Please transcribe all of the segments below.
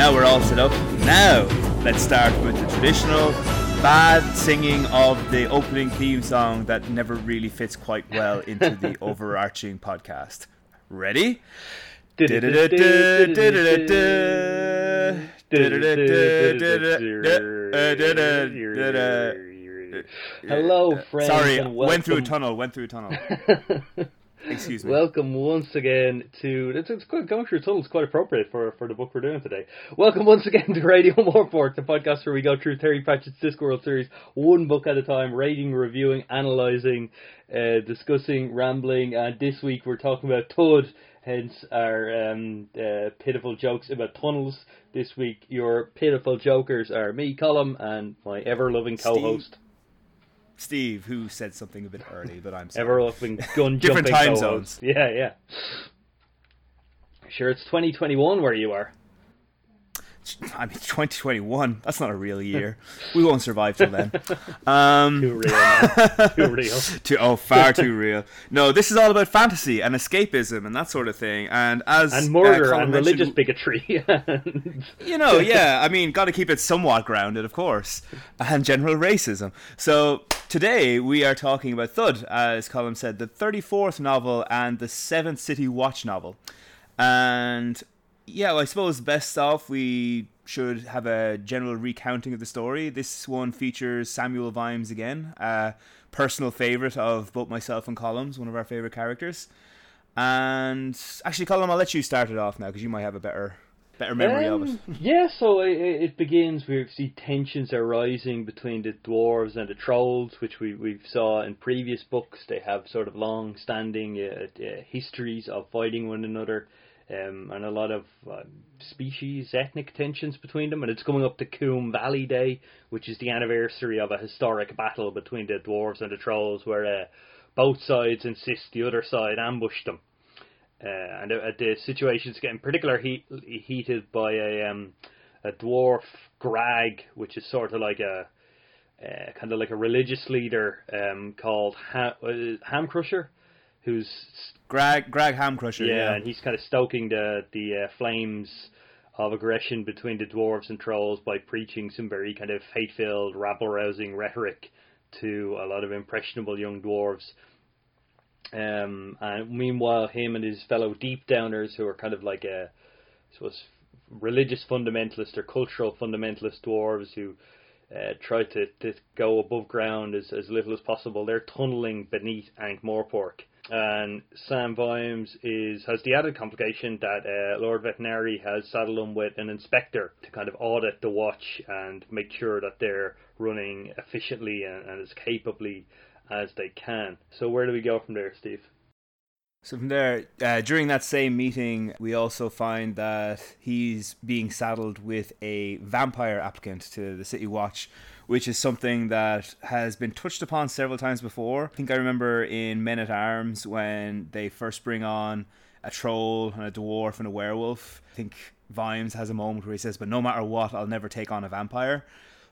Now we're all set up. Now let's start with the traditional bad singing of the opening theme song that never really fits quite well into the overarching podcast. Ready? Hello, friends. Sorry, went through a tunnel. Went through a tunnel. Excuse me. Welcome once again to it's, it's quite, going through a tunnel is quite appropriate for for the book we're doing today. Welcome once again to Radio Morpork, the podcast where we go through Terry Pratchett's Discworld series one book at a time, rating, reviewing, analysing, uh, discussing, rambling, and this week we're talking about Thud. Hence our um, uh, pitiful jokes about tunnels. This week, your pitiful jokers are me, Colum, and my ever-loving co-host, Steve, who said something a bit early, but I'm sorry. ever-loving gun Different time zones. Yeah, yeah. Sure, it's 2021 where you are. I mean, 2021. That's not a real year. We won't survive till then. Um, Too real, man. Too real. too, oh, far too real. No, this is all about fantasy and escapism and that sort of thing. And as And uh, murder Colin and religious bigotry. and- you know, yeah. I mean, got to keep it somewhat grounded, of course, and general racism. So today we are talking about Thud, as Colin said, the 34th novel and the Seventh City Watch novel. And yeah, well, I suppose best off we should have a general recounting of the story. This one features Samuel Vimes again, a personal favorite of both myself and Columns, one of our favorite characters. And actually, Colin, I'll let you start it off now because you might have a better better memory of it. Um, yeah, so it, it begins. We see tensions are rising between the dwarves and the trolls, which we we've saw in previous books. They have sort of long-standing uh, uh, histories of fighting one another, um, and a lot of uh, species, ethnic tensions between them. And it's coming up to Koom Valley Day, which is the anniversary of a historic battle between the dwarves and the trolls, where uh, both sides insist the other side ambushed them. Uh, and uh, the situation's getting particularly heat, heated by a um, a dwarf Grag, which is sort of like a uh, kind of like a religious leader um, called ha- uh, Hamcrusher, who's Grag Grag Hamcrusher. yeah, Yeah, and he's kind of stoking the the uh, flames of aggression between the dwarves and trolls by preaching some very kind of hate-filled, rabble-rousing rhetoric to a lot of impressionable young dwarves. Um, and meanwhile, him and his fellow deep downers, who are kind of like a, I suppose, religious fundamentalist or cultural fundamentalist dwarves who uh, try to, to go above ground as, as little as possible, they're tunneling beneath Ankh Morpork. And Sam Vimes is has the added complication that uh, Lord Vetinari has saddled him with an inspector to kind of audit the watch and make sure that they're running efficiently and, and as capably as they can. So where do we go from there, Steve? So from there, uh, during that same meeting, we also find that he's being saddled with a vampire applicant to the City Watch, which is something that has been touched upon several times before. I think I remember in Men at Arms when they first bring on a troll and a dwarf and a werewolf. I think Vimes has a moment where he says, "But no matter what, I'll never take on a vampire."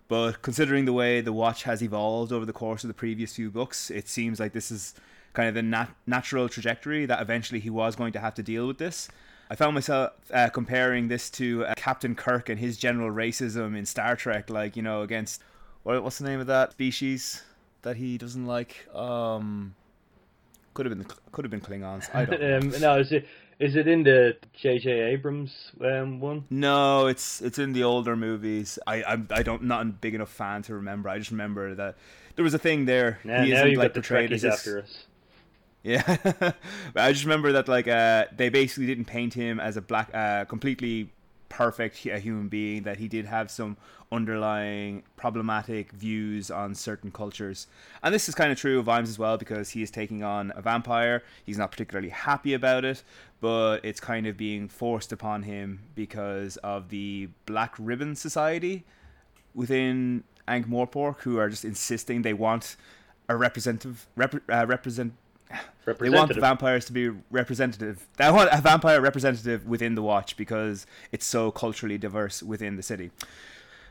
But considering the way the watch has evolved over the course of the previous few books, it seems like this is kind of the nat- natural trajectory that eventually he was going to have to deal with this. I found myself uh, comparing this to uh, Captain Kirk and his general racism in Star Trek, like you know, against what, what's the name of that species that he doesn't like? Um, could have been could have been Klingons. I don't. know. um, no, is it is it in the J.J. Abrams um, one? No, it's it's in the older movies. I I'm, I don't not a big enough fan to remember. I just remember that there was a thing there. Now, he now isn't like portrayed as after us. Yeah, I just remember that like uh, they basically didn't paint him as a black, uh, completely perfect hu- human being. That he did have some underlying problematic views on certain cultures, and this is kind of true of Vimes as well because he is taking on a vampire. He's not particularly happy about it, but it's kind of being forced upon him because of the Black Ribbon Society within Ankh Morpork who are just insisting they want a representative rep, uh, represent they want the vampires to be representative. They want a vampire representative within the watch because it's so culturally diverse within the city.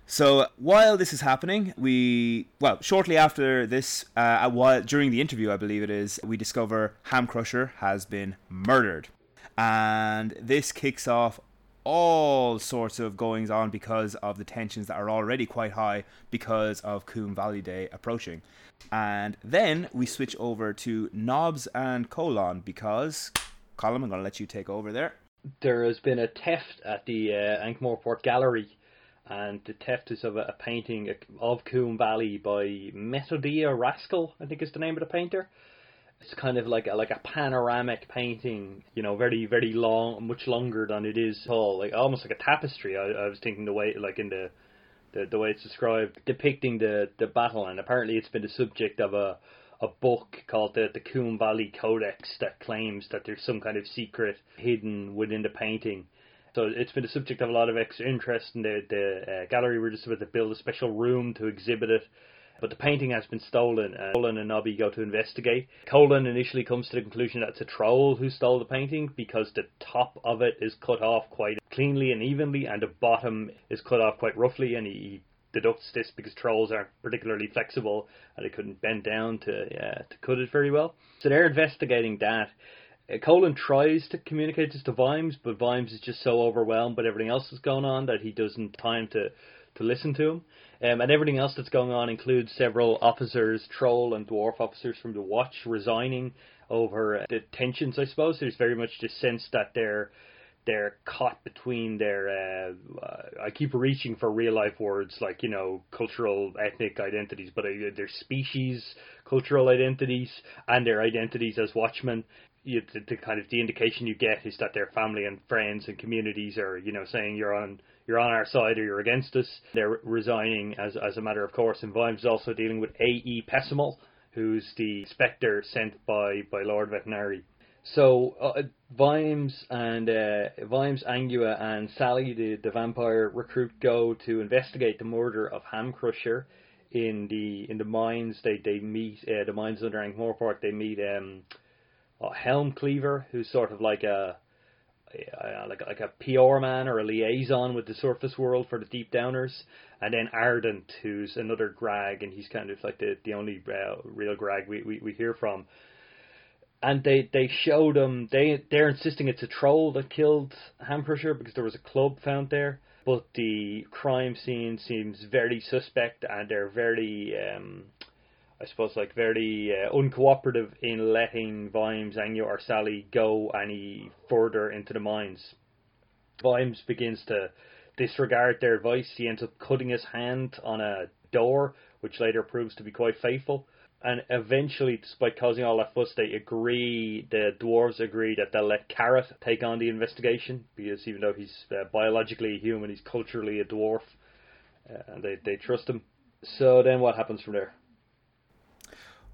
So while this is happening, we well shortly after this, uh, while during the interview, I believe it is, we discover Hamcrusher has been murdered, and this kicks off all sorts of goings on because of the tensions that are already quite high because of Koom Valley Day approaching. And then we switch over to Nobbs and Colon because, Colin, I'm going to let you take over there. There has been a theft at the uh, Ankh-Morpork Gallery, and the theft is of a, a painting of Koom Valley by Methodia Rascal, I think is the name of the painter. It's kind of like a, like a panoramic painting, you know, very very long, much longer than it is tall, like almost like a tapestry. I, I was thinking the way, like in the, the the way it's described, depicting the the battle, and apparently it's been the subject of a a book called the the Koom Valley Codex that claims that there's some kind of secret hidden within the painting. So it's been the subject of a lot of extra interest, and the the uh, gallery were just about to build a special room to exhibit it but the painting has been stolen, and Colon and Nobby go to investigate. Colon initially comes to the conclusion that it's a troll who stole the painting because the top of it is cut off quite cleanly and evenly, and the bottom is cut off quite roughly, and he deducts this because trolls aren't particularly flexible and they couldn't bend down to uh, to cut it very well. So they're investigating that. Uh, Colon tries to communicate this to Vimes, but Vimes is just so overwhelmed by everything else that's going on that he doesn't time to to listen to him. Um, and everything else that's going on includes several officers, troll and dwarf officers from the Watch, resigning over the tensions. I suppose there's very much this sense that they're they're caught between their. Uh, uh, I keep reaching for real life words like you know cultural ethnic identities, but uh, their species cultural identities and their identities as watchmen. You, the, the kind of the indication you get is that their family and friends and communities are you know saying you're on you're on our side or you're against us. They're resigning as as a matter of course. And Vimes is also dealing with A.E. Pessimal, who's the spectre sent by, by Lord Vetinari. So uh, Vimes and uh, Vimes, Angua, and Sally, the, the vampire recruit, go to investigate the murder of Hamcrusher in the in the mines. They they meet uh, the mines under Ankh-Morpork. They meet um, uh, Helm Cleaver, who's sort of like a uh, like like a PR man or a liaison with the surface world for the deep downers, and then Ardent, who's another Grag, and he's kind of like the the only uh, real Grag we, we we hear from. And they they showed them they they're insisting it's a troll that killed Hamcrusher because there was a club found there, but the crime scene seems very suspect, and they're very um, I suppose, like very uh, uncooperative in letting Vimes, Angua, or Sally go any further into the mines. Vimes begins to disregard their advice. He ends up cutting his hand on a door, which later proves to be quite faithful. And eventually, despite causing all that fuss, they agree, the dwarves agree that they'll let Carrot take on the investigation, because even though he's uh, biologically human, he's culturally a dwarf, uh, and they, they trust him. So then what happens from there?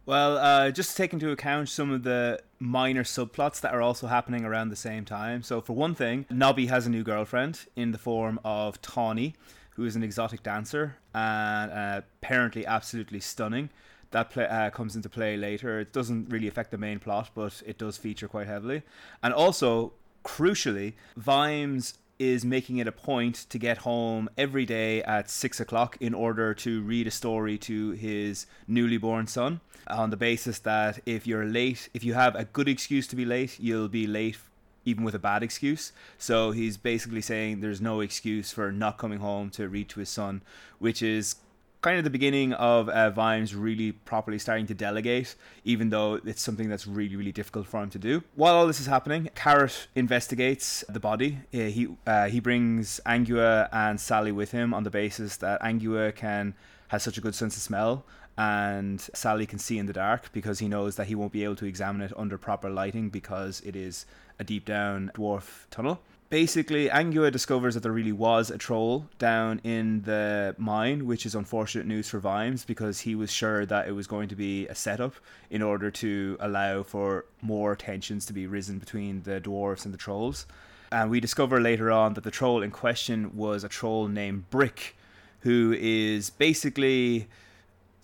Well, uh, just to take into account some of the minor subplots that are also happening around the same time. So, for one thing, Nobby has a new girlfriend in the form of Tawneee, who is an exotic dancer and uh, apparently absolutely stunning. That play, uh, comes into play later. It doesn't really affect the main plot, but it does feature quite heavily. And also, crucially, Vimes is making it a point to get home every day at six o'clock in order to read a story to his newly born son on the basis that if you're late, if you have a good excuse to be late, you'll be late even with a bad excuse. So he's basically saying there's no excuse for not coming home to read to his son, which is kind of the beginning of uh, Vimes really properly starting to delegate, even though it's something that's really, really difficult for him to do. While all this is happening, Carrot investigates the body. Uh, he uh, he brings Angua and Sally with him on the basis that Angua can has such a good sense of smell and Sally can see in the dark because he knows that he won't be able to examine it under proper lighting because it is a deep down dwarf tunnel. Basically, Angua discovers that there really was a troll down in the mine, which is unfortunate news for Vimes because he was sure that it was going to be a setup in order to allow for more tensions to be risen between the dwarves and the trolls. And we discover later on that the troll in question was a troll named Brick, who is basically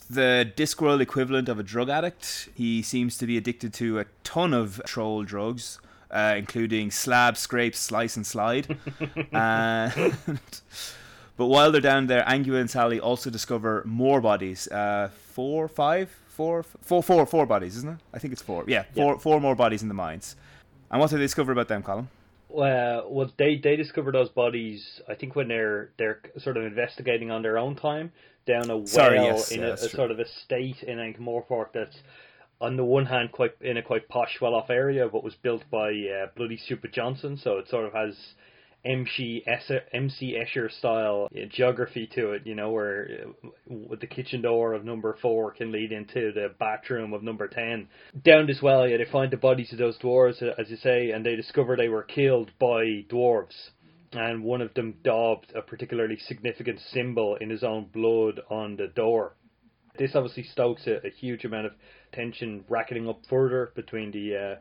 the Discworld equivalent of a drug addict. He seems to be addicted to a ton of troll drugs, uh, including slab, scrape, slice, and slide. and, but while they're down there, Angua and Sally also discover more bodies. Uh, four, five, four, four, four, four bodies, isn't it? I think it's four. Yeah, four, yeah. four more bodies in the mines. And what do they discover about them, Colin? Well, well, they they discover those bodies. I think when they're they're sort of investigating on their own time down a well Sorry, yes, in yeah, a, a sort of a state in Ankh-Morpork that's on the one hand quite in a quite posh, well-off area, but was built by uh, bloody Stupid Johnson, so it sort of has MC Escher, MC Escher style uh, geography to it, you know, where uh, the kitchen door of number four can lead into the bathroom of number ten. Down this well, yeah, they find the bodies of those dwarves, uh, as you say, and they discover they were killed by dwarves. And one of them daubed a particularly significant symbol in his own blood on the door. This obviously stokes a, a huge amount of tension, racketing up further between the uh,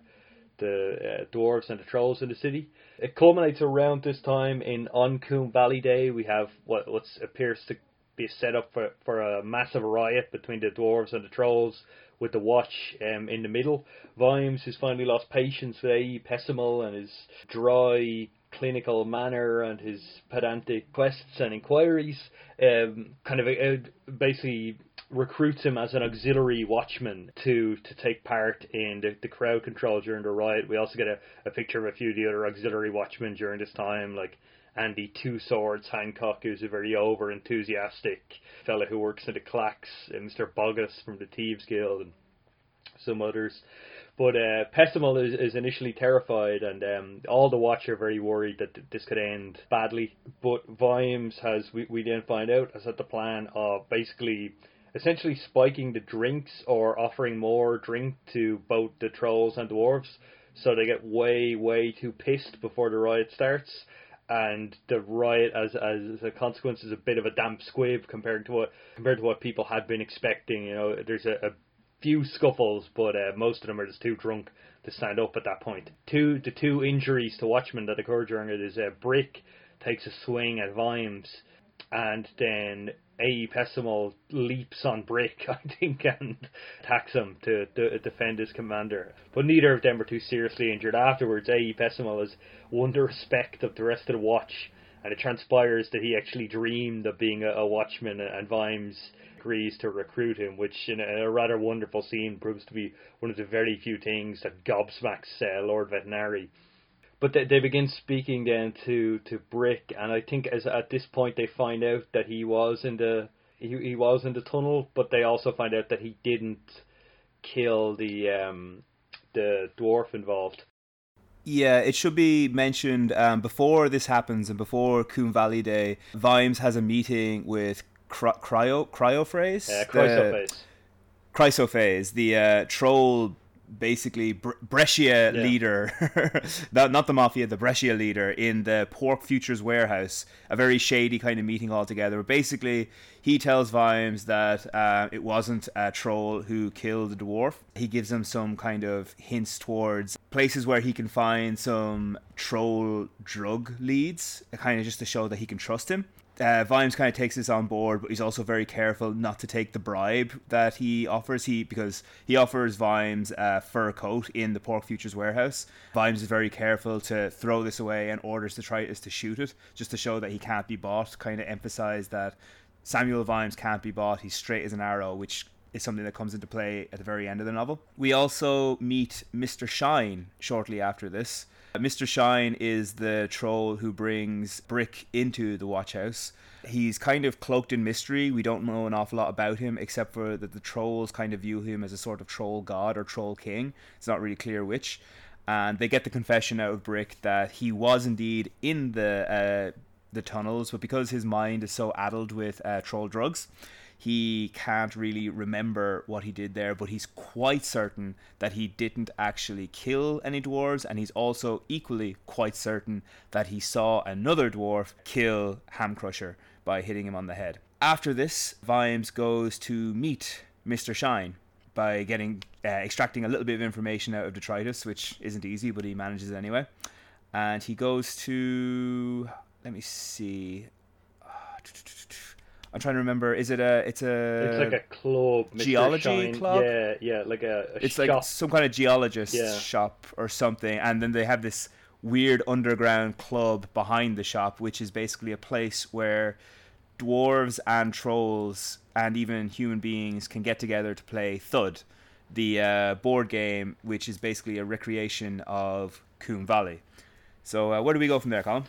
the uh, dwarves and the trolls in the city. It culminates around this time in On Valley Day. We have what what appears to be set up for for a massive riot between the dwarves and the trolls, with the watch um, in the middle. Vimes, who's finally lost patience with A.E. Pessimal and his dry clinical manner and his pedantic quests and inquiries, um, kind of uh, basically recruits him as an auxiliary watchman to to take part in the, the crowd control during the riot. We also get a, a picture of a few of the other auxiliary watchmen during this time, like Andy Two Swords Hancock, who's a very over enthusiastic fella who works in the clacks, and Mr. Boggis from the Thieves Guild, and some others. But uh, Pessimal is, is initially terrified, and um, all the Watch are very worried that th- this could end badly. But Vimes has, we, we then find out, has had the plan of basically, essentially spiking the drinks or offering more drink to both the trolls and dwarves, so they get way, way too pissed before the riot starts. And the riot, as as a consequence, is a bit of a damp squib compared to what compared to what people had been expecting. You know, there's a, a few scuffles, but uh, most of them are just too drunk to stand up at that point. Two the two injuries to Watchmen that occur during it is a uh, Brick takes a swing at Vimes, and then A. Pessimal leaps on Brick, I think, and attacks him to, to defend his commander. But neither of them are too seriously injured. Afterwards, A. Pessimal has won the respect of the rest of the watch, and it transpires that he actually dreamed of being a, a watchman, and Vimes agrees to recruit him, which in a, a, rather wonderful scene proves to be one of the very few things that gobsmacks uh, Lord Vetinari. But they, they begin speaking then to, to Brick, and I think as at this point they find out that he was in the he, he was in the tunnel, but they also find out that he didn't kill the um, the dwarf involved. Yeah, it should be mentioned um, before this happens and before Koom Valley Day, Vimes has a meeting with Cry- Cryo Cryophrase. Uh, Chrysoprase. Chrysoprase, the uh, troll, basically Bre- Breccia Yeah. leader, not not the mafia, the Breccia leader in the Pork Futures warehouse. A very shady kind of meeting altogether. Basically, he tells Vimes that uh, it wasn't a troll who killed the dwarf. He gives him some kind of hints towards places where he can find some troll drug leads, kind of just to show that he can trust him uh, Vimes kind of takes this on board, but he's also very careful not to take the bribe that he offers. He because he offers Vimes a fur coat in the Pork Futures warehouse. Vimes is very careful to throw this away and orders Detritus to shoot it, just to show that he can't be bought. Kind of emphasize that Samuel Vimes can't be bought. He's straight as an arrow, which is something that comes into play at the very end of the novel. We also meet Mr. Shine shortly after this. Mr. Shine is the troll who brings Brick into the watch house. He's kind of cloaked in mystery. We don't know an awful lot about him, except for that the trolls kind of view him as a sort of troll god or troll king. It's not really clear which. And they get the confession out of Brick that he was indeed in the uh, the tunnels, but because his mind is so addled with uh, troll drugs, he can't really remember what he did there, but he's quite certain that he didn't actually kill any dwarves, and he's also equally quite certain that he saw another dwarf kill Hamcrusher by hitting him on the head. After this, Vimes goes to meet Mr. Shine by getting uh, extracting a little bit of information out of detritus, which isn't easy, but he manages anyway. And he goes to let me see. I'm trying to remember. Is it a? It's a. It's like a club, Mr. geology Shine. club? Yeah, yeah, like a, a it's shop. like some kind of geologist Yeah. shop or something, and then they have this weird underground club behind the shop, which is basically a place where dwarves and trolls and even human beings can get together to play Thud, the uh, board game, which is basically a recreation of Koom Valley. So uh, where do we go from there, Colin?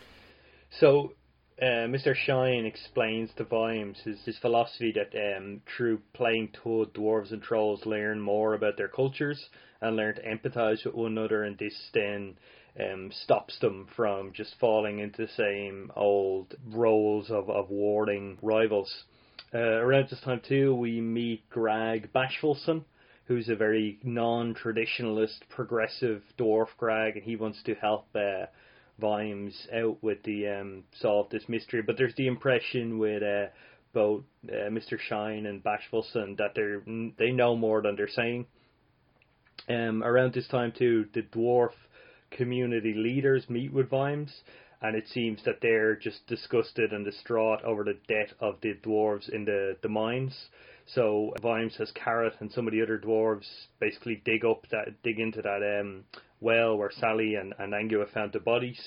So uh, Mr. Shine explains to Vimes his, his philosophy that um, through playing Thud, dwarves and trolls learn more about their cultures and learn to empathize with one another, and this then um, stops them from just falling into the same old roles of, of warring rivals. Uh, around this time too, we meet Grag Bashfullsson, who's a very non-traditionalist, progressive dwarf Grag, and he wants to help uh, Vimes out with the um, solve this mystery. But there's the impression with uh, both uh, Mr. Shine and Bashfullsson that they're they know more than they're saying. Um, around this time too, the dwarf community leaders meet with Vimes, and it seems that they're just disgusted and distraught over the death of the dwarves in the, the mines. So Vimes has Carrot and some of the other dwarves basically dig up that dig into that um, well where Sally and, and Angua found the bodies.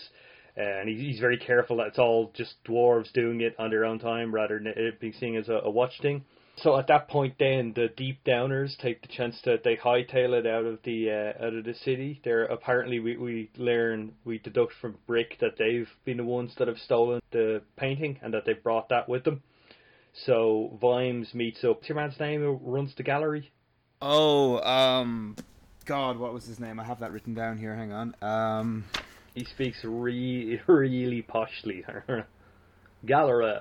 Uh, and he's very careful that it's all just dwarves doing it on their own time rather than it being seen as a, a watch thing. So at that point, then the deep downers take the chance that they hightail it out of the uh, out of the city. They're apparently we, we learn we deduct from Brick that they've been the ones that have stolen the painting and that they brought that with them. So Vimes meets up. What's your man's name who runs the gallery? Oh, um, God, what was his name? I have that written down here. Hang on. Um, he speaks really, really poshly. Gallery.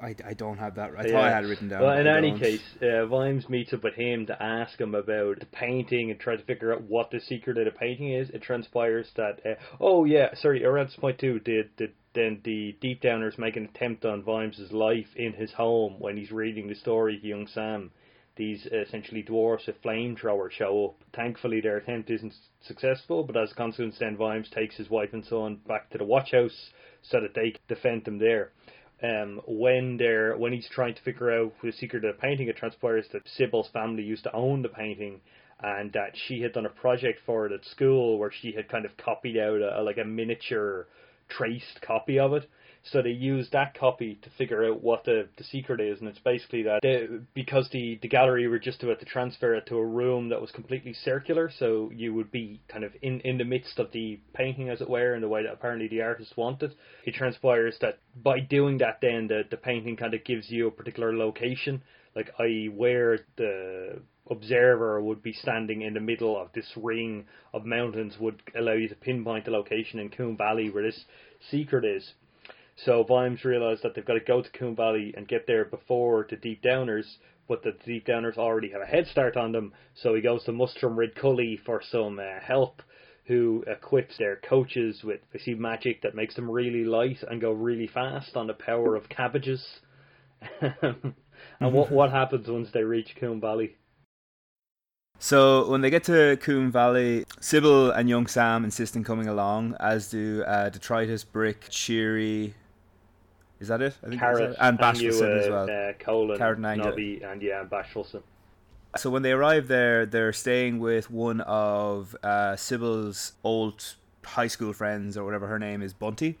I, I don't have that. I yeah. thought I had it written down. Well, in any don't. case, uh, Vimes meets up with him to ask him about the painting and try to figure out what the secret of the painting is. It transpires that. Uh, oh yeah, sorry. Around this point too, did the then the Deep Downers make an attempt on Vimes's life in his home when he's reading the story to young Sam. These essentially dwarfs with flamethrowers show up. Thankfully, their attempt isn't successful, but as a consequence, then Vimes takes his wife and son back to the watch house so that they defend them there um, when they're when he's trying to figure out the secret of the painting, it transpires that Sybil's family used to own the painting, and that she had done a project for it at school where she had kind of copied out a, a like a miniature traced copy of it. So they use that copy to figure out what the, the secret is, and it's basically that they, because the, the gallery were just about to transfer it to a room that was completely circular, so you would be kind of in, in the midst of the painting, as it were, in the way that apparently the artist wanted. It transpires that by doing that, then the, the painting kind of gives you a particular location, like i.e., where the observer would be standing in the middle of this ring of mountains would allow you to pinpoint the location in Koom Valley where this secret is. So Vimes realise that they've got to go to Koom Valley and get there before the Deep Downers, but the Deep Downers already have a head start on them. So he goes to Mustrum Ridcully for some uh, help, who equips their coaches with they see magic that makes them really light and go really fast on the power of cabbages. and what what happens once they reach Koom Valley? So when they get to Koom Valley, Sybil and young Sam insist on coming along, as do uh, Detritus, Brick, Cheery, is that it? I think Carrot, and Bashfullsson as well. Uh, Colon, Carrot and Nobby, and yeah, Bashfullsson. So when they arrive there, they're staying with one of uh, Sybil's old high school friends or whatever her name is, Bunty,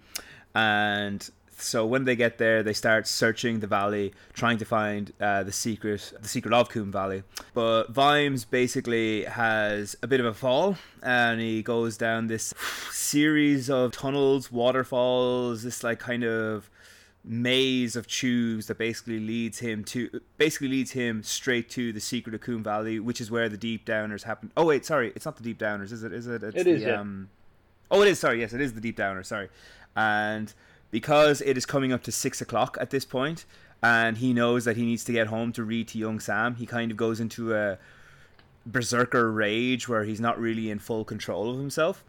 and so when they get there, they start searching the valley, trying to find uh, the secret, the secret of Koom Valley. But Vimes basically has a bit of a fall, and he goes down this series of tunnels, waterfalls, this like kind of maze of tubes that basically leads him to basically leads him straight to the secret of Koom Valley, which is where the deep downers happen. Oh wait, sorry, it's not the deep downers, is it? Is it? It's it is. The, yeah. um, oh, it is. Sorry, yes, it is the deep downers. Sorry, and because it is coming up to six o'clock at this point, and he knows that he needs to get home to read to young Sam, he kind of goes into a berserker rage where he's not really in full control of himself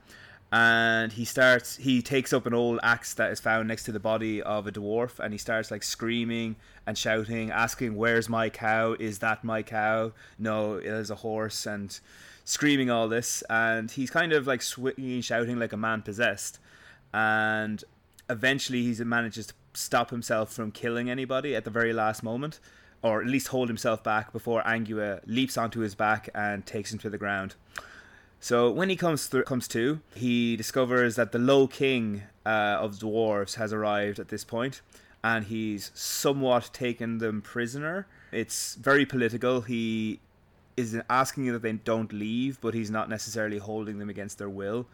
and he starts he takes up an old axe that is found next to the body of a dwarf and he starts like screaming and shouting asking where's my cow? Is that my cow? No it is a horse and screaming all this. And he's kind of like swinging shouting like a man possessed. And eventually he manages to stop himself from killing anybody at the very last moment or at least hold himself back before Angua leaps onto his back and takes him to the ground so when he comes comes to, he discovers that the Low King uh, of dwarves has arrived at this point, and he's somewhat taken them prisoner. It's very political. He is asking that they don't leave, but he's not necessarily holding them against their will.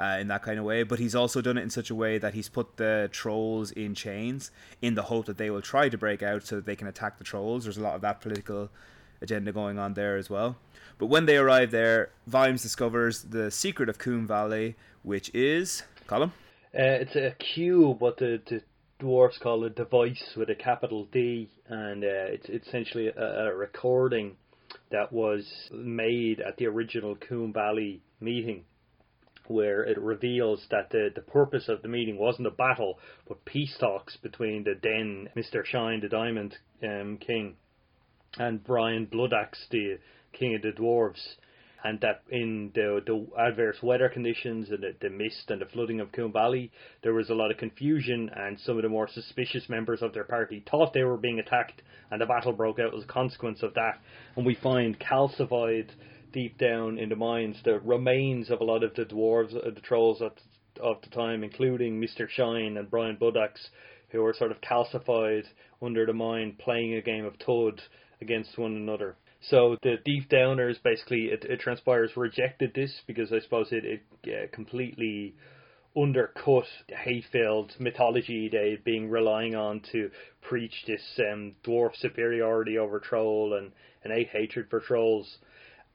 uh, in that kind of way. But he's also done it in such a way that he's put the trolls in chains in the hope that they will try to break out so that they can attack the trolls. There's a lot of that political agenda going on there as well. But when they arrive there, Vimes discovers the secret of Koom Valley, which is Colin. Uh, it's a cube, but the, the dwarfs call it device with a capital D, and uh, it's, it's essentially a, a, recording that was made at the original Koom Valley meeting where it reveals that the, the purpose of the meeting wasn't a battle, but peace talks between the then Mr. Shine, the Diamond um, King, and Brian Bloodaxe, the King of the Dwarves. And that in the, the adverse weather conditions and the, the mist and the flooding of Koom Valley, there was a lot of confusion, and some of the more suspicious members of their party thought they were being attacked, and the battle broke out as a consequence of that. And we find calcified deep down in the mines the remains of a lot of the dwarves, uh, the trolls at, of the time, including Mr. Shine and Brian Bloodaxe, who were sort of calcified under the mine, playing a game of Thud against one another. So the deep downers basically, it, it transpires, rejected this because I suppose it, it uh, completely undercut the hate-filled mythology they've been relying on to preach this um, dwarf superiority over troll and innate hatred for trolls.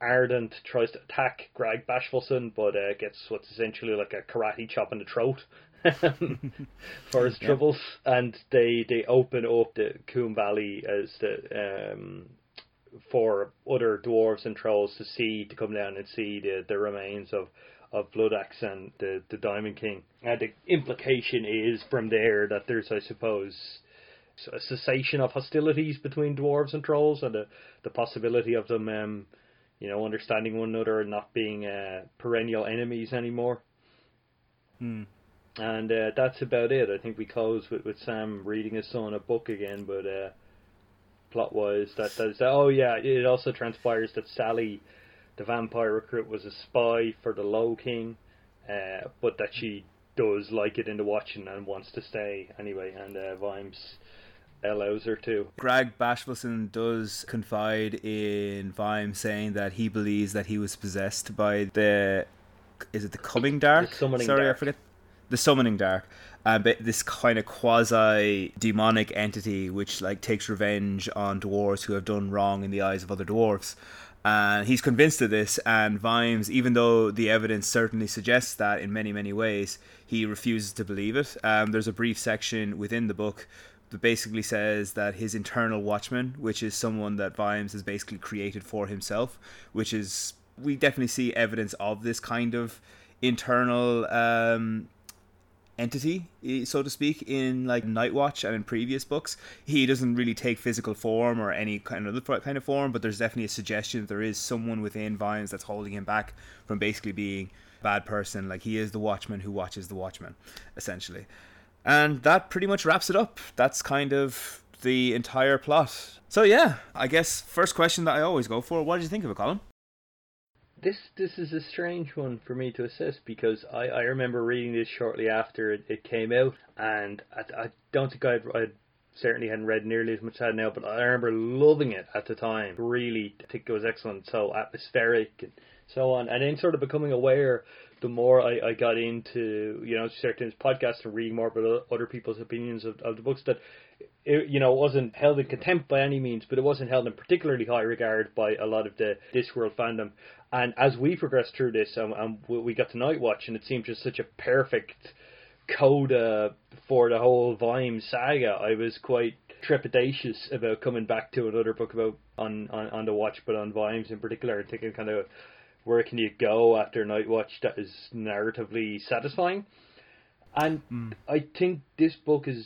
Ardent tries to attack Grag Bashfullsson, but uh, gets what's essentially like a karate chop in the throat for his troubles. And they they open up the Koom Valley as the um, for other dwarves and trolls to see to come down and see the, the remains of of Bloodaxe and the the Diamond King. And the implication is from there that there's, I suppose, a cessation of hostilities between dwarves and trolls, and the the possibility of them. Um, you know, understanding one another and not being uh, perennial enemies anymore. Hmm. And uh, that's about it. I think we close with, with Sam reading his son a book again, but uh, plot wise, that that oh yeah. It also transpires that Sally, the vampire recruit, was a spy for the Low King, uh, but that she does like it in the watching and wants to stay anyway. And uh, Vimes allows her to. Grag Bashfullsson does confide in Vime saying that he believes that he was possessed by the is it the coming dark? The summoning Sorry, dark. I forget. The summoning dark. Uh, this kind of quasi demonic entity which like takes revenge on dwarves who have done wrong in the eyes of other dwarves. And he's convinced of this, and Vimes, even though the evidence certainly suggests that in many, many ways, he refuses to believe it. Um, there's a brief section within the book that basically says that his internal watchman, which is someone that Vimes has basically created for himself, which is we definitely see evidence of this kind of internal um, entity, so to speak, in like Nightwatch and in previous books. He doesn't really take physical form or any kind of other kind of form, but there's definitely a suggestion that there is someone within Vimes that's holding him back from basically being a bad person. Like he is the watchman who watches the watchman, essentially. And that pretty much wraps it up. That's kind of the entire plot. So yeah, I guess first question that I always go for: What did you think of it, Colin? This this is a strange one for me to assess because I, I remember reading this shortly after it, it came out, and I, I don't think I'd, I certainly hadn't read nearly as much as I now, but I remember loving it at the time. Really, I think it was excellent, so atmospheric and so on, and then sort of becoming aware the more I, I got into you know certain podcasts and reading more about other people's opinions of, of the books that it, you know wasn't held in contempt by any means, but it wasn't held in particularly high regard by a lot of the Discworld fandom. And as we progressed through this, um, um, we got to Nightwatch, and it seemed just such a perfect coda for the whole Vime saga. I was quite trepidatious about coming back to another book about on, on, on the watch, but on Vimes in particular, and thinking kind of where can you go after Nightwatch that is narratively satisfying. And Mm. I think this book is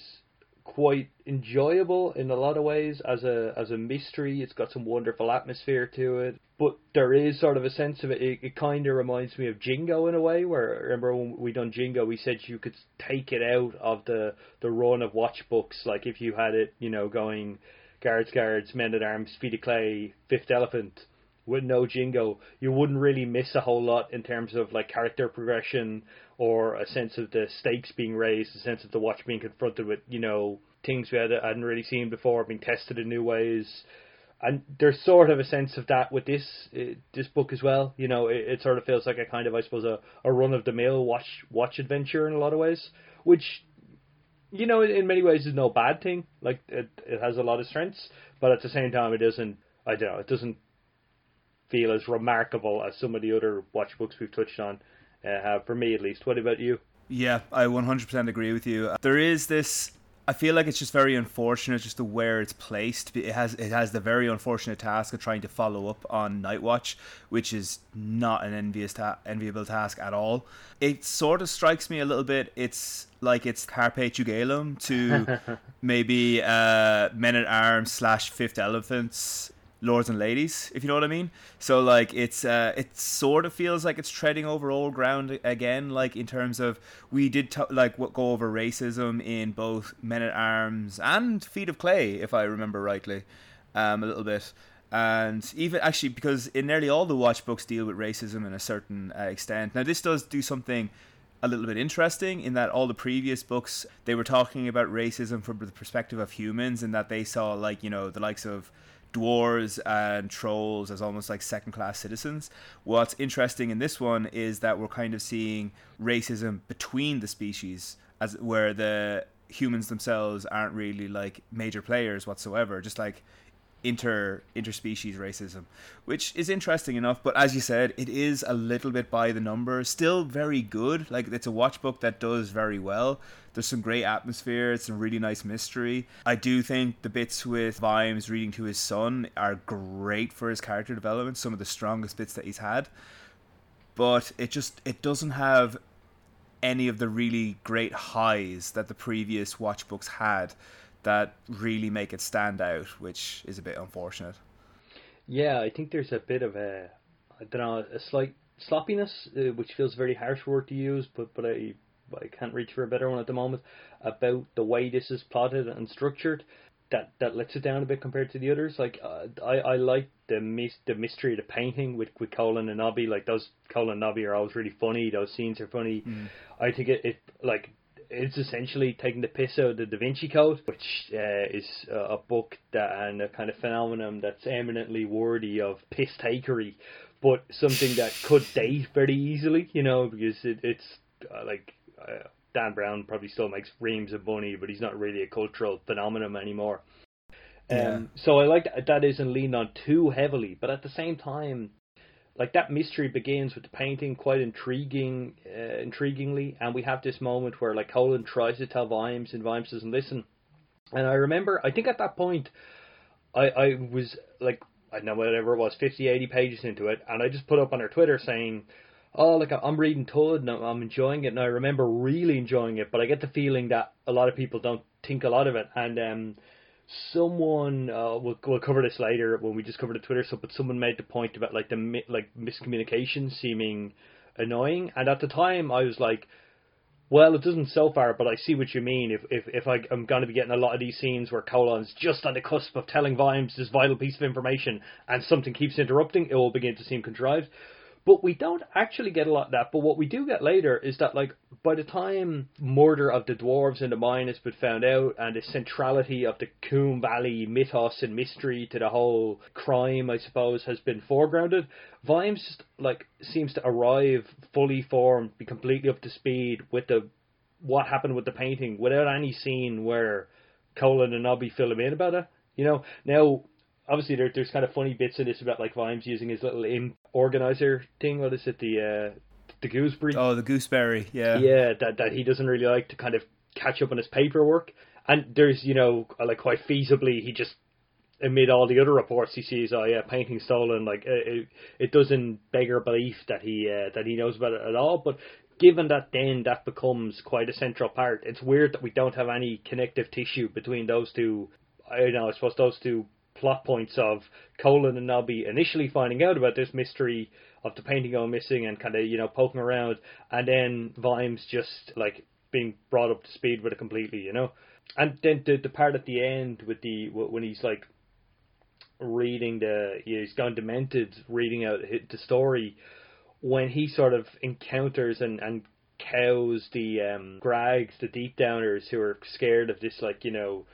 quite enjoyable in a lot of ways as a as a mystery. It's got some wonderful atmosphere to it, but there is sort of a sense of it. It, it kind of reminds me of Jingo in a way. Where remember when we done Jingo, we said you could take it out of the the run of watch books. Like if you had it, you know, going guards, guards, men at arms, feet of clay, fifth elephant with no Jingo, you wouldn't really miss a whole lot in terms of like character progression or a sense of the stakes being raised, a sense of the watch being confronted with, you know, things we had, hadn't really seen before, being tested in new ways. and there's sort of a sense of that with this uh, this book as well. You know, it, it, sort of feels like a kind of I suppose a, a run of the mill watch watch adventure in a lot of ways, which you know in many ways is no bad thing. Like it it has a lot of strengths, but at the same time it doesn't. I don't know. It doesn't feel as remarkable as some of the other watch books we've touched on uh, have for me at least. What about you? Yeah, I 100% agree with you. There is this I feel like it's just very unfortunate just to where it's placed. It has it has the very unfortunate task of trying to follow up on Nightwatch, which is not an envious ta- enviable task at all. It sort of strikes me a little bit. It's like it's Carpe Jugulum to maybe uh, Men at Arms slash Fifth Elephants lords and ladies, if you know what I mean. So like it's uh, it sort of feels like it's treading over old ground again. Like in terms of we did t- like what go over racism in both Men at Arms and Feet of Clay, if I remember rightly, um, a little bit. And even actually, because in nearly all the watch books deal with racism in a certain uh, extent. Now this does do something a little bit interesting in that all the previous books they were talking about racism from the perspective of humans and that they saw like you know the likes of dwarves and trolls as almost like second class citizens. What's interesting in this one is that we're kind of seeing racism between the species as where the humans themselves aren't really like major players whatsoever just like inter interspecies racism, which is interesting enough. But as you said, it is a little bit by the numbers. Still very good. Like it's a watch book that does very well. There's some great atmosphere. It's a really nice mystery. I do think the bits with Vimes reading to his son are great for his character development. Some of the strongest bits that he's had. But it just it doesn't have any of the really great highs that the previous watch books had that really make it stand out, which is a bit unfortunate. Yeah, I think there's a bit of a, I don't know, a slight sloppiness, uh, which feels a very harsh word to use, but but I I can't reach for a better one at the moment about the way this is plotted and structured. That that lets it down a bit compared to the others. Like uh, I I like the mis- the mystery of the painting with with Colon and Nobby. Like those Colon and Nobby are always really funny. Those scenes are funny. Mm. I think it, it like it's essentially taking the piss out of the Da Vinci Code, which uh, is a book that and a kind of phenomenon that's eminently worthy of piss takery, but something that could date very easily, you know, because it, it's uh, like uh, Dan Brown probably still makes reams of money, but he's not really a cultural phenomenon anymore. Yeah. Um, so I like that, that isn't leaned on too heavily, but at the same time, like that mystery begins with the painting quite intriguing, uh, intriguingly, and we have this moment where like Colon tries to tell Vimes and Vimes doesn't listen. And I remember, I think at that point, I I was like I don't know whatever it was, 50, 80 pages into it, and I just put up on her Twitter saying, "Oh, like I'm reading Thud and I'm enjoying it." And I remember really enjoying it, but I get the feeling that a lot of people don't think a lot of it, and um, someone uh, we'll we'll cover this later when we just cover the Twitter stuff, but someone made the point about like the like miscommunication seeming annoying, and at the time I was like, well, it doesn't so far, but I see what you mean. If if if I, am going to be getting a lot of these scenes where Colon's just on the cusp of telling Vimes this vital piece of information, and something keeps interrupting, it will begin to seem contrived. But we don't actually get a lot of that. But what we do get later is that, like, by the time murder of the dwarves in the mine has been found out, and the centrality of the Koom Valley mythos and mystery to the whole crime, I suppose, has been foregrounded, Vimes just like seems to arrive fully formed, be completely up to speed with the what happened with the painting, without any scene where Colon and Nobby fill him in about it. You know, now obviously there, there's kind of funny bits in this about like Vimes using his little imp organizer thing. What is it? The uh, the gooseberry. Oh, the gooseberry. Yeah. Yeah, that that he doesn't really like to kind of catch up on his paperwork. And there's you know like quite feasibly he just amid all the other reports he sees, oh yeah, painting stolen. Like it, it doesn't beggar belief that he uh, that he knows about it at all. But given that then that becomes quite a central part, it's weird that we don't have any connective tissue between those two. I know I suppose those two plot points of Colon and Nobby initially finding out about this mystery of the painting going missing and kind of you know poking around, and then Vimes just like being brought up to speed with it completely, you know. And then the the part at the end with the when he's like reading the he's gone demented reading out the story when he sort of encounters and and cows the um Grags the deep downers who are scared of this like you know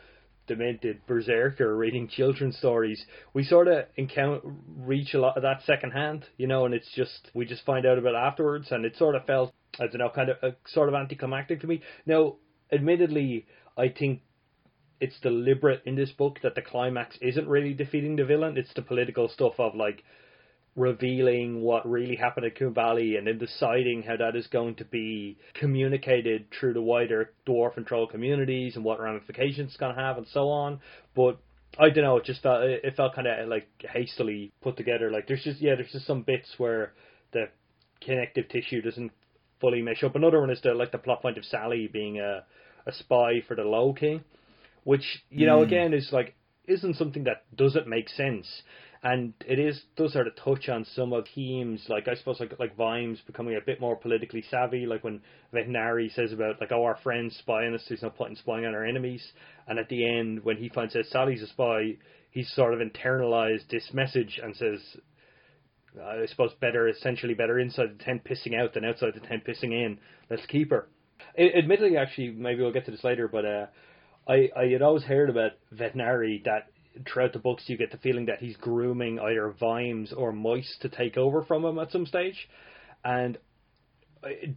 demented berserker reading children's stories, we sort of encounter reach a lot of that secondhand, you know, and it's just we just find out about afterwards, and it sort of felt I don't know, kind of a, sort of anticlimactic to me. Now, admittedly, I think it's deliberate in this book that the climax isn't really defeating the villain; it's the political stuff of like revealing what really happened at Valley and then deciding how that is going to be communicated through the wider dwarf and troll communities and what ramifications it's going to have and so on. But I don't know, it just felt it felt kind of like hastily put together. Like there's just yeah, there's just some bits where the connective tissue doesn't fully mesh up. Another one is the like the plot point of Sally being a a spy for the Low King, which you know mm. again is like isn't something that doesn't make sense and it is does sort of touch on some of themes like I suppose like like Vimes becoming a bit more politically savvy, like when Vetinari says about like oh our friends spy on us, there's no point in spying on our enemies, and at the end when he finds out Sally's a spy, he's sort of internalized this message and says. I suppose better, essentially better inside the tent pissing out than outside the tent pissing in. Let's keep her. admittedly, actually, maybe we'll get to this later, but uh, I I had always heard about Vetinari that throughout the books you get the feeling that he's grooming either Vimes or Moist to take over from him at some stage, and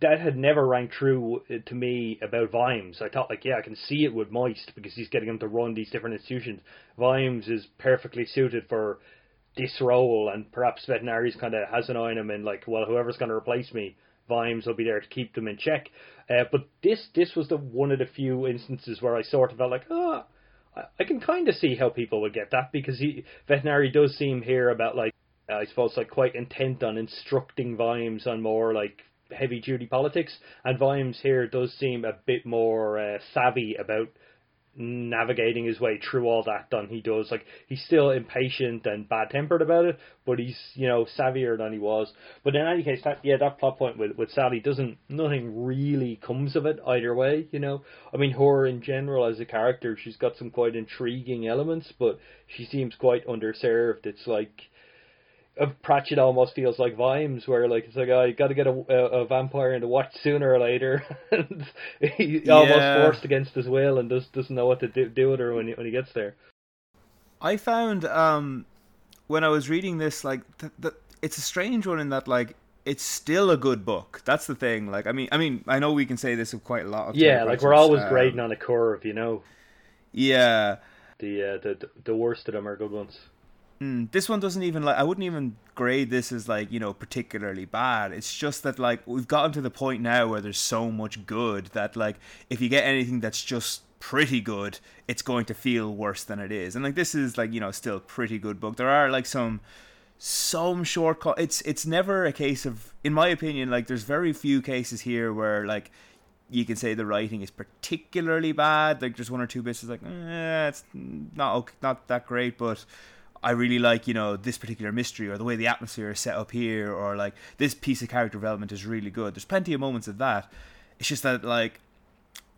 that had never rang true to me about Vimes. I thought like, yeah, I can see it with Moist because he's getting him to run these different institutions. Vimes is perfectly suited for this role, and perhaps Vetinari's kind of has an eye on him and like, well, whoever's going to replace me, Vimes will be there to keep them in check. Uh, but this this was the one of the few instances where I sort of felt like, ah. Oh, I can kind of see how people would get that because he Vetinari does seem here about like I suppose like quite intent on instructing Vimes on more like heavy duty politics, and Vimes here does seem a bit more uh, savvy about navigating his way through all that than he does. Like he's still impatient and bad tempered about it, but he's you know savvier than he was. But in any case, that yeah, that plot point with with Sally doesn't nothing really comes of it either way. You know, I mean, her in general as a character, she's got some quite intriguing elements, but she seems quite underserved. It's like Pratchett almost feels like Vimes, where like it's like oh, you got to get a, a, vampire into watch sooner or later, and he yeah. almost forced against his will and just doesn't know what to do, do with her when he, when he gets there. I found um, when I was reading this, like th- th- it's a strange one in that like it's still a good book. That's the thing. Like I mean, I mean, I know we can say this of quite a lot. of Yeah, like we're always um, grading on a curve, you know. Yeah. The uh, the the worst of them are good ones. Mm, this one doesn't even like. I wouldn't even grade this as like you know particularly bad. It's just that like we've gotten to the point now where there's so much good that like if you get anything that's just pretty good, it's going to feel worse than it is. And like this is like you know still pretty good book. There are like some some shortcut. It's it's never a case of, in my opinion, like there's very few cases here where like you can say the writing is particularly bad. Like there's one or two bits is like, eh, it's not okay, not that great, but I really like, you know, this particular mystery or the way the atmosphere is set up here or like this piece of character development is really good. There's plenty of moments of that. It's just that like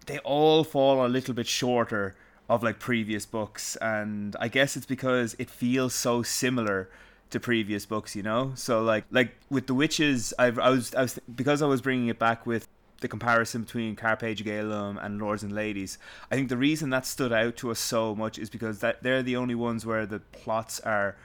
they all fall a little bit shorter of like previous books and I guess it's because it feels so similar to previous books, you know? So like like with the witches I've I was I was because I was bringing it back with the comparison between Carpe Jugulum and Lords and Ladies. I think the reason that stood out to us so much is because that they're the only ones where the plots are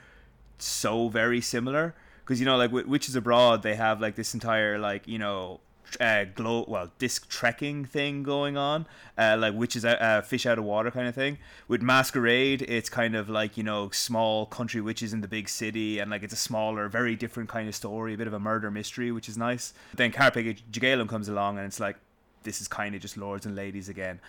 so very similar. Because you know, like Witches Abroad, they have like this entire like you know uh, glow well disc trekking thing going on, uh, like which is a uh, fish out of water kind of thing. With Masquerade, it's kind of like you know small country witches in the big city, and like it's a smaller, very different kind of story, a bit of a murder mystery, which is nice. Then Carpe Jugulum comes along, and it's like this is kind of just lords and ladies again.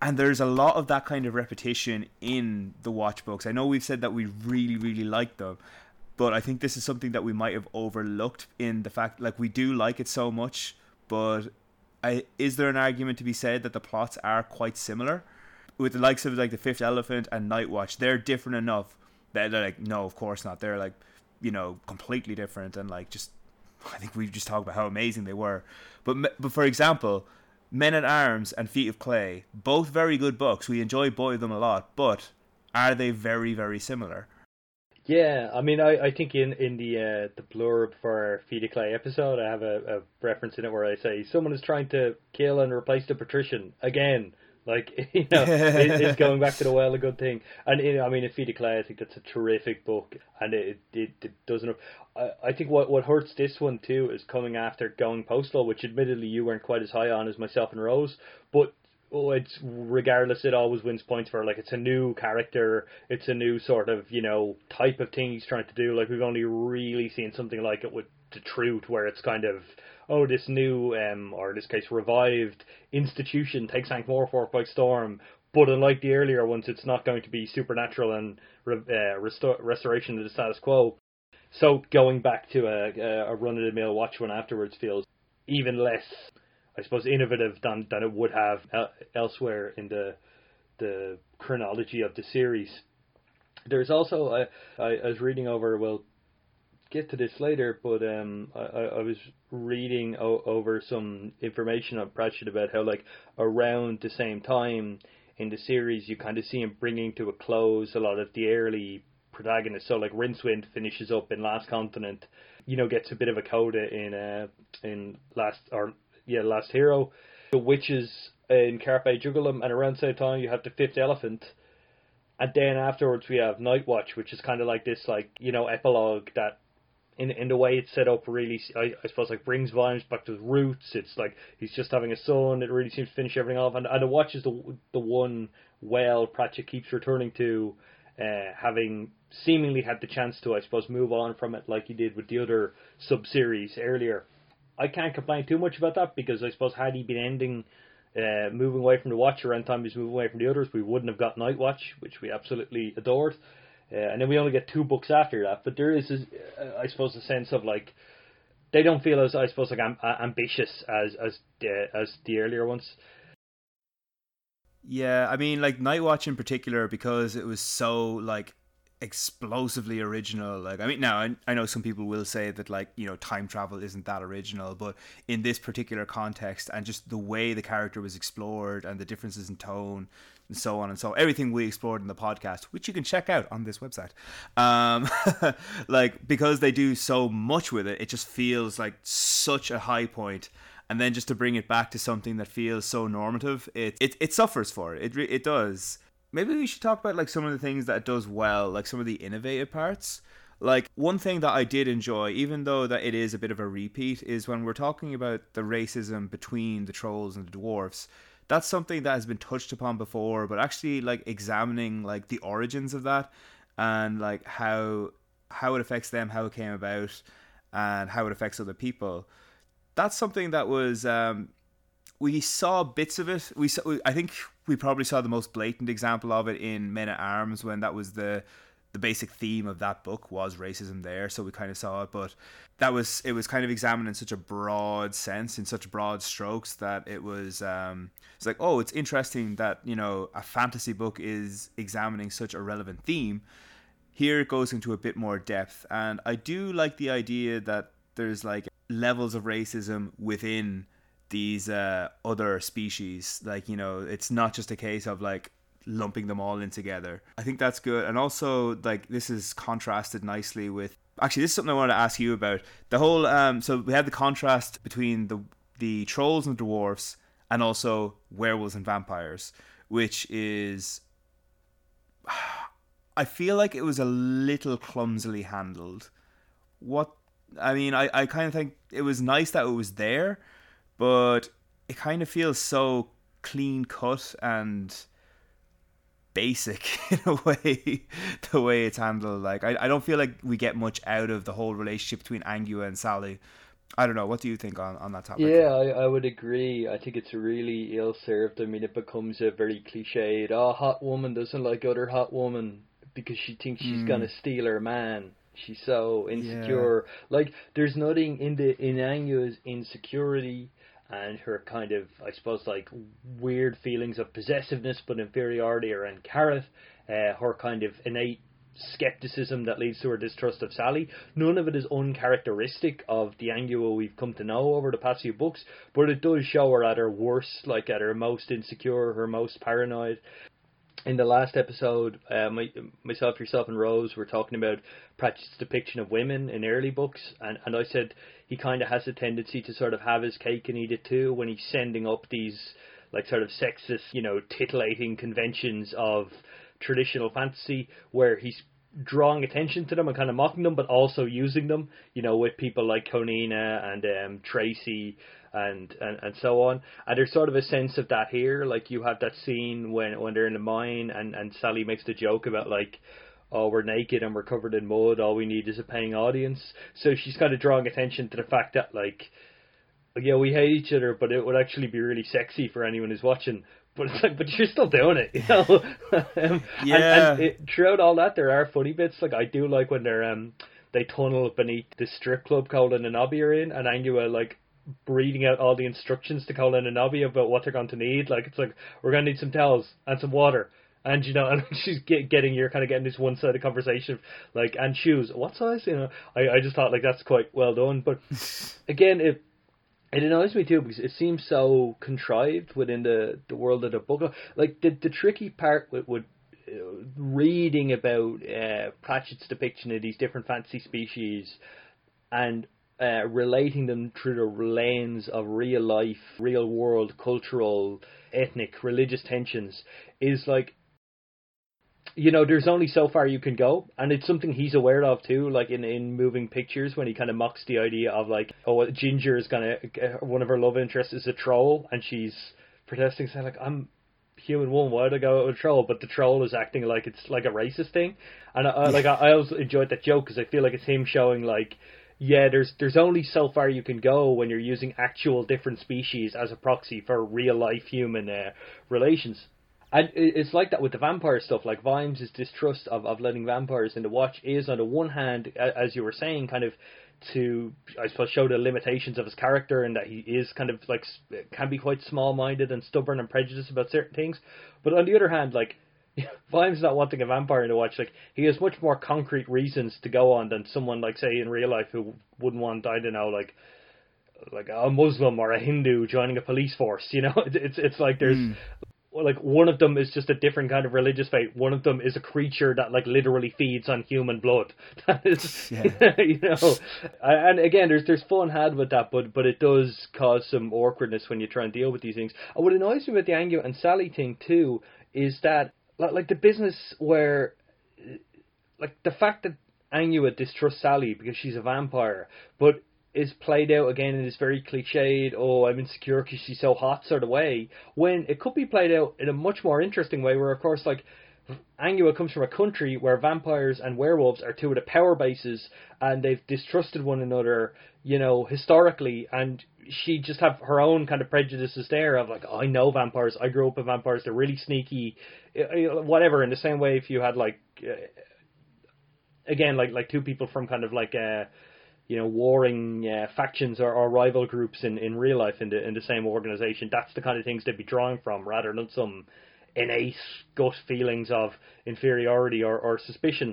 And there's a lot of that kind of repetition in the watch books. I know we've said that we really, really like them, but I think this is something that we might have overlooked in the fact like we do like it so much, but I, is there an argument to be said that the plots are quite similar? With the likes of like the Fifth Elephant and Night Watch, they're different enough that they're like, no, of course not. They're like, you know, completely different and like just. I think we've just talked about how amazing they were, but but for example, Men at Arms and Feet of Clay, both very good books. We enjoy both of them a lot, but are they very very similar? Yeah, I mean, I, I think in in the uh, the blurb for of Clay episode, I have a, a reference in it where I say someone is trying to kill and replace the patrician again. Like you know, it, it's going back to the well a good thing. And you know, I mean, in Feet of Clay, I think that's a terrific book, and it it, it doesn't. I, I think what what hurts this one too is coming after Going Postal, which admittedly you weren't quite as high on as myself and Rose, but oh, it's regardless, it always wins points for like it's a new character, it's a new sort of you know type of thing he's trying to do. Like we've only really seen something like it with the Truth, where it's kind of oh, this new, um, or in this case, revived institution takes Ankh-Morpork by storm. But unlike the earlier ones, it's not going to be supernatural and uh, restor- restoration of the status quo. So going back to a, a run-of-the-mill watch one afterwards feels even less, I suppose, innovative than, than it would have elsewhere in the the chronology of the series. There's also I, I was reading over well get to this later, but um, I, I was reading o- over some information on Pratchett about how, like, around the same time in the series, you kind of see him bringing to a close a lot of the early protagonists. So, like, Rincewind finishes up in Last Continent, you know, gets a bit of a coda in uh, in Last or yeah, Last Hero. The witches in Carpe Jugulum, and around the same time, you have the Fifth Elephant. And then afterwards we have Night Watch, which is kind of like this, like you know, epilogue that in in the way it's set up really I, I suppose like brings Vimes back to his roots. It's like he's just having a son. It really seems to finish everything off. And and the watch is the the one well Pratchett keeps returning to, uh, having seemingly had the chance to I suppose move on from it like he did with the other sub series earlier. I can't complain too much about that because I suppose had he been ending. Uh, moving away from the watch around time he's moving away from the others, we wouldn't have got Night Watch, which we absolutely adored. Uh, and then we only get two books after that. But there is, uh, I suppose, a sense of like they don't feel as I suppose like am, uh, ambitious as as the, as the earlier ones. Yeah, I mean, like Night Watch in particular, because it was so like explosively original. Like, I mean, now I, I know some people will say that like you know time travel isn't that original, but in this particular context and just the way the character was explored and the differences in tone and so on and so everything we explored in the podcast, which you can check out on this website. Um, like because they do so much with it, it just feels like such a high. And then just to bring it back to something that feels so normative, it it, it suffers for it. It it does. Maybe we should talk about like some of the things that it does well, like some of the innovative parts. Like one thing that I did enjoy, even though that it is a bit of a repeat, is when we're talking about the racism between the trolls and the dwarfs that's something that has been touched upon before, but actually like examining like the origins of that and like how how it affects them, how it came about, and how it affects other people. That's something that was um, we saw bits of it. We saw, I think we probably saw the most blatant example of it in Men at Arms when that was the the basic theme of that book was racism there, so we kind of saw it. But that was it was kind of examined in such a broad sense, in such broad strokes that it was um, it's like oh, it's interesting that you know a fantasy book is examining such a relevant theme. Here it goes into a bit more depth, and I do like the idea that there's like levels of racism within these uh, other species. Like you know, it's not just a case of like lumping them all in together. I think that's good. And also, like, this is contrasted nicely with. Actually, this is something I wanted to ask you about. The whole. Um, so we have the contrast between the the trolls and the dwarfs, and also werewolves and vampires, which is. I feel like it was a little clumsily handled. What I mean, I, I kind of think it was nice that it was there, but it kind of feels so clean cut and basic in a way the way it's handled. Like I, I don't feel like we get much out of the whole relationship between Angua and Sally. I don't know. What do you think on, on that topic? Yeah I, I would agree. I think it's really ill served I mean it becomes a very cliched oh hot woman doesn't like other hot woman because she thinks she's mm. gonna steal her man. She's so insecure. Yeah. like there's nothing in the in Angua's insecurity and her kind of, I suppose, like weird feelings of possessiveness but inferiority around Carrot, uh, her kind of innate skepticism that leads to her distrust of Sally. None of it is uncharacteristic of the Angua we've come to know over the past few books, but it does show her at her worst, like at her most insecure, her most paranoid in the last episode, uh, my, myself, yourself, and Rose were talking about Pratchett's depiction of women in early books, and, and I said he kind of has a tendency to sort of have his cake and eat it too when he's sending up these like sort of sexist, you know, titillating conventions of traditional fantasy, where he's drawing attention to them and kind of mocking them, but also using them, you know, with people like Conina and um, Tracy and, and and so on. And there's sort of a sense of that here. Like you have that scene when when they're in the mine and and Sally makes the joke about like. Oh, we're naked and we're covered in mud. All we need is a paying audience. So she's kind of drawing attention to the fact that, like, yeah, we hate each other, but it would actually be really sexy for anyone who's watching but it's like, but you're still doing it, you know. um, yeah. And, and it, throughout all that, there are funny bits. Like I do like when they're um they tunnel beneath the strip club Colon and Nobby are in, and Angua like reading out all the instructions to Colon and Nobby about what they're going to need. Like it's like we're gonna need some towels and some water. And you know, and she's get, getting you're kind of getting this one-sided conversation, like and shoes. What size? You know, I, I just thought like that's quite well done. But again, it it annoys me too because it seems so contrived within the, the world of the book. Like the the tricky part with, with uh, reading about uh, Pratchett's depiction of these different fantasy species and uh, relating them through the lens of real life, real world, cultural, ethnic, religious tensions is like you know, there's only so far you can go, and it's something he's aware of too. Like in in moving pictures, when he kind of mocks the idea of like, oh, Ginger is gonna one of her love interests is a troll, and she's protesting, saying like, I'm human woman, why would I go out with a troll? But the troll is acting like it's like a racist thing, and I, I like I, I also enjoyed that joke because I feel like it's him showing like yeah, there's there's only so far you can go when you're using actual different species as a proxy for real life human uh, relations. And it's like that with the vampire stuff. Like Vimes' distrust of, of letting vampires into watch is, on the one hand, as you were saying, kind of to I suppose show the limitations of his character and that he is kind of like can be quite small-minded and stubborn and prejudiced about certain things. But on the other hand, like Vimes not wanting a vampire to watch, like he has much more concrete reasons to go on than someone like say in real life who wouldn't want I don't know like like a Muslim or a Hindu joining a police force. You know, it's it's like there's mm like one of them is just a different kind of religious faith. One of them is a creature that like literally feeds on human blood. That is, yeah. you know, and again, there's there's fun had with that, but but it does cause some awkwardness when you try and deal with these things. And what annoys me with the Angua and Sally thing too is that like like the business where like the fact that Angua distrusts Sally because she's a vampire, but is played out again in this very cliched, oh, I'm insecure because she's so hot sort of way, when it could be played out in a much more interesting way, where, of course, like, Angua comes from a country where vampires and werewolves are two of the power bases, and they've distrusted one another, you know, historically, and she just have her own kind of prejudices there of like, oh, I know vampires, I grew up with vampires, they're really sneaky, whatever. In the same way, if you had like, uh, again, like like two people from kind of like a you know warring uh, factions or, or rival groups in, in real life in the in the same organization. That's the kind of things they'd be drawing from rather than some innate gut feelings of inferiority or, or suspicion.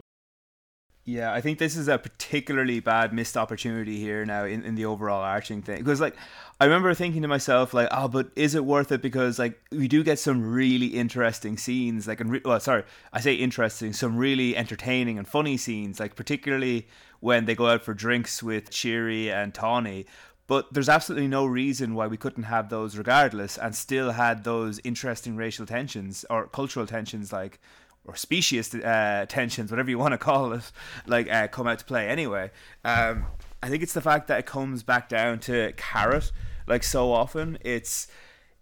Yeah, I think this is a particularly bad missed opportunity here now in, in the overall arching thing. Because like I remember thinking to myself like, oh, but is it worth it? Because like we do get some really interesting scenes, like and re- well, sorry, I say interesting, some really entertaining and funny scenes, like particularly when they go out for drinks with Cheery and Tawneee. But there's absolutely no reason why we couldn't have those regardless, and still had those interesting racial tensions or cultural tensions, like or specious uh, tensions, whatever you want to call it, like uh, come out to play anyway. Um, I think it's the fact that it comes back down to carrot, like so often. It's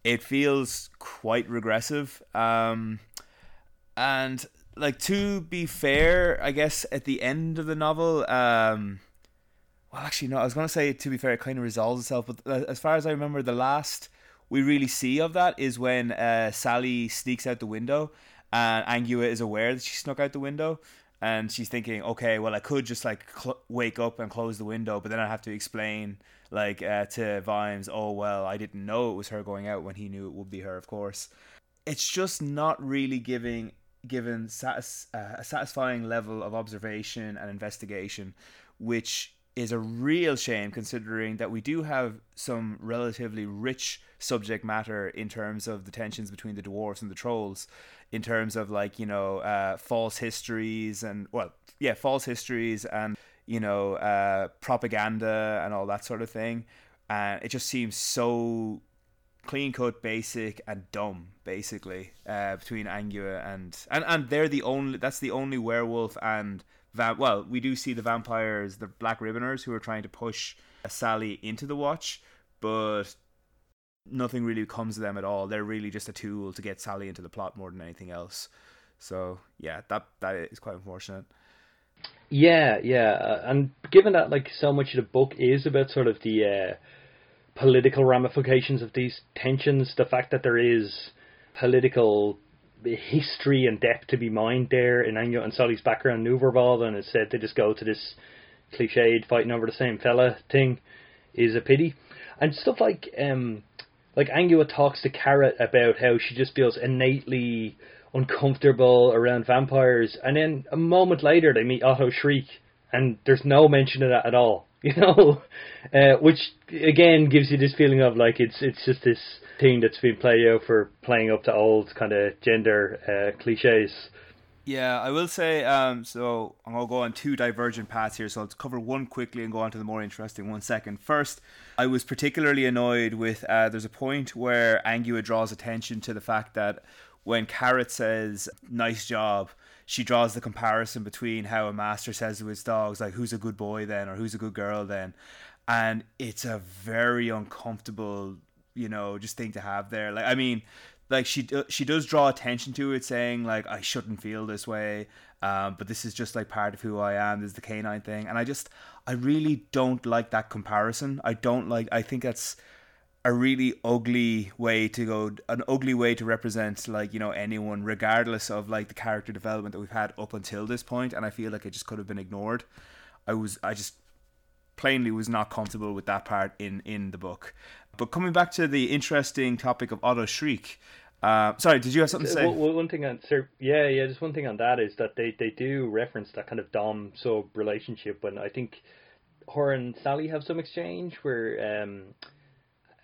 it feels quite regressive, um, and like to be fair, I guess at the end of the novel, um, well, actually no, I was gonna say to be fair, it kind of resolves itself. But uh, as far as I remember, the last we really see of that is when uh, Sally sneaks out the window and Angua is aware that she snuck out the window and she's thinking okay well i could just like cl- wake up and close the window but then i have to explain like uh, to vimes oh well i didn't know it was her going out when he knew it would be her of course it's just not really giving given satis- uh, a satisfying level of observation and investigation which is a real shame considering that we do have some relatively rich subject matter in terms of the tensions between the dwarves and the trolls in terms of like you know uh, false histories and well yeah false histories and you know uh, propaganda and all that sort of thing and it just seems so clean cut, basic, and dumb, basically, uh, between Angua and, and and they're the only. That's the only werewolf and well, we do see the vampires, the Black Ribboners, who are trying to push Sally into the Watch, but nothing really comes of them at all. They're really just a tool to get Sally into the plot more than anything else. So yeah, that that is quite unfortunate. Yeah, yeah, uh, and given that like so much of the book is about sort of the uh, political ramifications of these tensions, the fact that there is political history and depth to be mined there in Angua and Sally's background Überwald, and instead they just go to this cliched fighting over the same fella thing is a pity. And stuff like um like Angua talks to Carrot about how she just feels innately uncomfortable around vampires, and then a moment later they meet Otto Chriek and there's no mention of that at all. You know, uh, which again gives you this feeling of like it's it's just this thing that's been played out for playing up to old kind of gender uh, cliches. Yeah, I will say. Um, so I'm gonna go on two divergent paths here. So I'll cover one quickly and go on to the more interesting one second. First, I was particularly annoyed with. Uh, there's a point where Angua draws attention to the fact that when Carrot says "nice job," she draws the comparison between how a master says to his dogs, like "who's a good boy then" or "who's a good girl then," and it's a very uncomfortable, you know, just thing to have there. Like, I mean, like she she does draw attention to it, saying like I shouldn't feel this way, um, but this is just like part of who I am. This is the canine thing, and I just I really don't like that comparison. I don't like. I think that's a really ugly way to go an ugly way to represent like you know anyone regardless of like the character development that we've had up until this point and i feel like it just could have been ignored. I was i just plainly was not comfortable with that part in in the book. But coming back to the interesting topic of otto Chriek uh, sorry did you have something to say? Well, one thing on sir yeah yeah just one thing on that is that they they do reference that kind of dom sub relationship and i think her and sally have some exchange where um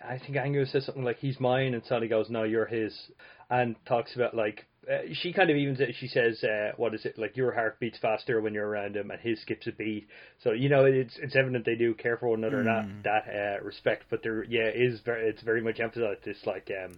I think Angua says something like he's mine, and Sally goes, "No, you're his," and talks about like uh, she kind of even she says, uh, "What is it like? Your heart beats faster when you're around him, and his skips a beat." So you know it's it's evident they do care for one another mm. in that that uh, respect. But there, yeah, is very it's very much emphasized this like um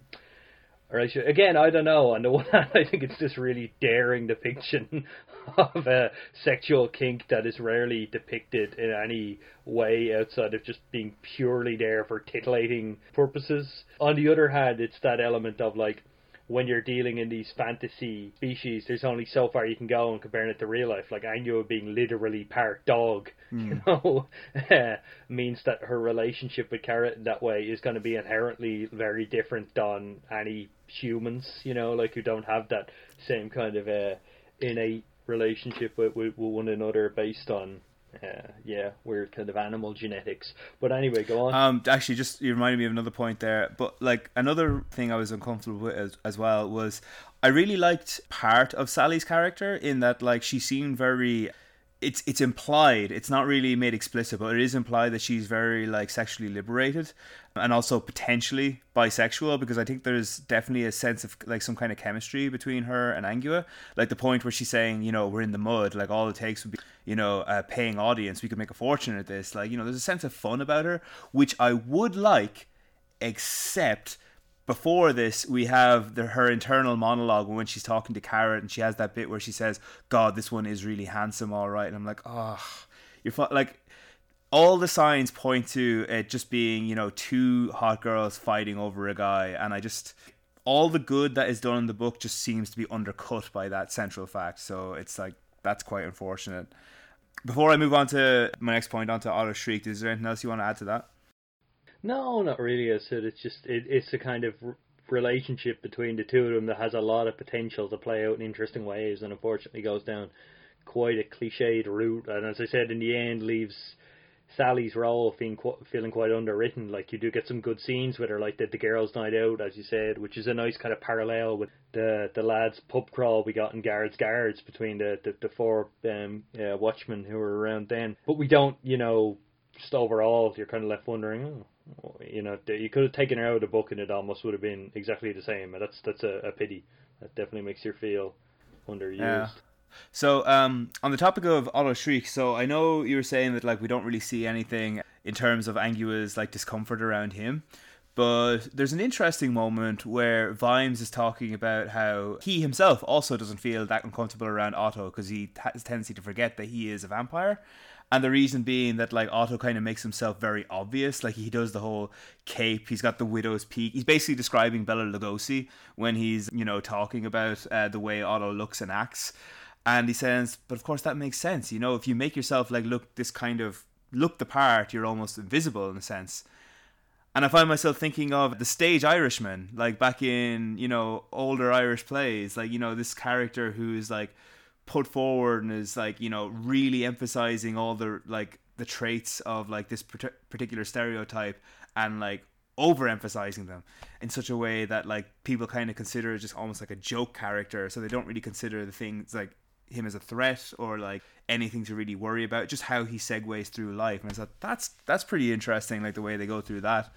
or I should, again, I don't know. On the one hand, I think it's this really daring depiction of a sexual kink that is rarely depicted in any way outside of just being purely there for titillating purposes. On the other hand, it's that element of like when you're dealing in these fantasy species, there's only so far you can go in comparing it to real life. Like Angua being literally part dog, mm. you know, means that her relationship with Carrot in that way is going to be inherently very different than any humans, you know, like who don't have that same kind of uh, innate relationship with, with, with one another based on uh, yeah, weird kind of animal genetics. But anyway, go on. Um, actually, just you reminded me of another point there. But like another thing I was uncomfortable with as, as well was I really liked part of Sally's character in that like she seemed very it's it's implied it's not really made explicit but it is implied that she's very like sexually liberated and also potentially bisexual because i think there's definitely a sense of like some kind of chemistry between her and angua like the point where she's saying you know we're in the mud like all it takes would be you know a paying audience we could make a fortune at this. Like you know there's a sense of fun about her which i would like except before this, we have the, her internal monologue when she's talking to Carrot, and she has that bit where she says, "God, this one is really handsome, all right." And I'm like, "Oh, you're fu-. like." All the signs point to it just being, you know, two hot girls fighting over a guy, and I just all the good that is done in the book just seems to be undercut by that central fact. So it's like that's quite unfortunate. Before I move on to my next point, onto Otto Chriek, is there anything else you want to add to that? No, not really. I said it's just it, it's a kind of relationship between the two of them that has a lot of potential to play out in interesting ways, and unfortunately goes down quite a cliched route. And as I said, in the end, leaves Sally's role feeling feeling quite underwritten. Like you do get some good scenes with her, like the, the girls' night out, as you said, which is a nice kind of parallel with the the lads' pub crawl we got in Guards Guards between the the, the four um, uh, watchmen who were around then. But we don't, you know, just overall, you're kind of left wondering, oh, you know, you could have taken her out of the book and it almost would have been exactly the same. That's that's a, a pity. That definitely makes you feel underused. Yeah. So, um, on the topic of Otto Chriek, so I know you were saying that like we don't really see anything in terms of Angua's like discomfort around him, But there's an interesting moment where Vimes is talking about how he himself also doesn't feel that uncomfortable around Otto because he has a tendency to forget that he is a vampire. And the reason being that like Otto kind of makes himself very obvious. Like he does the whole cape. He's got the widow's peak. He's basically describing Bela Lugosi when he's you know talking about uh, the way Otto looks and acts. And he says, but of course that makes sense. You know, if you make yourself like look this kind of look the part, you're almost invisible in a sense. And I find myself thinking of the stage Irishman, like back in, you know, older Irish plays, like, you know, this character who's like put forward and is like you know really emphasizing all the like the traits of like this particular stereotype and like overemphasizing them in such a way that like people kind of consider it just almost like a joke character. So they don't really consider the things like him as a threat or like anything to really worry about just how he segues through life. And i thought that's that's pretty interesting like the way they go through that.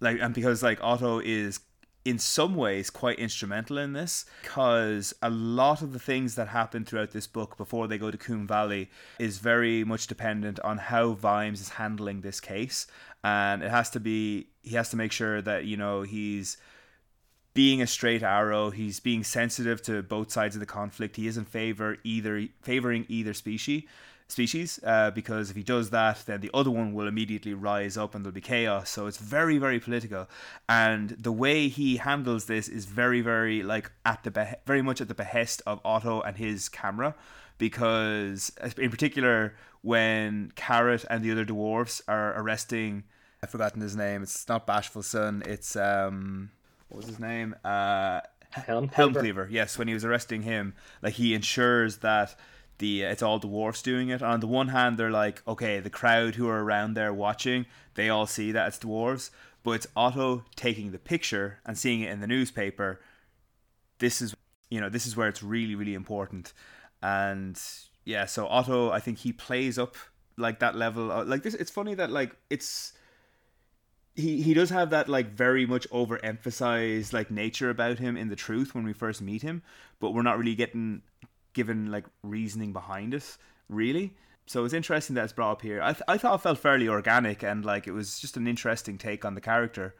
Like and because like otto is in some ways quite instrumental in this because a lot of the things that happen throughout this book before they go to Koom Valley is very much dependent on how Vimes is handling this case. And it has to be he has to make sure that you know he's being a straight arrow. He's being sensitive to both sides of the conflict. He isn't favor either favoring either species species uh, because if he does that, then the other one will immediately rise up and there'll be chaos. So it's very, very political, and the way he handles this is very, very like at the beh- very much at the behest of Otto and his camera, because in particular when Carrot and the other dwarves are arresting, I've forgotten his name. It's not Bashfullsson. It's um, what was his name? Uh. Helm Helmcleaver. Yes, when he was arresting him, like he ensures that the it's all dwarfs doing it. On the one hand, they're like, okay, the crowd who are around there watching, they all see that it's dwarves, but it's Otto taking the picture and seeing it in the newspaper. This is, you know, this is where it's really, really important. And yeah, so Otto, I think he plays up like that level. like this, it's funny that like it's he he does have that like very much overemphasized like nature about him in the truth when we first meet him, but we're not really getting given like reasoning behind it, really. So it's interesting that it's brought up here. I th- I thought it felt fairly organic and like it was just an interesting take on the character.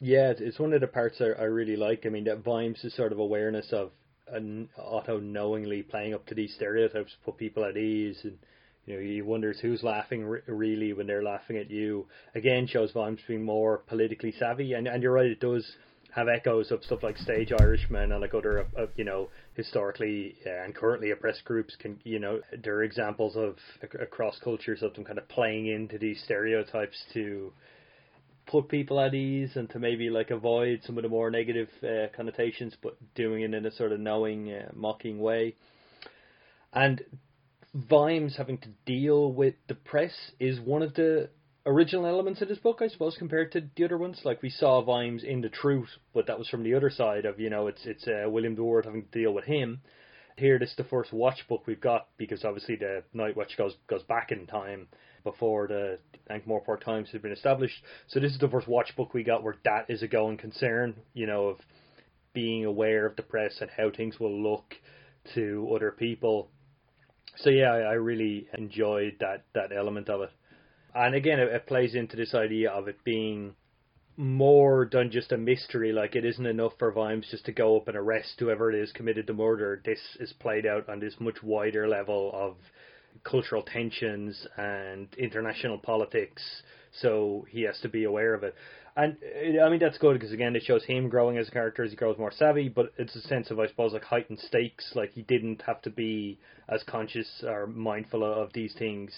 Yeah, it's one of the parts I, I really like. I mean, that Vimes' sort of awareness of an Otto knowingly playing up to these stereotypes to put people at ease, and you know he wonders who's laughing re- really when they're laughing at you. Again, shows Vimes being more politically savvy, and and you're right, it does have echoes of stuff like Stage Irishman and like other, uh, you know, historically and currently oppressed groups can, you know, there are examples of across cultures of them kind of playing into these stereotypes to put people at ease and to maybe like avoid some of the more negative uh, connotations, but doing it in a sort of knowing, uh, mocking way. And Vimes having to deal with the press is one of the original elements of this book, I suppose, compared to the other ones. Like we saw Vimes in the truth, but that was from the other side of you know it's it's uh, William Worde having to deal with him. Here, this is the first watch book we've got because obviously the Night Watch goes goes back in time before the Ankh-Morpork Times had been established. So this is the first watch book we got where that is a going concern, you know, of being aware of the press and how things will look to other people. So yeah, I, I really enjoyed that that element of it and again, it, it plays into this idea of it being more than just a mystery. Like it isn't enough for Vimes just to go up and arrest whoever it is committed the murder. This is played out on this much wider level of cultural tensions and international politics. So he has to be aware of it. And uh, I mean that's good because again it shows him growing as a character as he grows more savvy. But it's a sense of I suppose like heightened stakes. Like he didn't have to be as conscious or mindful of these things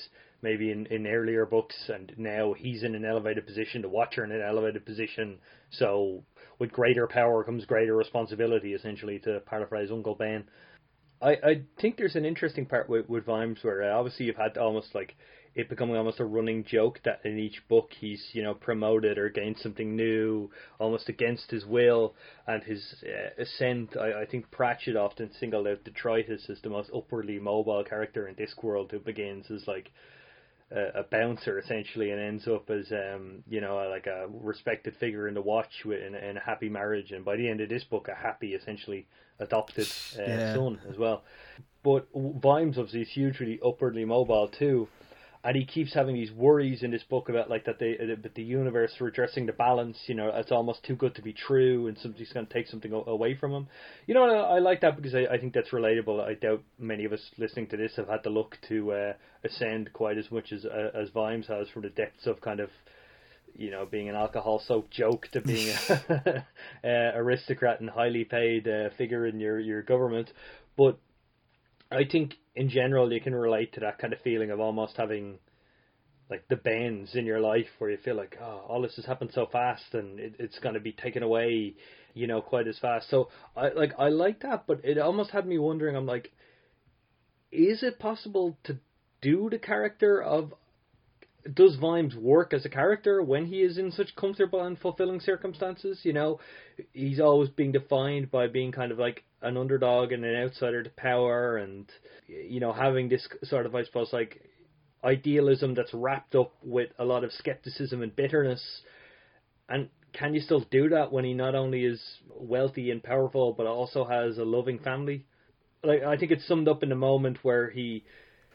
maybe in, in earlier books, and now he's in an elevated position, the Watcher in an elevated position. So with greater power comes greater responsibility, essentially, to paraphrase Uncle Ben. I, I think there's an interesting part with, with Vimes where uh, obviously you've had almost like it becoming almost a running joke that in each book he's you know promoted or gained something new almost against his will and his uh, ascent I, I think Pratchett often singled out Detritus as the most upwardly mobile character in Discworld who begins as like a, a bouncer essentially and ends up as um, you know like a respected figure in the watch with, in, in a happy marriage and by the end of this book a happy essentially adopted uh, yeah. son as well. But Vimes obviously is hugely upwardly mobile too. And he keeps having these worries in this book about like that they that the universe redressing the balance. You know, it's almost too good to be true, and somebody's going to take something away from him. You know, I, I like that because I, I think that's relatable. I doubt many of us listening to this have had the luck to uh, ascend quite as much as uh, as Vimes has from the depths of kind of you know, being an alcohol soaked joke to being an uh, aristocrat and highly paid uh, figure in your, your government. But I think in general you can relate to that kind of feeling of almost having like the bends in your life where you feel like oh all this has happened so fast and it, it's going to be taken away you know quite as fast. So i like i like that but it almost had me wondering i'm like is it possible to do the character of does Vimes work as a character when he is in such comfortable and fulfilling circumstances? You know, he's always being defined by being kind of like an underdog and an outsider to power, and you know, having this sort of, I suppose, like idealism that's wrapped up with a lot of skepticism and bitterness. And can you still do that when he not only is wealthy and powerful, but also has a loving family? Like I think it's summed up in the moment where he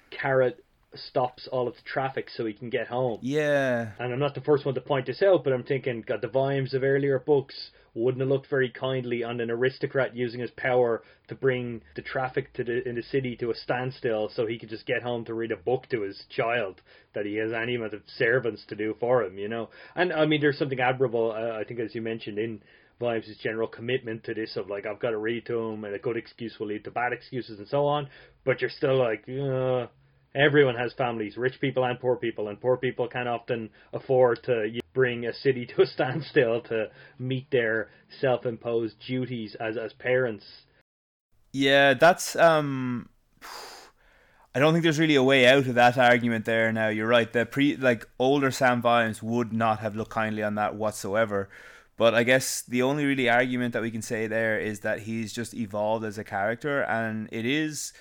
carrot stops all of the traffic so he can get home. Yeah. And I'm not the first one to point this out, but I'm thinking, God, the Vimes of earlier books wouldn't have looked very kindly on an aristocrat using his power to bring the traffic to the in the city to a standstill so he could just get home to read a book to his child that he has any amount of servants to do for him, you know. And I mean, there's something admirable, uh, I think, as you mentioned in Vimes' general commitment to this of like I've got to read to him, and a good excuse will lead to bad excuses and so on. But you're still like, uh, everyone has families, rich people and poor people, and poor people can often afford to bring a city to a standstill to meet their self-imposed duties as as parents. Yeah, that's um I don't think there's really a way out of that argument there now. You're right. The pre like older Sam Vimes would not have looked kindly on that whatsoever. But I guess the only really argument that we can say there is that he's just evolved as a character and it is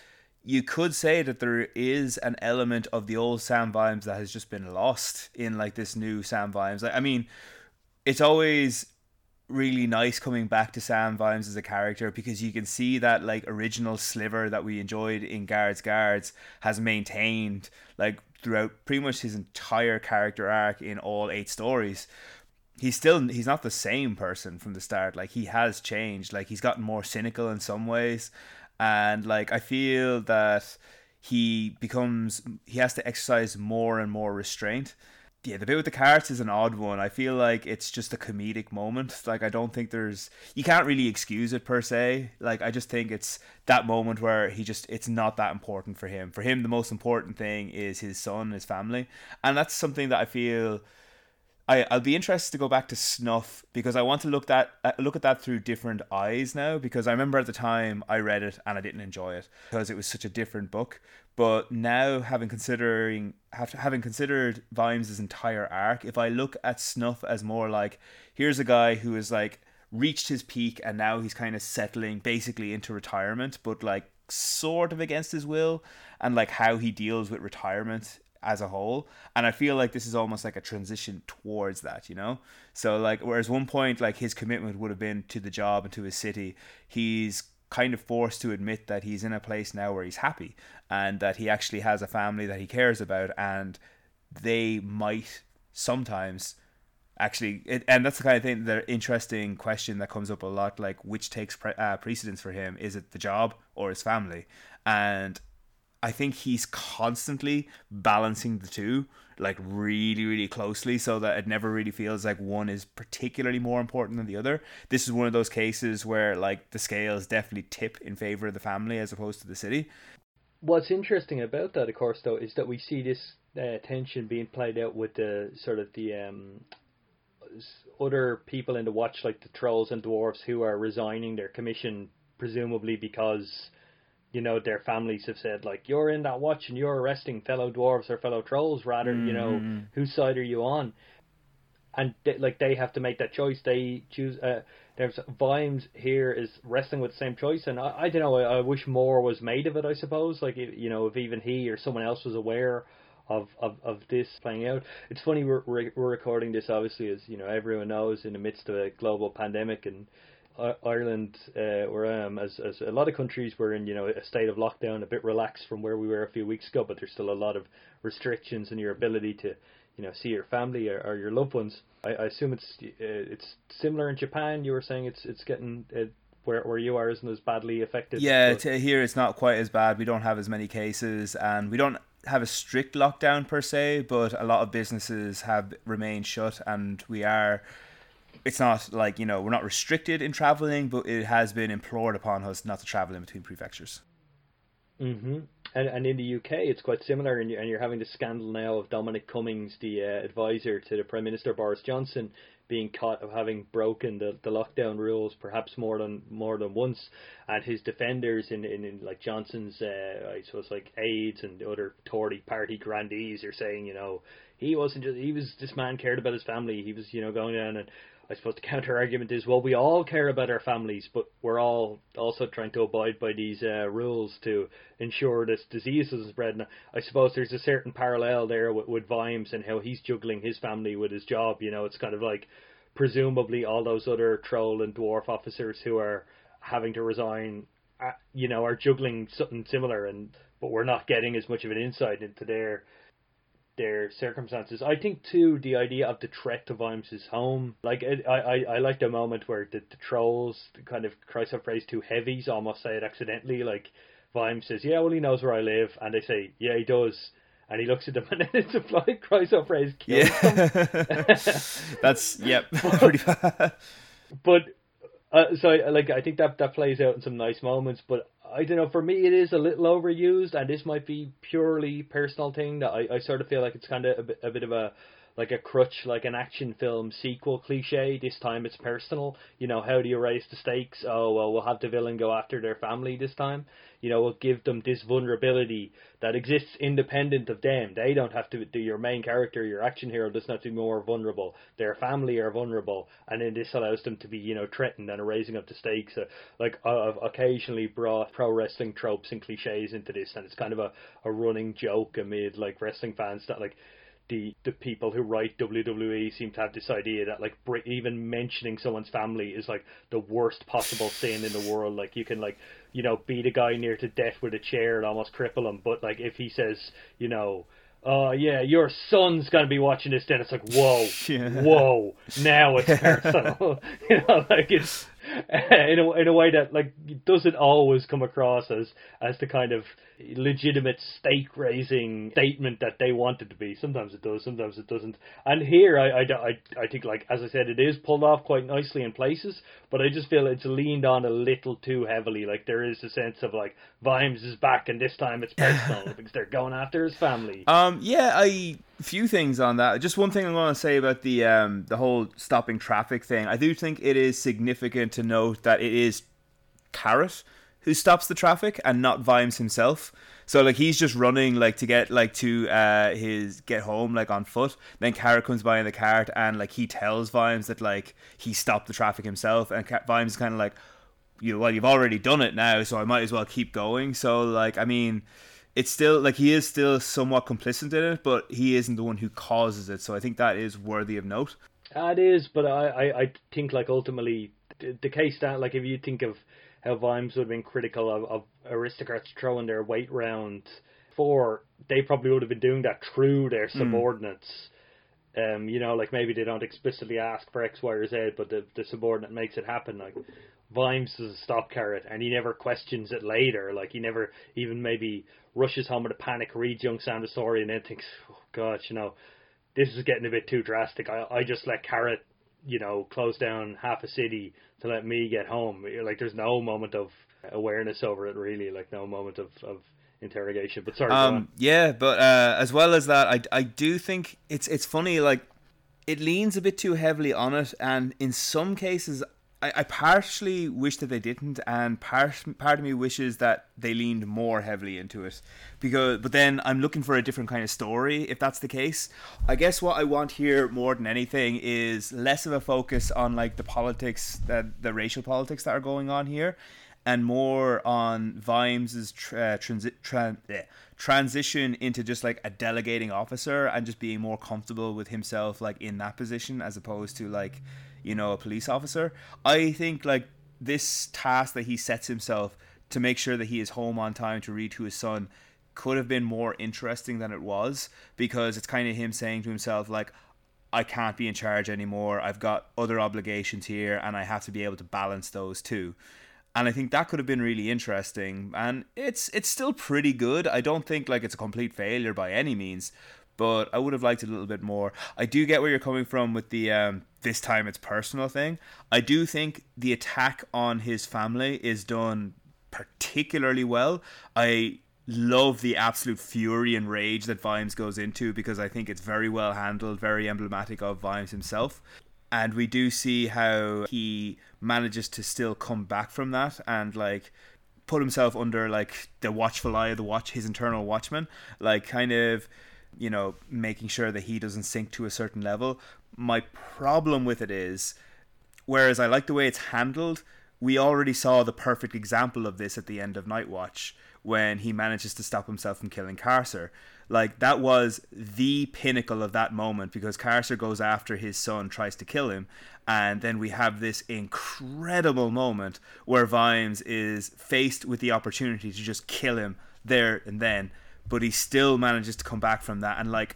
you could say that there is an element of the old Sam Vimes that has just been lost in like this new Sam Vimes. Like, I mean, it's always really nice coming back to Sam Vimes as a character because you can see that like original sliver that we enjoyed in Guards Guards has maintained like throughout pretty much his entire character arc in all eight stories. He's still he's not the same person from the start. Like he has changed. Like he's gotten more cynical in some ways and like I feel that he becomes he has to exercise more and more restraint. Yeah, the bit with the carts is an odd one. I feel like it's just a comedic moment. Like I don't think there's you can't really excuse it per se. Like I just think it's that moment where he just it's not that important for him. For him the most important thing is his son, his family. And that's something that I feel I, I'll be interested to go back to Snuff because I want to look that uh, look at that through different eyes now because I remember at the time I read it and I didn't enjoy it because it was such a different book. But now having considering having considered Vimes' entire arc, if I look at Snuff as more like here's a guy who is like reached his peak and now he's kind of settling basically into retirement, but like sort of against his will, and like how he deals with retirement as a whole and i feel like this is almost like a transition towards that you know? So like whereas one point like his commitment would have been to the job and to his city he's kind of forced to admit that he's in a place now where he's happy and that he actually has a family that he cares about and they might sometimes actually it, and that's the kind of thing the interesting question that comes up a lot like which takes pre- uh, precedence for him? Is it the job or his family? And I think he's constantly balancing the two like really really closely so that it never really feels like one is particularly more important than the other. This is one of those cases where like the scales definitely tip in favor of the family as opposed to the city. What's interesting about that, of course, though, is that we see this uh, tension being played out with the sort of the um, other people in the watch, like the trolls and dwarves, who are resigning their commission, presumably because you know their families have said like you're in that watch and you're arresting fellow dwarves or fellow trolls rather mm-hmm. you know mm-hmm. whose side are you on and they, like they have to make that choice they choose uh, there's Vimes here is wrestling with the same choice and I, I don't know I, I wish more was made of it I suppose like you know if even he or someone else was aware of, of, of this playing out. It's funny we're, we're recording this obviously as you know everyone knows in the midst of a global pandemic and Ireland, uh, where I am, as as a lot of countries were in, you know, a state of lockdown, a bit relaxed from where we were a few weeks ago, but there's still a lot of restrictions in your ability to, you know, see your family or, or your loved ones. I, I assume it's uh, it's similar in Japan. You were saying it's it's getting uh, where where you are isn't as badly affected. Yeah, to here it's not quite as bad. We don't have as many cases, and we don't have a strict lockdown per se, but a lot of businesses have remained shut, and we are. It's not like you know we're not restricted in traveling, but it has been implored upon us not to travel in between prefectures. Mm-hmm. And, and in the UK, it's quite similar, and you're, and you're having the scandal now of Dominic Cummings, the uh, advisor to the Prime Minister Boris Johnson, being caught of having broken the, the lockdown rules perhaps more than more than once, and his defenders in in, in like Johnson's uh, I suppose like aides and other Tory party grandees are saying you know he wasn't just he was this man cared about his family he was you know going down and I suppose the counter argument is, well, we all care about our families, but we're all also trying to abide by these uh, rules to ensure this disease doesn't spread. And I suppose there's a certain parallel there with, with Vimes and how he's juggling his family with his job. You know, it's kind of like presumably all those other troll and dwarf officers who are having to resign, uh, you know, are juggling something similar, and but we're not getting as much of an insight into their their circumstances. I think too the idea of the threat to Vimes' home, like it, I, I I like the moment where the, the trolls kind of Chrysoprase to heavies almost say it accidentally. Like Vimes says, "Yeah, well he knows where I live," and they say, "Yeah, he does." And he looks at them, and then it's a fly Chrysoprase kills yeah. That's yep, pretty bad. But uh, so like I think that that plays out in some nice moments, but I don't know. For me, it is a little overused, and this might be purely personal thing that I, I sort of feel like it's kind of a bit, a bit of a like a crutch, like an action film sequel cliche. This time it's personal. You know, how do you raise the stakes? Oh, well, we'll have the villain go after their family this time. You know, we'll give them this vulnerability that exists independent of them. They don't have to do your main character, your action hero does not be more vulnerable. Their family are vulnerable, and then this allows them to be, you know, threatened and raising up the stakes. Uh, like I've occasionally brought pro wrestling tropes and cliches into this, and it's kind of a, a running joke amid like wrestling fans that like the the people who write WWE seem to have this idea that like even mentioning someone's family is like the worst possible sin in the world. Like you can like you know beat a guy near to death with a chair and almost cripple him, but like if he says you know. Oh yeah, your son's gonna be watching this. Then it's like, whoa, yeah. whoa. Now it's personal. you know, like it's in a in a way that like doesn't always come across as as the kind of legitimate stake raising statement that they want it to be. Sometimes it does, sometimes it doesn't. And here, I, I, I, I think, like, as I said, it is pulled off quite nicely in places, but I just feel it's leaned on a little too heavily. Like, there is a sense of, like, Vimes is back, and this time it's personal because they're going after his family. Um, yeah, I few things on that. Just one thing I'm going to say about the um the whole stopping traffic thing. I do think it is significant to note that it is Carrot who stops the traffic and not Vimes himself. So like he's just running like to get like to uh his get home like on foot. Then Carrot comes by in the cart and like he tells Vimes that like he stopped the traffic himself and Vimes is kind of like you well you've already done it now so I might as well keep going. So like I mean it's still like he is still somewhat complicit in it, but he isn't the one who causes it. So I think that is worthy of note. It is, but I, I, I think like ultimately the, the case that like if you think of how Vimes would have been critical of, of aristocrats throwing their weight round for they probably would have been doing that through their hmm. subordinates. Mm. Um, you know, like maybe they don't explicitly ask for X, Y, or Z, but the the subordinate makes it happen. Like Vimes is a stop carrot, and he never questions it later. Like he never even maybe rushes home with a panic, reads young the story, and then thinks, "Oh God, you know, this is getting a bit too drastic. I I just let Carrot, you know, close down half a city to let me get home. Like there's no moment of awareness over it really, like no moment of, of interrogation. But sorry. Um, yeah, but uh, as well as that, I I do think it's it's funny like it leans a bit too heavily on it, and in some cases I, I partially wish that they didn't, and part part of me wishes that they leaned more heavily into it. Because, but then I'm looking for a different kind of story. If that's the case, I guess what I want here more than anything is less of a focus on like the politics, that the racial politics that are going on here, and more on Vimes's tra- transi- tra- eh, transition into just like a delegating officer and just being more comfortable with himself like in that position as opposed to like you know, a police officer. I think like this task that he sets himself to make sure that he is home on time to read to his son could have been more interesting than it was because it's kind of him saying to himself like I can't be in charge anymore. I've got other obligations here and I have to be able to balance those too. And I think that could have been really interesting and it's it's still pretty good. I don't think like it's a complete failure by any means, but I would have liked it a little bit more. I do get where you're coming from with the um, this time it's personal thing. I do think the attack on his family is done particularly well. I love the absolute fury and rage that Vimes goes into because I think it's very well handled, very emblematic of Vimes himself. And we do see how he manages to still come back from that and like put himself under like the watchful eye of the watch his internal watchman, like kind of you know, making sure that he doesn't sink to a certain level. My problem with it is whereas I like the way it's handled, we already saw the perfect example of this at the end of Night Watch when he manages to stop himself from killing Carcer. Like that was the pinnacle of that moment because Carcer goes after his son, tries to kill him, and then we have this incredible moment where Vimes is faced with the opportunity to just kill him there and then, but he still manages to come back from that and like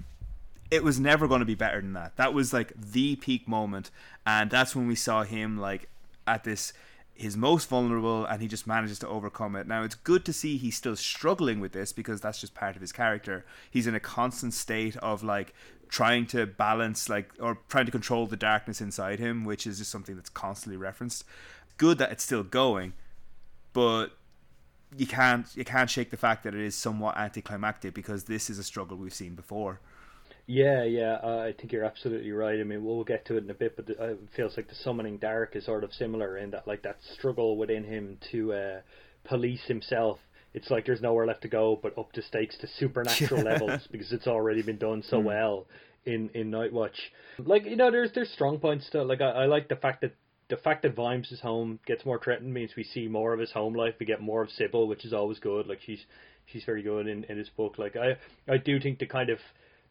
it was never going to be better than that. That was like the peak moment, and that's when we saw him like at this his most vulnerable and he just manages to overcome it. Now it's good to see he's still struggling with this because that's just part of his character. He's in a constant state of like trying to balance like or trying to control the darkness inside him, which is just something that's constantly referenced. Good that it's still going, but you can't you can't shake the fact that it is somewhat anticlimactic because this is a struggle we've seen before. Yeah, yeah, uh, I think you're absolutely right. I mean, we'll get to it in a bit, but uh, it feels like the summoning dark is sort of similar in that, like, that struggle within him to uh, police himself. It's like there's nowhere left to go but up the stakes to supernatural levels because it's already been done so mm. well in in Night Watch. Like you know, there's there's strong points to like I, I like the fact that the fact that Vimes' home gets more threatened means we see more of his home life. We get more of Sybil, which is always good. Like she's she's very good in in his book. Like I I do think the kind of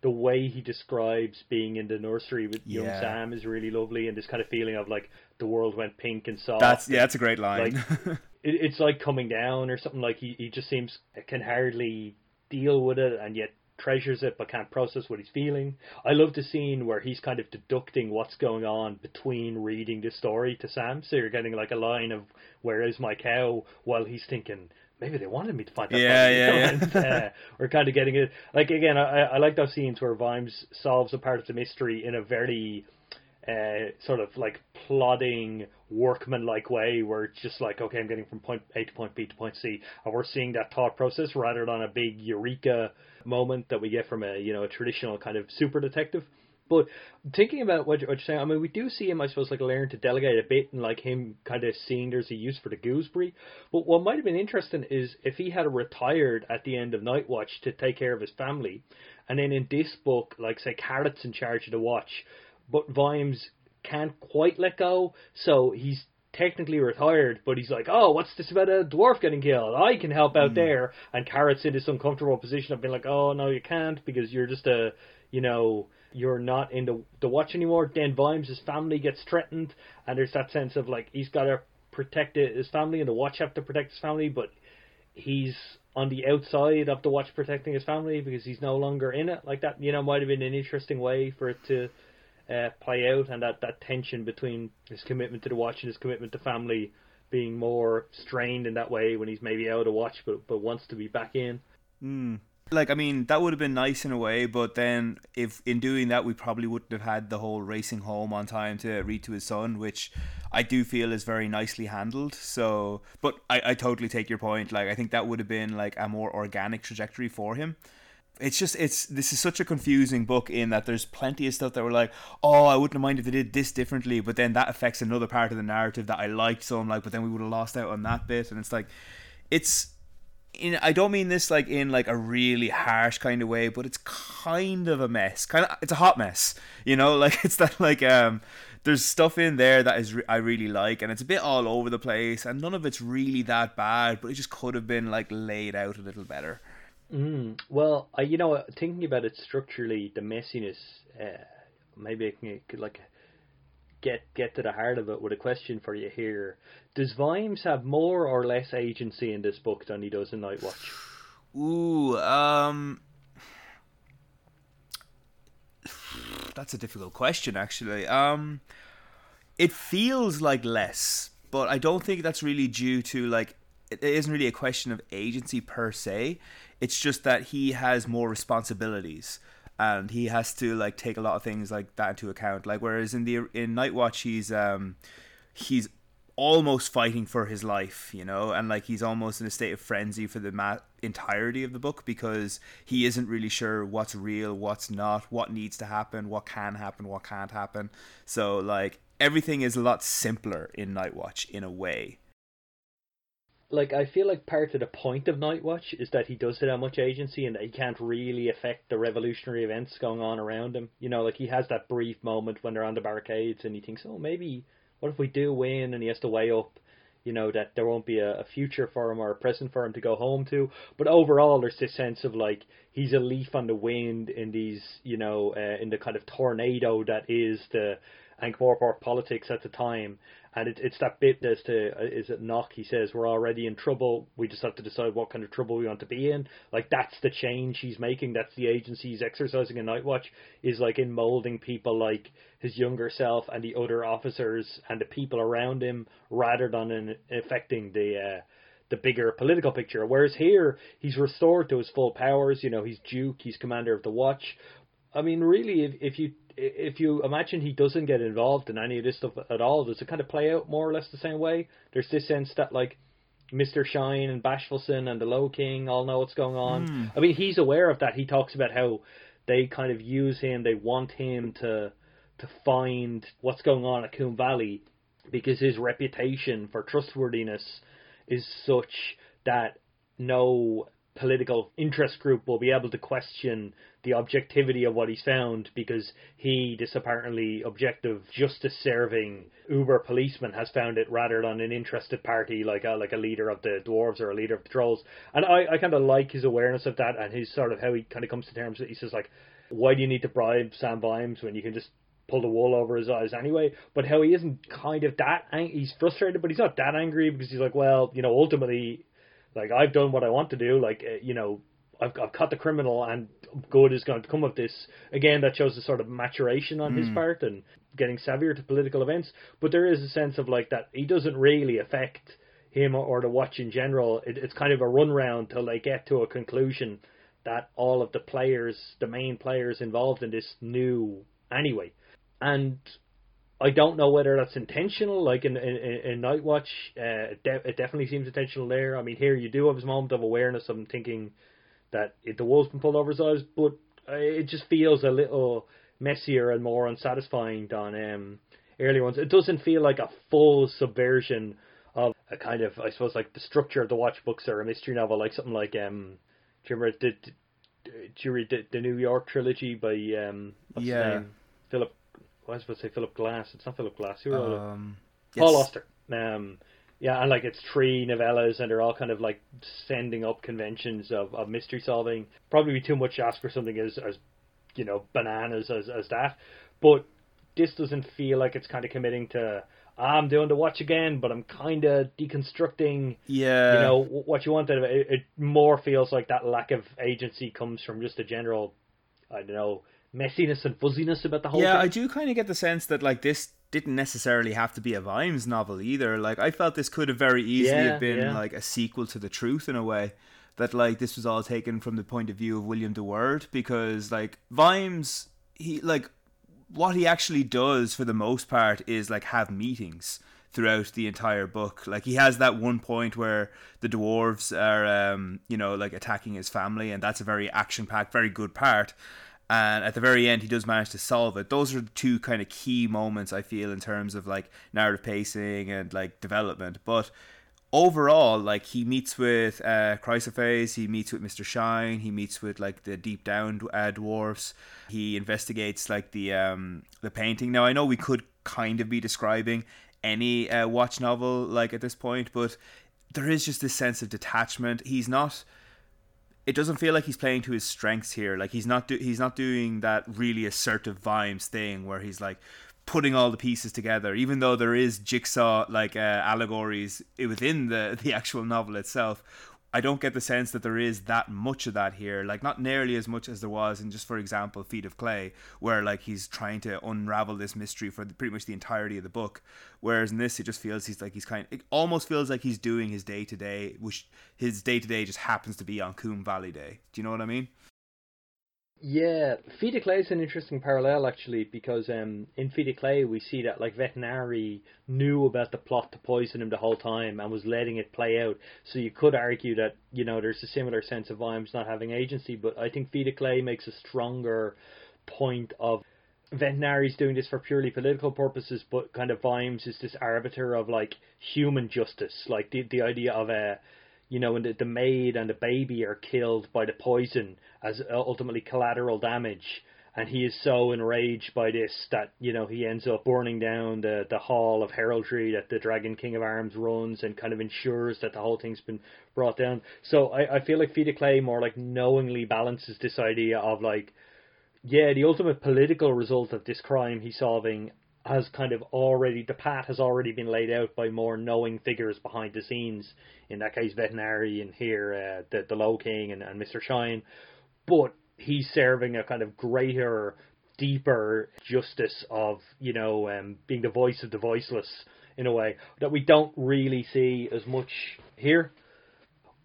the way he describes being in the nursery with yeah. young Sam is really lovely, and this kind of feeling of like the world went pink and soft. That's yeah, that's a great line. Like, it, it's like coming down or something. Like he he just seems can hardly deal with it, and yet treasures it but can't process what he's feeling. I love the scene where he's kind of deducting what's going on between reading the story to Sam. So you're getting like a line of "Where is my cow?" while he's thinking, maybe they wanted me to find that. Yeah, yeah, yeah. and, uh, we're kind of getting it. Like again, I, I like those scenes where Vimes solves a part of the mystery in a very uh, sort of like plodding workman-like way, where it's just like, okay, I'm getting from point A to point B to point C, and we're seeing that thought process rather than a big eureka moment that we get from a you know a traditional kind of super detective. But thinking about what you're, what you're, saying, I mean, we do see him, I suppose, like learn to delegate a bit and like him kind of seeing there's a use for the gooseberry. But what might have been interesting is if he had retired at the end of Night Watch to take care of his family, and then in this book, like say Carrot's in charge of the watch, but Vimes can't quite let go, so he's technically retired, but he's like, oh, what's this about a dwarf getting killed? I can help out mm. there. And Carrot's in this uncomfortable position of being like, oh, no, you can't because you're just a, you know, you're not in the the watch anymore. Then Vimes' family gets threatened, and there's that sense of like he's got to protect his family, and the watch have to protect his family, but he's on the outside of the watch protecting his family because he's no longer in it. Like that, you know, might have been an interesting way for it to uh, play out, and that that tension between his commitment to the watch and his commitment to family being more strained in that way when he's maybe out of watch, but but wants to be back in. Mm. Like, I mean, that would have been nice in a way, but then if in doing that, we probably wouldn't have had the whole racing home on time to read to his son, which I do feel is very nicely handled. So, but I, I totally take your point. Like, I think that would have been like a more organic trajectory for him. It's just it's this is such a confusing book in that there's plenty of stuff that were like, oh, I wouldn't minded if they did this differently, but then that affects another part of the narrative that I liked, so I'm like, but then we would have lost out on that bit, and it's like, it's in I don't mean this like in like a really harsh kind of way, but it's kind of a mess. Kind of it's a hot mess, you know. Like it's that like um there's stuff in there that is re- I really like, and it's a bit all over the place, and none of it's really that bad, but it just could have been like laid out a little better. Mm, well, you know, thinking about it structurally, the messiness, uh, maybe I can like get get to the heart of it with a question for you here. Does Vimes have more or less agency in this book than he does in Night Watch? Ooh, um, that's a difficult question, actually. Um, it feels like less, but I don't think that's really due to like it isn't really a question of agency per se. It's just that he has more responsibilities and he has to like take a lot of things like that into account. Like whereas in the in Night Watch he's um he's almost fighting for his life, you know, and like he's almost in a state of frenzy for the ma- entirety of the book because he isn't really sure what's real, what's not, what needs to happen, what can happen, what can't happen. So like everything is a lot simpler in Night Watch in a way. Like I feel like part of the point of Night Watch is that he does have much agency and that he can't really affect the revolutionary events going on around him. You know, like he has that brief moment when they're on the barricades and he thinks, oh, maybe what if we do win and he has to weigh up you know that there won't be a, a, future for him or a present for him to go home to but overall there's this sense of like he's a leaf on the wind in these you know uh, in the kind of tornado that is the Ankh-Morpork politics at the time and it, it's that bit as to uh, is it knock? He says we're already in trouble. We just have to decide what kind of trouble we want to be in. Like that's the change he's making. That's the agency he's exercising in Night Watch. Is like in molding people like his younger self and the other officers and the people around him, rather than in affecting the. Uh, the bigger political picture. Whereas here, he's restored to his full powers. You know, he's Duke, he's commander of the Watch. I mean, really, if, if you if you imagine he doesn't get involved in any of this stuff at all, does it kind of play out more or less the same way? There's this sense that like Mr. Shine and Bashfullsson and the Low King all know what's going on. Mm. I mean, he's aware of that. He talks about how they kind of use him. They want him to to find what's going on at Koom Valley because his reputation for trustworthiness is such that no political interest group will be able to question the objectivity of what he's found because he, this apparently objective justice serving uber policeman, has found it rather than an interested party like a, like a leader of the dwarves or a leader of the trolls. And I, I kind of like his awareness of that and his sort of how he kind of comes to terms with. He says like, why do you need to bribe Sam Vimes when you can just pull the wool over his eyes anyway. But how he isn't kind of that ang- he's frustrated, but he's not that angry because he's like, well, you know, ultimately like I've done what I want to do. Like uh, you know, I've I've caught the criminal, and good is going to come of this. Again, that shows a sort of maturation on mm. his part and getting savvier to political events. But there is a sense of like that he doesn't really affect him or the watch in general. It, it's kind of a run round till they get to a conclusion that all of the players, the main players involved in this, knew anyway. And I don't know whether that's intentional. Like in in, in Night Watch, uh, it, de- it definitely seems intentional there. I mean, here you do have this moment of awareness of him thinking that it, the wolves can pull over his eyes, but uh, it just feels a little messier and more unsatisfying than um, earlier ones. It doesn't feel like a full subversion of a kind of, I suppose, like the structure of the Watch books or a mystery novel, like something like um, do you remember the, do you read the, the New York trilogy by um, what's yeah. his name? Philip I was to say Philip Glass. It's not Philip Glass. Who wrote um, it? Paul Auster. Um, yeah, and like it's three novellas, and they're all kind of like sending up conventions of, of mystery solving. Probably too much to ask for something as as you know bananas as as that, but this doesn't feel like it's kind of committing to. I'm doing the watch again, but I'm kind of deconstructing. Yeah. You know what you want it. It more feels like that lack of agency comes from just a general, I don't know, messiness and fuzziness about the whole yeah, thing. I do kind of get the sense that like this didn't necessarily have to be a Vimes novel either. Like I felt this could have very easily yeah, have been yeah. like a sequel to The Truth in a way. That like this was all taken from the point of view of William de Worde because like Vimes he like what he actually does for the most part is like have meetings throughout the entire book. Like he has that one point where the dwarves are, um, you know, like attacking his family, and that's a very action-packed, very good part and at the very end he does manage to solve it. Those are two kind of key moments i feel in terms of like narrative pacing and like development. But overall like he meets with uh Chrysoprase, he meets with mr shine he meets with like the deep down uh, dwarfs. He investigates like the um the painting. Now i know we could kind of be describing any uh, watch novel like at this point but there is just this sense of detachment. He's not it doesn't feel like he's playing to his strengths here. Like he's not do- he's not doing that really assertive Vimes thing where he's like putting all the pieces together, even though there is jigsaw like uh, allegories within the the actual novel itself. I don't get the sense that there is that much of that here. Like not nearly as much as there was in just for example Feet of Clay, where like he's trying to unravel this mystery for the, pretty much the entirety of the book. Whereas in this, it just feels he's like he's kind. Of, it almost feels like he's doing his day to day, which his day to day just happens to be on Koom Valley Day. Do you know what I mean? Yeah, of Clay is an interesting parallel actually because um, in of Clay we see that like Vetinari knew about the plot to poison him the whole time and was letting it play out. So you could argue that you know there's a similar sense of Vimes not having agency, but I think of Clay makes a stronger point of Vetinari's doing this for purely political purposes, but kind of Vimes is this arbiter of like human justice, like the the idea of a you know, and the, the maid and the baby are killed by the poison as uh, ultimately collateral damage. And he is so enraged by this that, you know, he ends up burning down the, the hall of heraldry that the Dragon King of Arms runs and kind of ensures that the whole thing's been brought down. So I, I feel like of Clay more like knowingly balances this idea of like, yeah, the ultimate political result of this crime he's solving has kind of already the path has already been laid out by more knowing figures behind the scenes. In that case, Vetinari and here uh, the the Low King and, and Mister Shine, but he's serving a kind of greater, deeper justice of you know um, being the voice of the voiceless in a way that we don't really see as much here.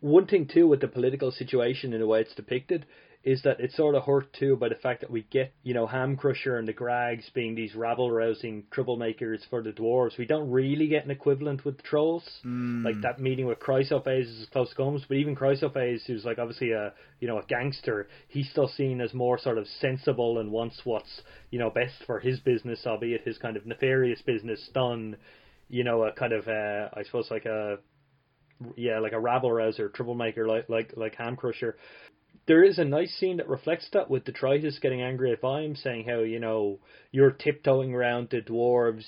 One thing too with the political situation in the way it's depicted is that it's sort of hurt too by the fact that we get, you know, Hamcrusher and the Grags being these rabble rousing troublemakers for the dwarves. We don't really get an equivalent with the trolls. Mm. Like that meeting with Chrysoprase is as close comes, but even Chrysoprase, who's like obviously a you know a gangster, he's still seen as more sort of sensible and wants what's you know best for his business, albeit his kind of nefarious business done. You know, a kind of uh, I suppose like a yeah, like a rabble rouser, troublemaker, like like like Hamcrusher there is a nice scene that reflects that with Detritus getting angry at Vimes, saying how you know you're tiptoeing around the dwarves'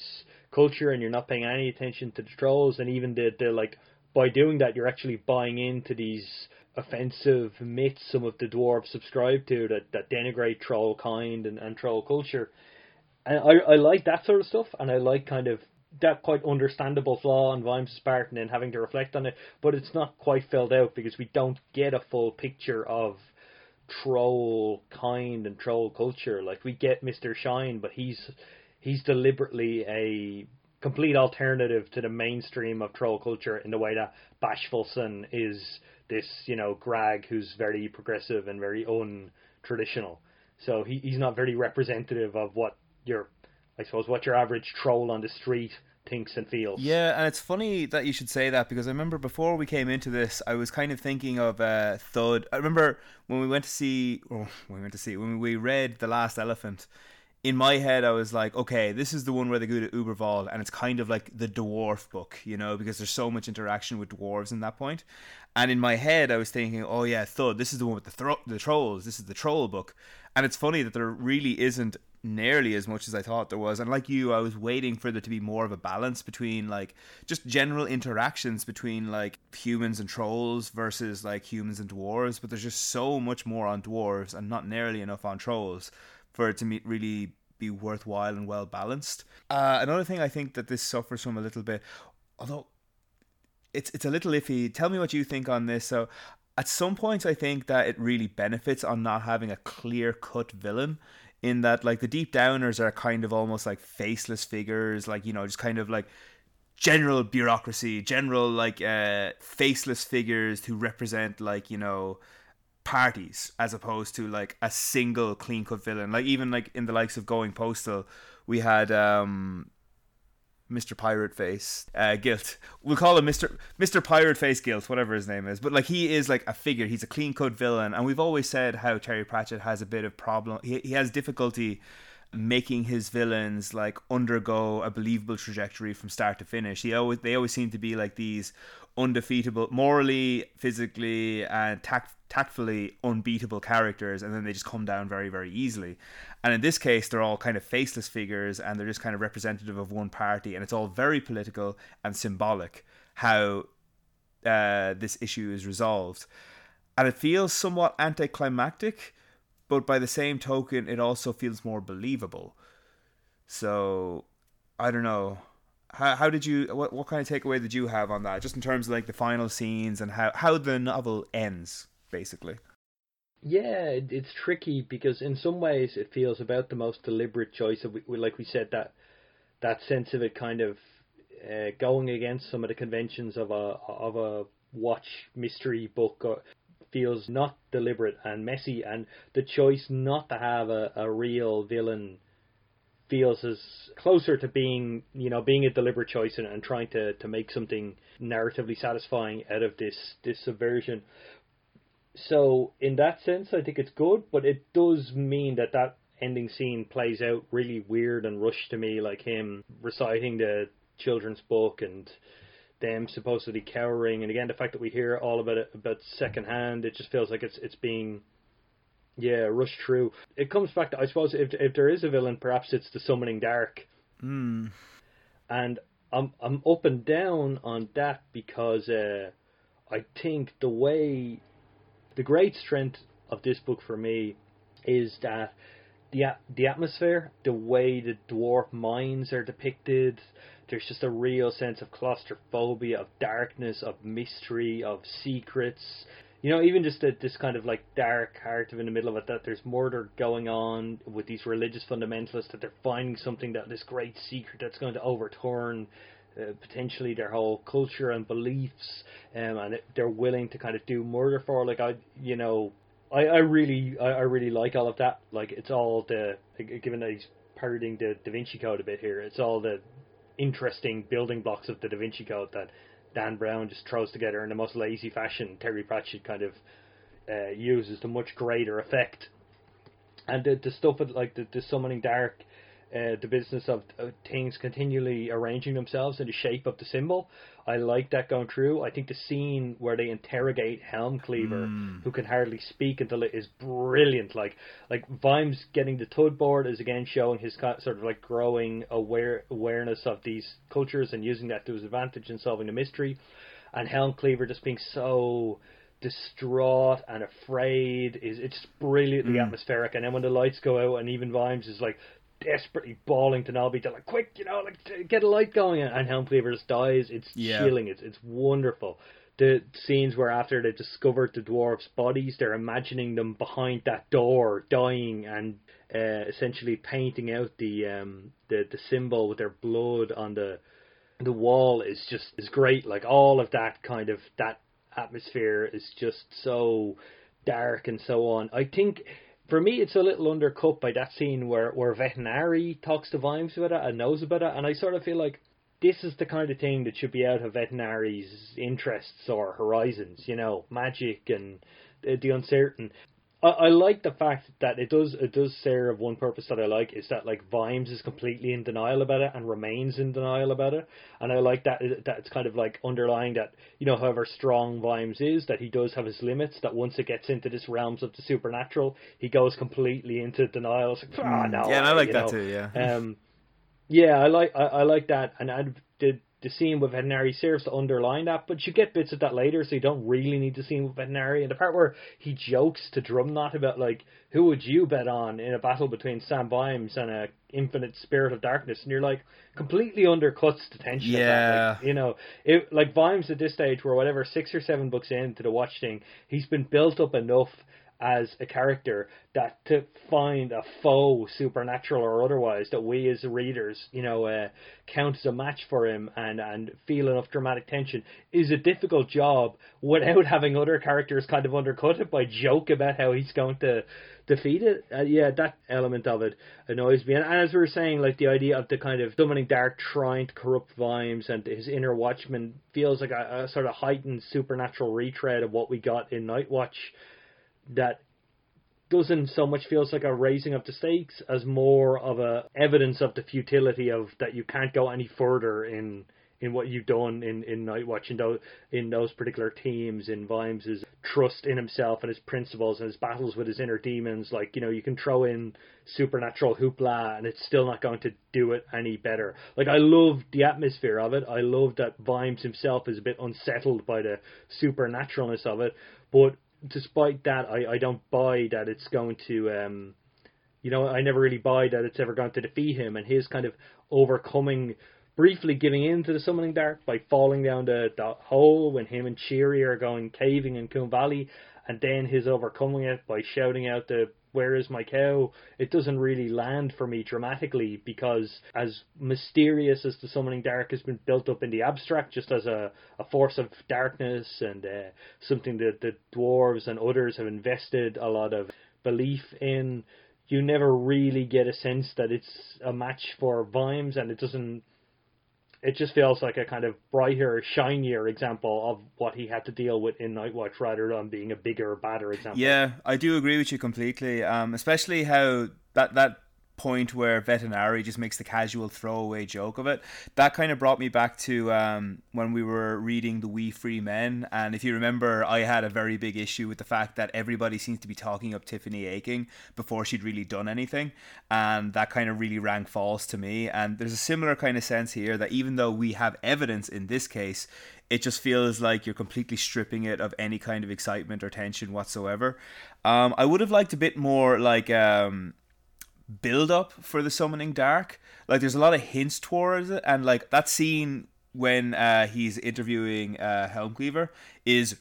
culture and you're not paying any attention to the trolls, and even the the like by doing that you're actually buying into these offensive myths some of the dwarves subscribe to that that denigrate troll kind and, and troll culture. And I I like that sort of stuff, and I like kind of that quite understandable flaw on Vimes' part and then having to reflect on it, but it's not quite filled out because we don't get a full picture of troll kind and troll culture. Like we get Mr. Shine, but he's he's deliberately a complete alternative to the mainstream of troll culture in the way that Bashfullsson is this, you know, Grag who's very progressive and very untraditional. So he, he's not very representative of what your I suppose what your average troll on the street thinks and feels. Yeah, and it's funny that you should say that because I remember before we came into this, I was kind of thinking of uh, Thud. I remember when we went to see, oh, when we went to see, when we read The Last Elephant. In my head, I was like, okay, this is the one where they go to Überwald, and it's kind of like the dwarf book, you know, because there's so much interaction with dwarves in that point. And in my head, I was thinking, oh yeah, Thud, this is the one with the thro- the trolls. This is the troll book. And it's funny that there really isn't nearly as much as I thought there was. And like you, I was waiting for there to be more of a balance between like just general interactions between like humans and trolls versus like humans and dwarves. But there's just so much more on dwarves and not nearly enough on trolls for it to meet really be worthwhile and well balanced. Uh, another thing I think that this suffers from a little bit, although it's it's a little iffy. Tell me what you think on this. So at some points I think that it really benefits on not having a clear cut villain in that like the deep downers are kind of almost like faceless figures like you know just kind of like general bureaucracy general like uh faceless figures who represent like you know parties as opposed to like a single clean cut villain. Like even like in the likes of going postal we had um Mr. Pirate Face uh, Gilt. We'll call him Mr. Mr. Pirate Face Gilt, whatever his name is. But like he is like a figure. He's a clean cut villain, and we've always said how Terry Pratchett has a bit of problem. He he has difficulty making his villains like undergo a believable trajectory from start to finish. He always they always seem to be like these undefeatable, morally, physically, and tact, tactfully unbeatable characters, and then they just come down very, very easily. And in this case, they're all kind of faceless figures, and they're just kind of representative of one party, and it's all very political and symbolic how uh, this issue is resolved. And it feels somewhat anticlimactic, but by the same token, it also feels more believable. So I don't know. How, how did you what what kind of takeaway did you have on that just in terms of like the final scenes and how how the novel ends basically yeah it's tricky because in some ways it feels about the most deliberate choice of like we said that that sense of it kind of uh, going against some of the conventions of a of a watch mystery book or feels not deliberate and messy and the choice not to have a, a real villain feels as closer to being you know being a deliberate choice and, and trying to, to make something narratively satisfying out of this this subversion. So in that sense, I think it's good, but it does mean that that ending scene plays out really weird and rushed to me, like him reciting the children's book and them supposedly cowering, and again the fact that we hear all about it about secondhand, it just feels like it's it's being yeah, rush through. It comes back to I suppose if if there is a villain, perhaps it's the summoning dark. Mm. And I'm I'm up and down on that because uh, I think the way the great strength of this book for me is that the the atmosphere, the way the dwarf minds are depicted, there's just a real sense of claustrophobia, of darkness, of mystery, of secrets you know, even just the, this kind of like dark heart of in the middle of it, that there's murder going on with these religious fundamentalists, that they're finding something that this great secret that's going to overturn uh, potentially their whole culture and beliefs, um, and they're willing to kind of do murder for. Like I, you know, I, I really, I, I really like all of that. Like it's all the, given that he's parroting the Da Vinci Code a bit here, it's all the interesting building blocks of the Da Vinci Code that Dan Brown just throws together in the most lazy fashion. Terry Pratchett kind of uh, uses to much greater effect. And the, the stuff with like the, the summoning dark uh, the business of uh, things continually arranging themselves in the shape of the symbol. I like that going through. I think the scene where they interrogate Helmcleaver, mm. who can hardly speak until it is brilliant. Like like Vimes getting the Thud board is again showing his sort of like growing aware awareness of these cultures and using that to his advantage in solving the mystery, and Helmcleaver just being so distraught and afraid is it's brilliantly mm. atmospheric and then when the lights go out and even Vimes is like desperately bawling to Nobby to like quick, you know, like get a light going, and Helmcleaver just dies. It's yeah. chilling. It's it's wonderful. The scenes where after they've discovered the dwarfs' bodies, they're imagining them behind that door, dying, and uh, essentially painting out the um the the symbol with their blood on the the wall is just is great. Like all of that kind of that atmosphere is just so dark and so on. I think for me, it's a little undercut by that scene where where Vetinari talks to Vimes about it and knows about it, and I sort of feel like this is the kind of thing that should be out of Vetinari's interests or horizons, you know, magic and uh, the uncertain. I, I like the fact that it does it does serve one purpose that I like is that like Vimes is completely in denial about it and remains in denial about it, and I like that that it's kind of like underlying that you know however strong Vimes is that he does have his limits that once it gets into this realms of the supernatural he goes completely into denial. It's like, oh, no, yeah, and I like that know. too. Yeah. Um, yeah, I like I, I like that, and I did the scene with Vetinari serves to underline that, but you get bits of that later, so you don't really need the scene with Vetinari. And the part where he jokes to Drumknott about like, who would you bet on in a battle between Sam Vimes and a infinite spirit of darkness, and you're like completely undercuts the tension. Yeah, like, you know, it like Vimes at this stage, where whatever six or seven books into the watch thing, he's been built up enough as a character that to find a foe, supernatural or otherwise, that we as readers, you know, uh, count as a match for him and and feel enough dramatic tension is a difficult job without having other characters kind of undercut it by joke about how he's going to defeat it. Uh, yeah, that element of it annoys me. And, and, as we were saying, like the idea of the kind of summoning dark trying to corrupt Vimes and his inner watchman feels like a, a sort of heightened supernatural retread of what we got in Nightwatch that doesn't so much feels like a raising of the stakes as more of a evidence of the futility of that you can't go any further in in what you've done in in night watching those in those particular teams in Vimes's trust in himself and his principles and his battles with his inner demons. Like you know, you can throw in supernatural hoopla and it's still not going to do it any better. Like I love the atmosphere of it. I love that Vimes himself is a bit unsettled by the supernaturalness of it, but despite that, I, I don't buy that it's going to um, you know, I never really buy that it's ever going to defeat him, and his kind of overcoming, briefly giving in to the summoning dark by falling down the, the hole when him and Cheery are going caving in Koom Valley, and then his overcoming it by shouting out the where is my cow? It doesn't really land for me dramatically because as mysterious as the summoning dark has been built up in the abstract, just as a, a force of darkness and uh, something that the dwarves and others have invested a lot of belief in, you never really get a sense that it's a match for Vimes, and it doesn't. It just feels like a kind of brighter, shinier example of what he had to deal with in Nightwatch, rather than being a bigger, badder example. Yeah, I do agree with you completely. Um, especially how that that point where Vetinari just makes the casual throwaway joke of it. That kind of brought me back to um, when we were reading The Wee Free Men. And if you remember, I had a very big issue with the fact that everybody seems to be talking up Tiffany Aching before she'd really done anything. And that kind of really rang false to me. And there's a similar kind of sense here that even though we have evidence in this case, it just feels like you're completely stripping it of any kind of excitement or tension whatsoever. Um, I would have liked a bit more like um, build up for the summoning dark. Like there's a lot of hints towards it, and like that scene when uh, he's interviewing uh, Helmcleaver is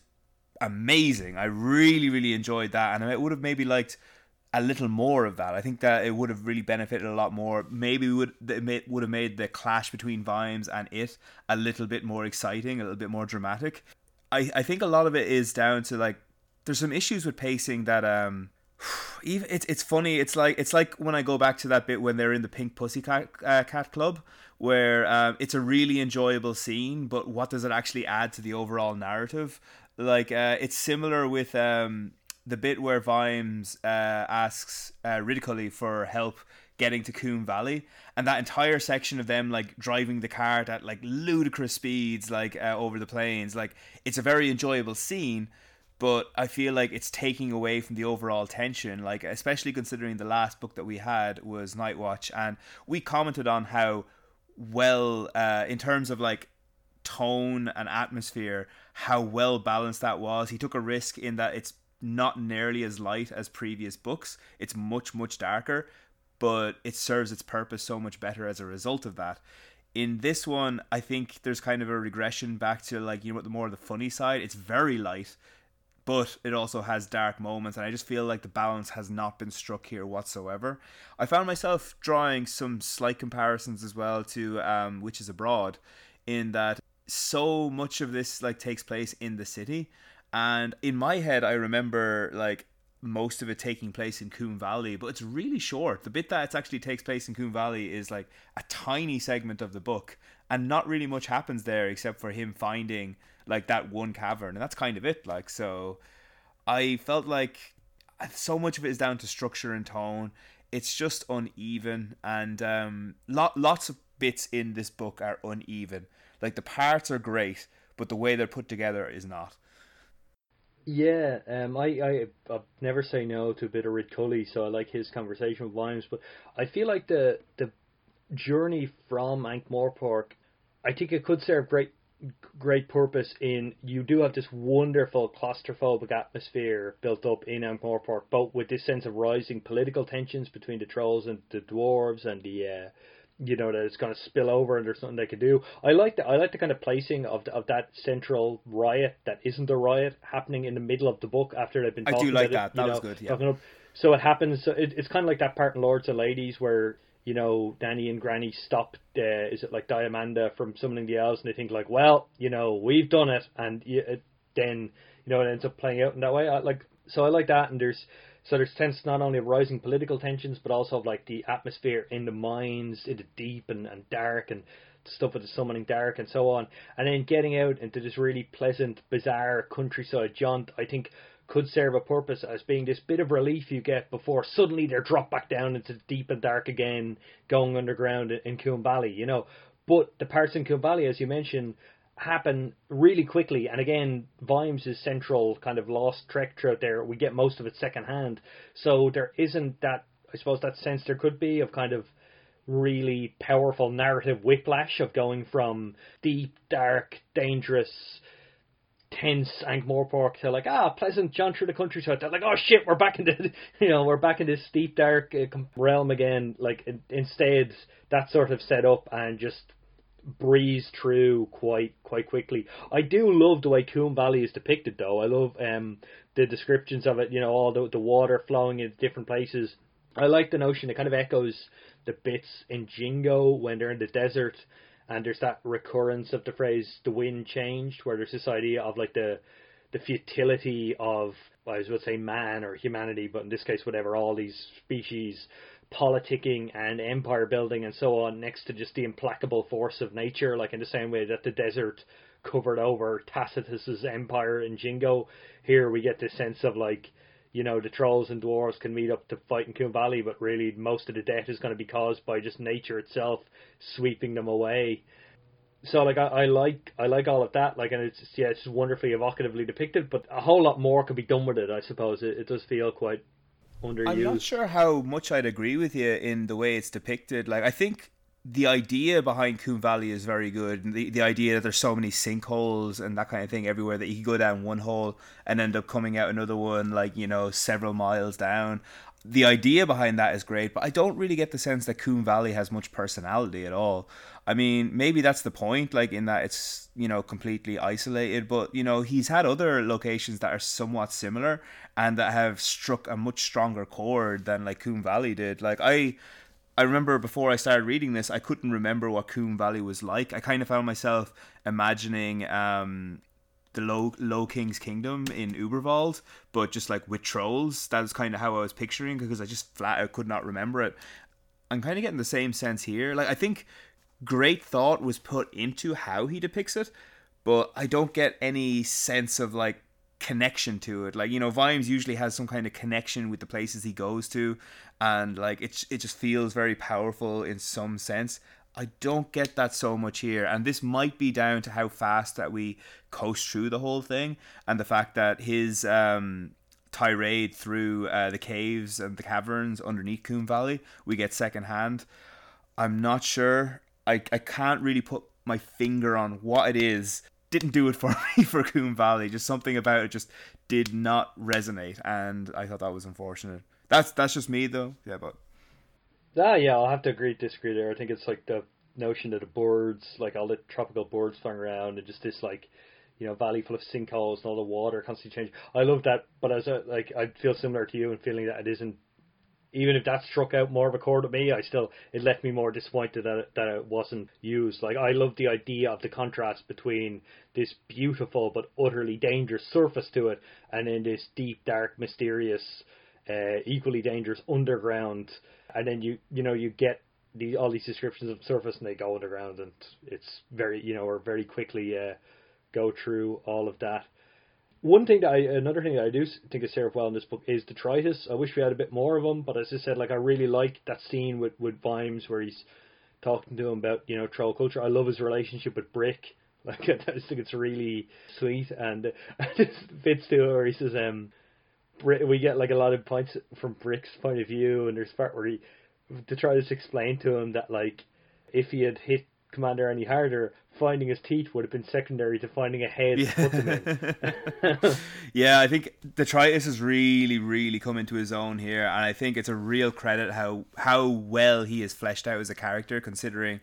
amazing. I really really enjoyed that, and I would have maybe liked a little more of that. I think that it would have really benefited a lot more. Maybe we would it would have made the clash between Vimes and it a little bit more exciting, a little bit more dramatic. I I think a lot of it is down to like there's some issues with pacing that um even it's it's funny. It's like it's like when I go back to that bit when they're in the Pink Pussycat uh, Cat Club, where um, it's a really enjoyable scene, but what does it actually add to the overall narrative? Like uh, it's similar with um, the bit where Vimes uh, asks uh, Ridcully for help getting to Koom Valley, and that entire section of them like driving the cart at like ludicrous speeds, like uh, over the plains. Like it's a very enjoyable scene but I feel like it's taking away from the overall tension. Like especially considering the last book that we had was Nightwatch, and we commented on how well, uh, in terms of like tone and atmosphere, how well balanced that was. He took a risk in that it's not nearly as light as previous books. It's much much darker, but it serves its purpose so much better as a result of that. In this one, I think there's kind of a regression back to like you know the more of the funny side. It's very light but it also has dark moments and i just feel like the balance has not been struck here whatsoever i found myself drawing some slight comparisons as well to um, witches abroad in that so much of this like takes place in the city and in my head i remember like most of it taking place in Koom Valley, but it's really short. The bit that actually takes place in Koom Valley is like a tiny segment of the book, and not really much happens there except for him finding like that one cavern, and that's kind of it. Like so, I felt like so much of it is down to structure and tone. It's just uneven, and um, lot lots of bits in this book are uneven. Like the parts are great, but the way they're put together is not. Yeah, um, I, I I never say no to a bit of Ridcully, so I like his conversation with Vimes. But I feel like the the journey from Ankh Morpork, I think it could serve great great purpose in you do have this wonderful claustrophobic atmosphere built up in Ankh-Morpork, both with this sense of rising political tensions between the trolls and the dwarves and the uh, you know that it's going to spill over and there's something they could do. I like the I like the kind of placing of the, of that central riot that isn't a riot happening in the middle of the book after they've been. I do like that. It, that know, was good. Yeah. So it happens. It, it's kind of like that part in Lords and Ladies where you know, Nanny and Granny stop. Uh, is it like Diamanda from summoning the elves, and they think like, well, you know, we've done it, and it, then you know it ends up playing out in that way. I like so I like that, and there's so there's tense not only of rising political tensions, but also of like the atmosphere in the mines, in the deep and, and dark, and stuff with the summoning dark and so on, and then getting out into this really pleasant, bizarre countryside jaunt. I think could serve a purpose as being this bit of relief you get before suddenly they're dropped back down into deep and dark again, going underground in Koom Valley, you know. But the parts in Koom Valley, as you mentioned, happen really quickly. And again, Vimes' central kind of lost trek throughout there. We get most of it secondhand. So there isn't that, I suppose, that sense there could be of kind of really powerful narrative whiplash of going from deep, dark, dangerous, tense Ankh-Morpork to like ah pleasant jaunt through the countryside. They're like oh shit we're back in the you know we're back in this steep dark uh, realm again. Like instead that sort of set up and just breeze through quite quite quickly. I do love the way Koom Valley is depicted though. I love um the descriptions of it. You know all the the water flowing in different places. I like the notion. It kind of echoes the bits in Jingo when they're in the desert and there's that recurrence of the phrase "the wind changed," where there's this idea of like the the futility of well, I would say man or humanity, but in this case, whatever, all these species politicking and empire building and so on next to just the implacable force of nature, like in the same way that the desert covered over Tacticus's empire in Jingo. Here we get this sense of like you know, the trolls and dwarves can meet up to fight in Koom Valley, but really most of the death is going to be caused by just nature itself sweeping them away. So like I, I like I like all of that like and it's yeah it's wonderfully evocatively depicted but a whole lot more could be done with it I suppose it, it does feel quite underused. I'm not sure how much I'd agree with you in the way it's depicted. Like I think the idea behind Koom Valley is very good. And the, the idea that there's so many sinkholes and that kind of thing everywhere that you can go down one hole and end up coming out another one, like, you know, several miles down. The idea behind that is great, but I don't really get the sense that Koom Valley has much personality at all. I mean, maybe that's the point, like, in that it's, you know, completely isolated, but, you know, he's had other locations that are somewhat similar and that have struck a much stronger chord than, like, Koom Valley did. Like, I I remember before I started reading this, I couldn't remember what Koom Valley was like. I kind of found myself imagining um, the Low Low King's Kingdom in Überwald, but just like with trolls. That was kind of how I was picturing because I just flat out could not remember it. I'm kind of getting the same sense here. Like I think great thought was put into how he depicts it, but I don't get any sense of like connection to it. Like you know, Vimes usually has some kind of connection with the places he goes to, and like it it just feels very powerful in some sense. I don't get that so much here, and this might be down to how fast that we coast through the whole thing, and the fact that his um, tirade through uh, the caves and the caverns underneath Koom Valley we get secondhand. I'm not sure. I I can't really put my finger on what it is didn't do it for me for Koom Valley. Just something about it just did not resonate, and I thought that was unfortunate. That's that's just me though. Yeah, but ah, yeah, I'll have to agree disagree there. I think it's like the notion that the birds, like all the tropical birds flying around, and just this like you know valley full of sinkholes and all the water constantly changing. I love that, but as a, like I feel similar to you in feeling that it isn't even if that struck out more of a chord with me, I still it left me more disappointed that it, that it wasn't used. Like I love the idea of the contrast between this beautiful but utterly dangerous surface to it, and then this deep, dark, mysterious, uh, equally dangerous underground. And then you you know you get the all these descriptions of surface, and they go underground, and it's very you know or very quickly uh, go through all of that. One thing that I, another thing that I do think is served well in this book is detritus. I wish we had a bit more of him, but as I said, like I really like that scene with with Vimes where he's talking to him about you know troll culture. I love his relationship with Brick. Like I just think it's really sweet, and it fits to where he says, um, we get like a lot of points from Brick's point of view, and there's part where he to try to explain to him that like if he had hit Commander any harder, finding his teeth would have been secondary to finding a head yeah. yeah, I think Detritus has really, really come into his own here, and I think it's a real credit how how well he is fleshed out as a character, considering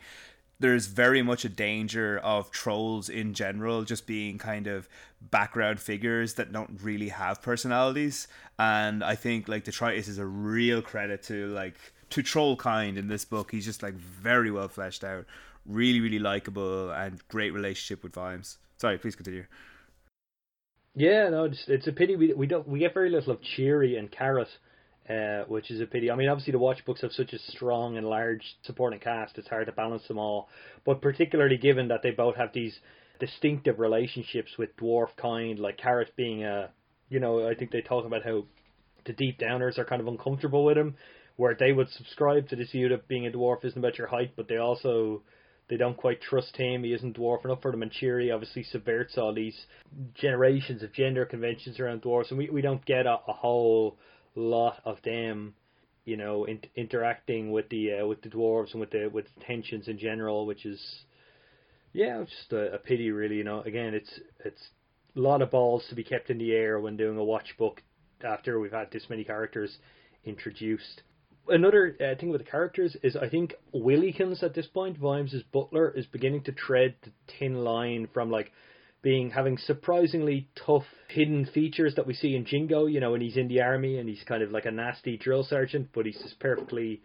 there's very much a danger of trolls in general just being kind of background figures that don't really have personalities and i think like detritus is a real credit to like to troll kind in this book. He's just like very well fleshed out really, really likable and great relationship with Vimes. Sorry, please continue. Yeah, no, it's, it's a pity we we don't we get very little of Cheery and Carrot, uh, which is a pity. I mean, obviously the watch books have such a strong and large supporting cast; it's hard to balance them all. But particularly given that they both have these distinctive relationships with dwarf kind, like Carrot being a, you know, I think they talk about how the deep downers are kind of uncomfortable with him, where they would subscribe to this view that being a dwarf isn't about your height, but they also they don't quite trust him. He isn't dwarf enough for them. And Cheery obviously subverts all these generations of gender conventions around dwarves, and we, we don't get a, a whole lot of them, you know, in, interacting with the uh, with the dwarves and with the with the tensions in general, which is yeah, just a, a pity, really. You know, again, it's it's a lot of balls to be kept in the air when doing a watch book after we've had this many characters introduced. Another uh, thing with the characters is I think Willikins at this point, Vimes' butler, is beginning to tread the thin line from like being having surprisingly tough hidden features that we see in Jingo, you know, when he's in the army and he's kind of like a nasty drill sergeant, but he's this perfectly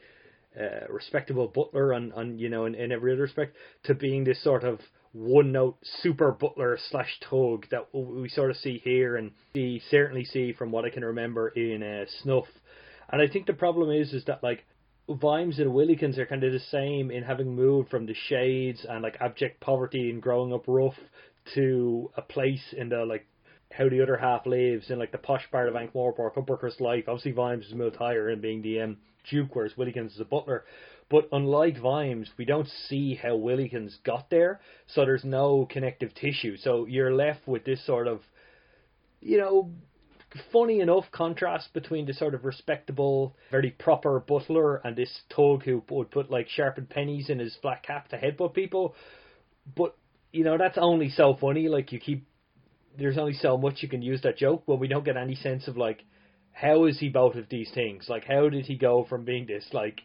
uh, respectable butler on, on you know in, in every other respect, to being this sort of one note super butler slash tug that we sort of see here and we certainly see from what I can remember in uh, Snuff. And I think the problem is is that like Vimes and Willikins are kind of the same in having moved from the shades and like abject poverty and growing up rough to a place in the like how the other half lives in like the posh part of Ankh-Morpork, Uppercrust life. Obviously, Vimes is moved higher in being the um, Duke, whereas Willikins is a butler. But unlike Vimes, we don't see how Willikins got there, so there's no connective tissue. So you're left with this sort of, you know, funny enough contrast between the sort of respectable, very proper butler and this tug who would put like sharpened pennies in his black cap to headbutt people. But you know that's only so funny. Like you keep there's only so much you can use that joke, but we don't get any sense of like how is he both of these things? Like how did he go from being this like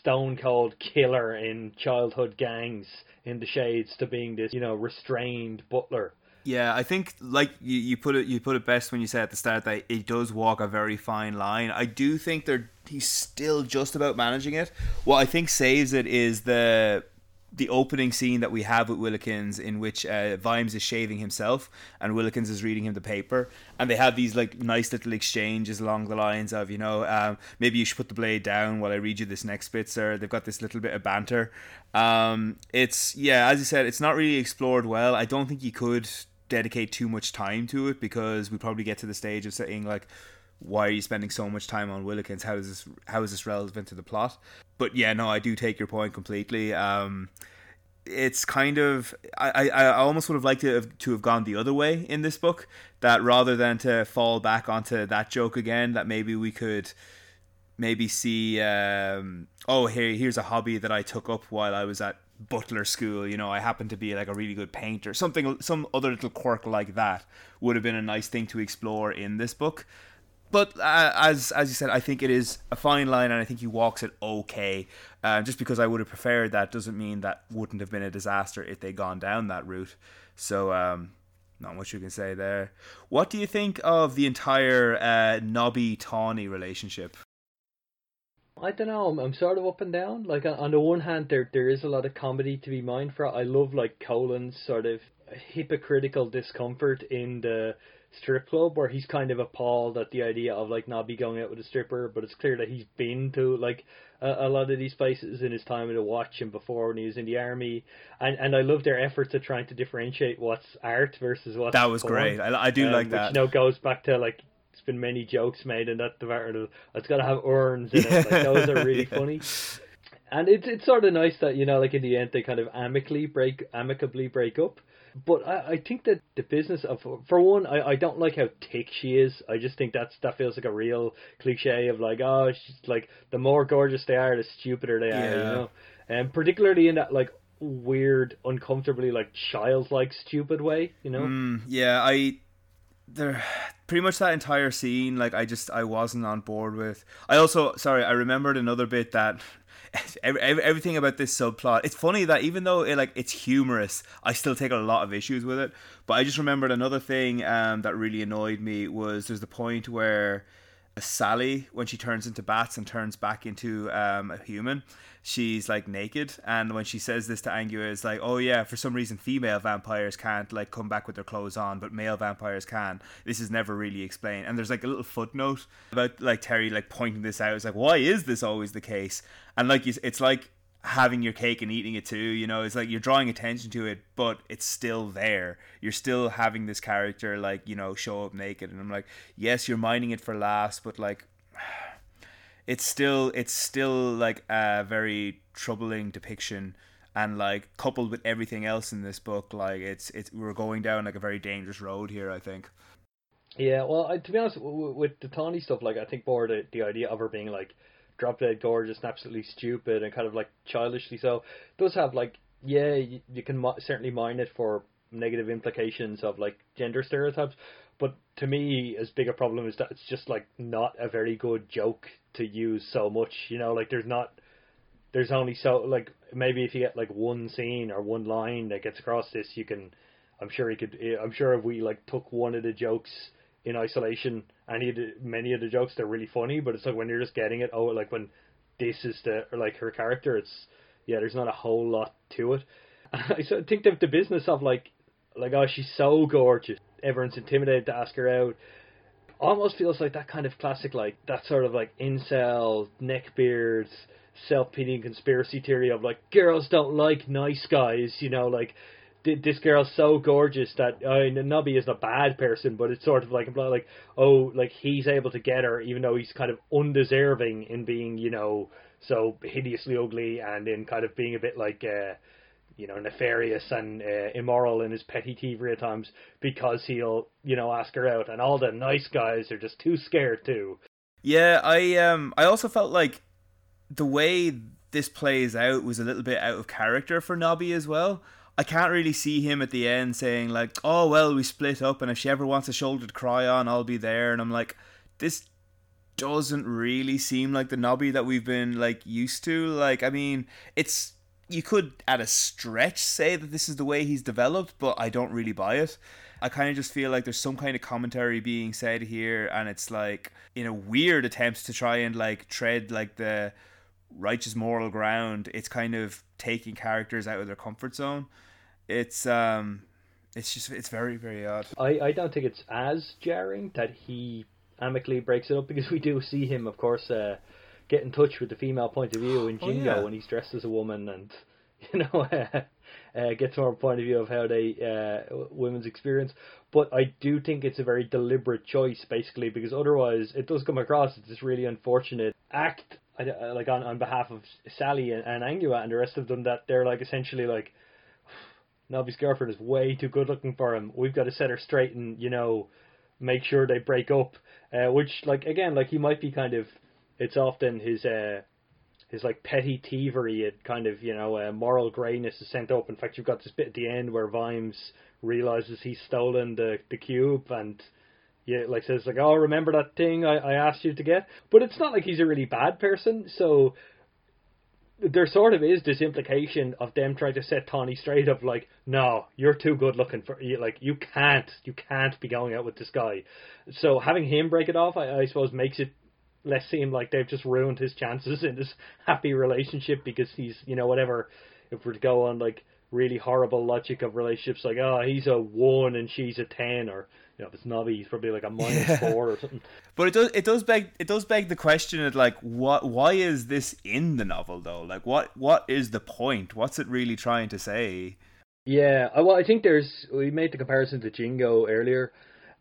stone cold killer in childhood gangs in the shades to being this you know restrained butler? Yeah, I think like you, you put it you put it best when you said at the start that it does walk a very fine line. I do think they're he's still just about managing it. What I think saves it is the the opening scene that we have with Willikins, in which uh, Vimes is shaving himself and Willikins is reading him the paper, and they have these like nice little exchanges along the lines of, you know, um, maybe you should put the blade down while I read you this next bit, sir. They've got this little bit of banter. Um, it's yeah, as you said, it's not really explored well. I don't think you could dedicate too much time to it because we probably get to the stage of saying like why are you spending so much time on Willikins? How is this how is this relevant to the plot? But yeah, no, I do take your point completely. Um, it's kind of I, I, I almost would have liked to have, to have gone the other way in this book. That rather than to fall back onto that joke again, that maybe we could maybe see um, oh here here's a hobby that I took up while I was at butler school you know i happen to be like a really good painter something some other little quirk like that would have been a nice thing to explore in this book but uh, as as you said, I think it is a fine line, and I think he walks it okay. Uh, just because I would have preferred that doesn't mean that wouldn't have been a disaster if they gone down that route. So, um, not much you can say there. What do you think of the entire uh, Nobby Tawneee relationship? I don't know. I'm, I'm sort of up and down. Like on the one hand, there there is a lot of comedy to be mined for. I love like Colon's sort of hypocritical discomfort in the strip club where he's kind of appalled at the idea of like Nobby going out with a stripper, but it's clear that he's been to like a, a lot of these places in his time in the watch and before when he was in the army. And and I love their efforts at trying to differentiate what's art versus what's that was porn. great. I, I do um, like which, that. You know, goes back to like it's been many jokes made in that department. It's got to have urns in it. Like, those are really yeah. funny. And it's it's sort of nice that you know, like in the end, they kind of amicably break amicably break up. But I, I think that the business of for one, I, I don't like how thick she is. I just think that's that feels like a real cliche of like, oh, she's like the more gorgeous they are, the stupider they are, you know. And particularly in that like weird, uncomfortably like childlike stupid way, you know. Mm, yeah, I there pretty much that entire scene like i just i wasn't on board with i also sorry i remembered another bit that everything about this subplot. It's funny that even though it, like it's humorous, I still take a lot of issues with it. But I just remembered another thing um, that really annoyed me was there's the point where Sally, when she turns into bats and turns back into um, a human, she's like naked. And when she says this to Angua, it's like, oh yeah, for some reason female vampires can't like come back with their clothes on, but male vampires can. This is never really explained. And there's like a little footnote about like Terry like pointing this out. It's like, why is this always the case? And like it's like having your cake and eating it too. You know, it's like you're drawing attention to it, but it's still there. You're still having this character like you know show up naked, and I'm like, yes, you're mining it for laughs, but like, it's still it's still like a very troubling depiction. And like coupled with everything else in this book, like it's it's we're going down like a very dangerous road here. I think. Yeah, well, I, to be honest, with the Tawneee stuff, like I think more the the idea of her being like drop dead gorgeous and absolutely stupid and kind of like childishly so. Does have like yeah, you, you can mo- certainly mine it for negative implications of like gender stereotypes. But to me, as big a problem is that it's just like not a very good joke to use so much. You know, like there's not, there's only so like maybe if you get like one scene or one line that gets across this, you can. I'm sure he could. Eh, I'm sure if we like took one of the jokes in isolation, any of the many of the jokes they're really funny, but it's like when you're just getting it. Oh, like when this is the or like her character, it's yeah. There's not a whole lot to it. I think that the business of like like oh she's so gorgeous, everyone's intimidated to ask her out. Almost feels like that kind of classic like that sort of like incel neckbeards self pitying conspiracy theory of like girls don't like nice guys, you know, like this girl's so gorgeous that uh, Nobby is a bad person, but it's sort of like like oh like he's able to get her even though he's kind of undeserving in being you know so hideously ugly and in kind of being a bit like uh, you know nefarious and uh, immoral in his petty thievery at times because he'll you know ask her out and all the nice guys are just too scared to. Yeah, I um I also felt like the way this plays out was a little bit out of character for Nobby as well. I can't really see him at the end saying like, "Oh well, we split up, and if she ever wants a shoulder to cry on, I'll be there." And I'm like, this doesn't really seem like the Nobby that we've been like used to. Like, I mean, it's you could at a stretch say that this is the way he's developed, but I don't really buy it. I kind of just feel like there's some kind of commentary being said here, and it's like in a weird attempt to try and like tread like the righteous moral ground. It's kind of taking characters out of their comfort zone. It's um, it's just it's very very odd. I I don't think it's as jarring that he amicably breaks it up because we do see him, of course, uh, get in touch with the female point of view in Jingo oh, yeah. when he's dressed as a woman and you know uh, uh, gets more point of view of how they uh, women's experience. But I do think it's a very deliberate choice, basically, because otherwise it does come across as this really unfortunate act uh, like on, on behalf of Sally and, and Angua and the rest of them that they're like essentially like Nobby's girlfriend is way too good looking for him. We've got to set her straight and you know make sure they break up. Uh, which like again like he might be kind of it's often his uh his like petty thievery and kind of you know uh, moral grayness is sent up. In fact, you've got this bit at the end where Vimes realizes he's stolen the the cube and yeah, like says like, oh, remember that thing I, I asked you to get? But it's not like he's a really bad person. So there sort of is this implication of them trying to set Tawneee straight of like, no, you're too good looking for you. Like you can't, you can't be going out with this guy. So having him break it off, I, I suppose, makes it less seem like they've just ruined his chances in this happy relationship because he's, you know, whatever. If we're to go on like really horrible logic of relationships, like, oh, he's a one and she's a ten, or you know, if it's Nobby, he's probably like a minus yeah. four or something. But it does it does beg it does beg the question of like what why is this in the novel though? Like what what is the point? What's it really trying to say? Yeah, uh, well, I think there's we made the comparison to Jingo earlier,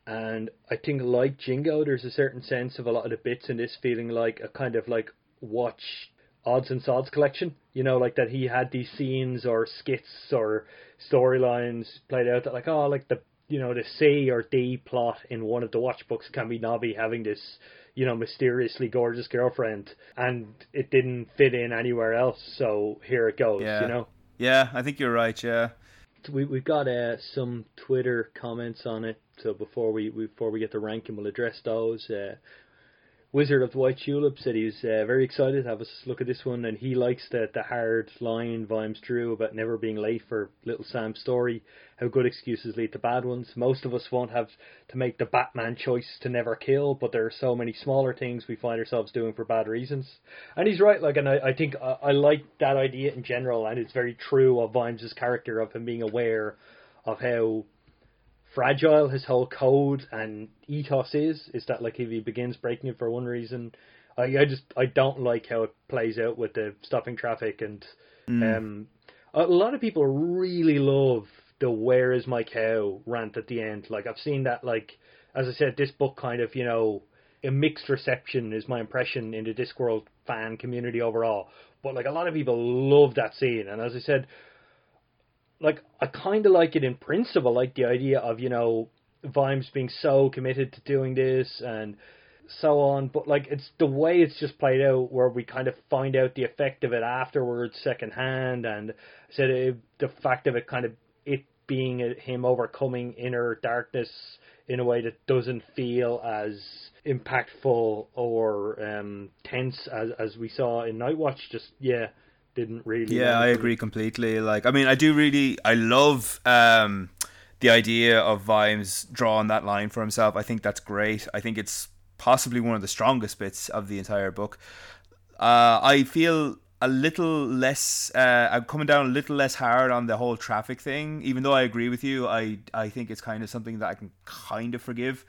and I think like Jingo, there's a certain sense of a lot of the bits in this feeling like a kind of like watch odds and sods collection. You know, like that he had these scenes or skits or storylines played out that like oh like the you know, the C or D plot in one of the watch books can be Nobby having this, you know, mysteriously gorgeous girlfriend, and it didn't fit in anywhere else. So here it goes. Yeah. You know. Yeah, I think you're right. Yeah. We we've got uh, some Twitter comments on it. So before we before we get to ranking, we'll address those. Uh, Wizard of the White Tulip said he's uh, very excited to have us look at this one, and he likes the, the hard line Vimes drew about never being late for Little Sam's story, how good excuses lead to bad ones. Most of us won't have to make the Batman choice to never kill, but there are so many smaller things we find ourselves doing for bad reasons. And he's right, like, and I, I think I, I like that idea in general, and it's very true of Vimes' character, of him being aware of how fragile his whole code and ethos is. Is that like if he begins breaking it for one reason, I, I just I don't like how it plays out with the stopping traffic and mm. um, a lot of people really love the "Where is my cow" rant at the end. Like I've seen that. Like as I said, this book kind of you know a mixed reception is my impression in the Discworld fan community overall. But like a lot of people love that scene, and as I said, like I kind of like it in principle, like the idea of you know Vimes being so committed to doing this and so on. But like it's the way it's just played out, where we kind of find out the effect of it afterwards, secondhand, and said the fact of it kind of it being him overcoming inner darkness in a way that doesn't feel as impactful or um, tense as as we saw in Nightwatch. Just yeah, didn't really. Yeah, I agree completely. Like, I mean, I do really, I love um, the idea of Vimes drawing that line for himself. I think that's great. I think it's possibly one of the strongest bits of the entire book. Uh, I feel a little less. Uh, I'm coming down a little less hard on the whole traffic thing. Even though I agree with you, I I think it's kind of something that I can kind of forgive.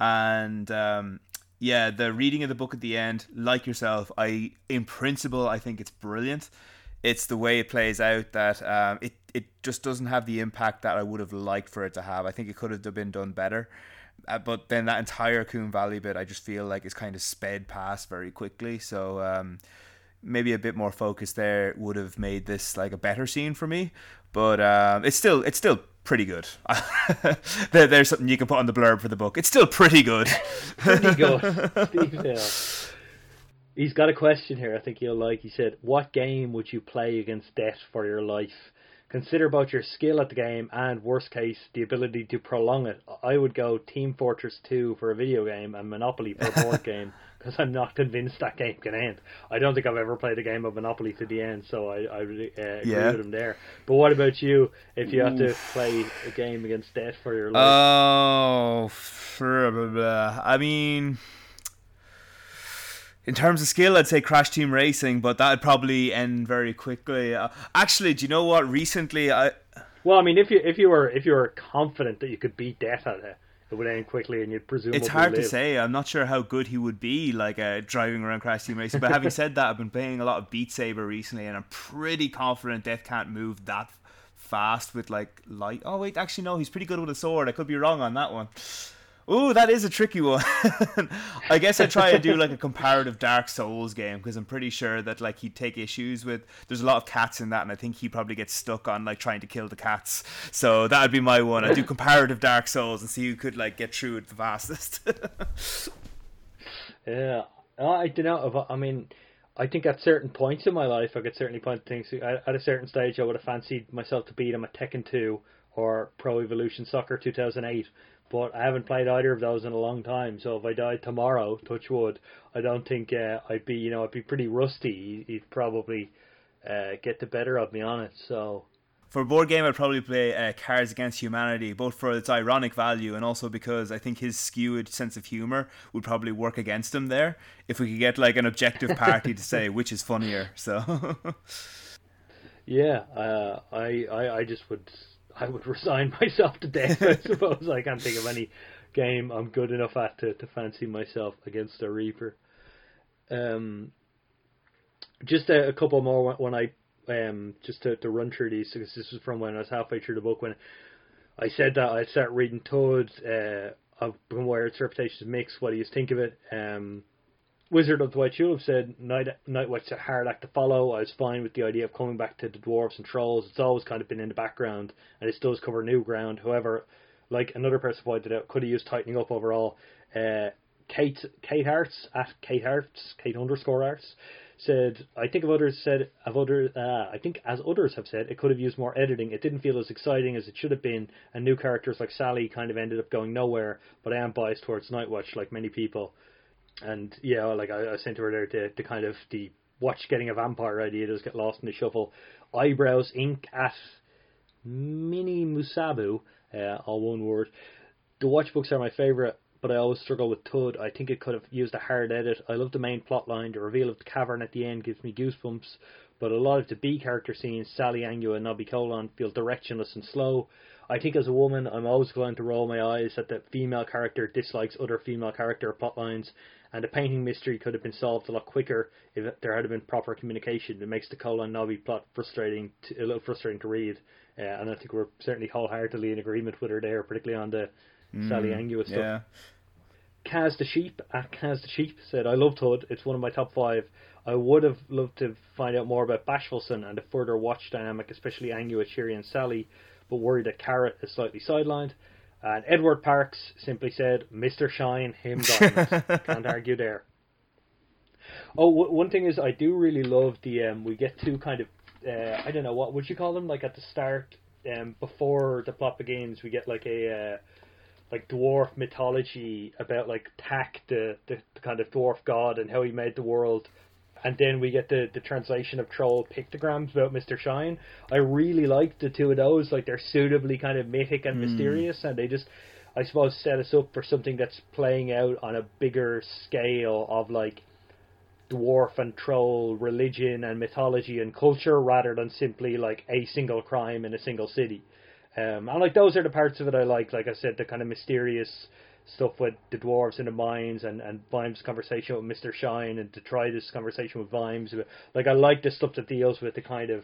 And um, yeah, the reading of the book at the end, like yourself, I in principle I think it's brilliant. It's the way it plays out that um, it it just doesn't have the impact that I would have liked for it to have. I think it could have been done better. Uh, but then that entire Koom Valley bit, I just feel like it's kind of sped past very quickly. So um, maybe a bit more focus there would have made this like a better scene for me. But um, it's still it's still pretty good. there, there's something you can put on the blurb for the book. It's still pretty good. pretty good. Steve Hill. He's got a question here. I think you'll like. He said, "What game would you play against death for your life?" Consider both your skill at the game and, worst case, the ability to prolong it. I would go Team Fortress 2 for a video game and Monopoly for a board game because I'm not convinced that game can end. I don't think I've ever played a game of Monopoly to the end, so I, I really uh, agree yeah. with him there. But what about you if you have to play a game against death for your life? Oh, I mean in terms of skill, I'd say Crash Team Racing, but that'd probably end very quickly. Uh, actually, do you know what? Recently, I well, I mean, if you if you were if you were confident that you could beat Death at it, it would end quickly, and you'd presume it's hard live. to say. I'm not sure how good he would be, like uh, driving around Crash Team Racing. But having said that, I've been playing a lot of Beat Saber recently, and I'm pretty confident Death can't move that fast with like light. Oh wait, actually no, he's pretty good with a sword. I could be wrong on that one. Ooh, that is a tricky one. I guess I try to do like a comparative Dark Souls game because I'm pretty sure that like he'd take issues with. There's a lot of cats in that, and I think he probably gets stuck on like trying to kill the cats. So that'd be my one. I do comparative Dark Souls and see who could like get through it the fastest. yeah, I don't know. I mean, I think at certain points in my life, I could certainly point things. At a certain stage, I would have fancied myself to beat him at Tekken 2 or Pro Evolution Soccer 2008 but I haven't played either of those in a long time. So if I died tomorrow, touch wood, I don't think uh, I'd be, you know, I'd be pretty rusty. He'd probably uh, get the better of me on it. So for a board game, I'd probably play uh, Cards Against Humanity, both for its ironic value and also because I think his skewed sense of humor would probably work against him there. If we could get like an objective party to say which is funnier, so. yeah, uh, I, I I just would I would resign myself to death. I suppose I can't think of any game I'm good enough at to, to fancy myself against a Reaper. Um, just a, a couple more when, I um just to, to run through these because this was from when I was halfway through the book when I said that I'd start reading Toad. Uh, of where its reputation is mixed. What do you think of it? Um, Wizard of the White Tulip said Night Nightwatch's a hard act to follow. I was fine with the idea of coming back to the dwarves and trolls. It's always kind of been in the background, and it does cover new ground. However, like another person pointed out, could have used tightening up overall. Uh, Kate Kate Arts at Kate Arts Kate underscore Arts said I think of others said of other uh, I think as others have said it could have used more editing. It didn't feel as exciting as it should have been, and new characters like Sally kind of ended up going nowhere. But I am biased towards Nightwatch, like many people and yeah, like I, I sent her there to, to kind of the watch getting a vampire idea does get lost in the shuffle. Eyebrows ink at Mini Musabu, uh, all one word. The watch books are my favourite, but I always struggle with Thud. I think it could have used a hard edit. I love the main plot line. The reveal of the cavern at the end gives me goosebumps, but a lot of the B character scenes, Sally Angua and Nobby Colon, feel directionless and slow. I think as a woman, I'm always going to roll my eyes that the female character dislikes other female character plotlines, and the painting mystery could have been solved a lot quicker if there had been proper communication. It makes the Colon Nobby plot frustrating, to, a little frustrating to read, uh, and I think we're certainly wholeheartedly in agreement with her there, particularly on the mm, Sally Angua stuff. Yeah. Kaz the Sheep at Kaz the Sheep said, I loved Hood. It's one of my top five. I would have loved to find out more about Bashfullsson and the further watch dynamic, especially Angua, Cheery, and Sally, but worried that Carrot is slightly sidelined. And Edward Parks simply said, "Mr. Shine, him diamonds." Can't argue there. Oh, w- one thing is, I do really love the um. We get two kind of, uh, I don't know what would you call them, like at the start um, before the plot begins, we get like a uh, like dwarf mythology about like Tak, the, the the kind of dwarf god, and how he made the world. And then we get the, the translation of troll pictograms about Mr. Shine. I really like the two of those. Like they're suitably kind of mythic and Mm. mysterious, and they just, I suppose, set us up for something that's playing out on a bigger scale of like dwarf and troll religion and mythology and culture rather than simply like a single crime in a single city. Um, and like those are the parts of it I like. Like I said, the kind of mysterious stuff with the dwarves in the mines and and Vimes' conversation with Mister Shine and to try this conversation with Vimes. Like I like the stuff that deals with the kind of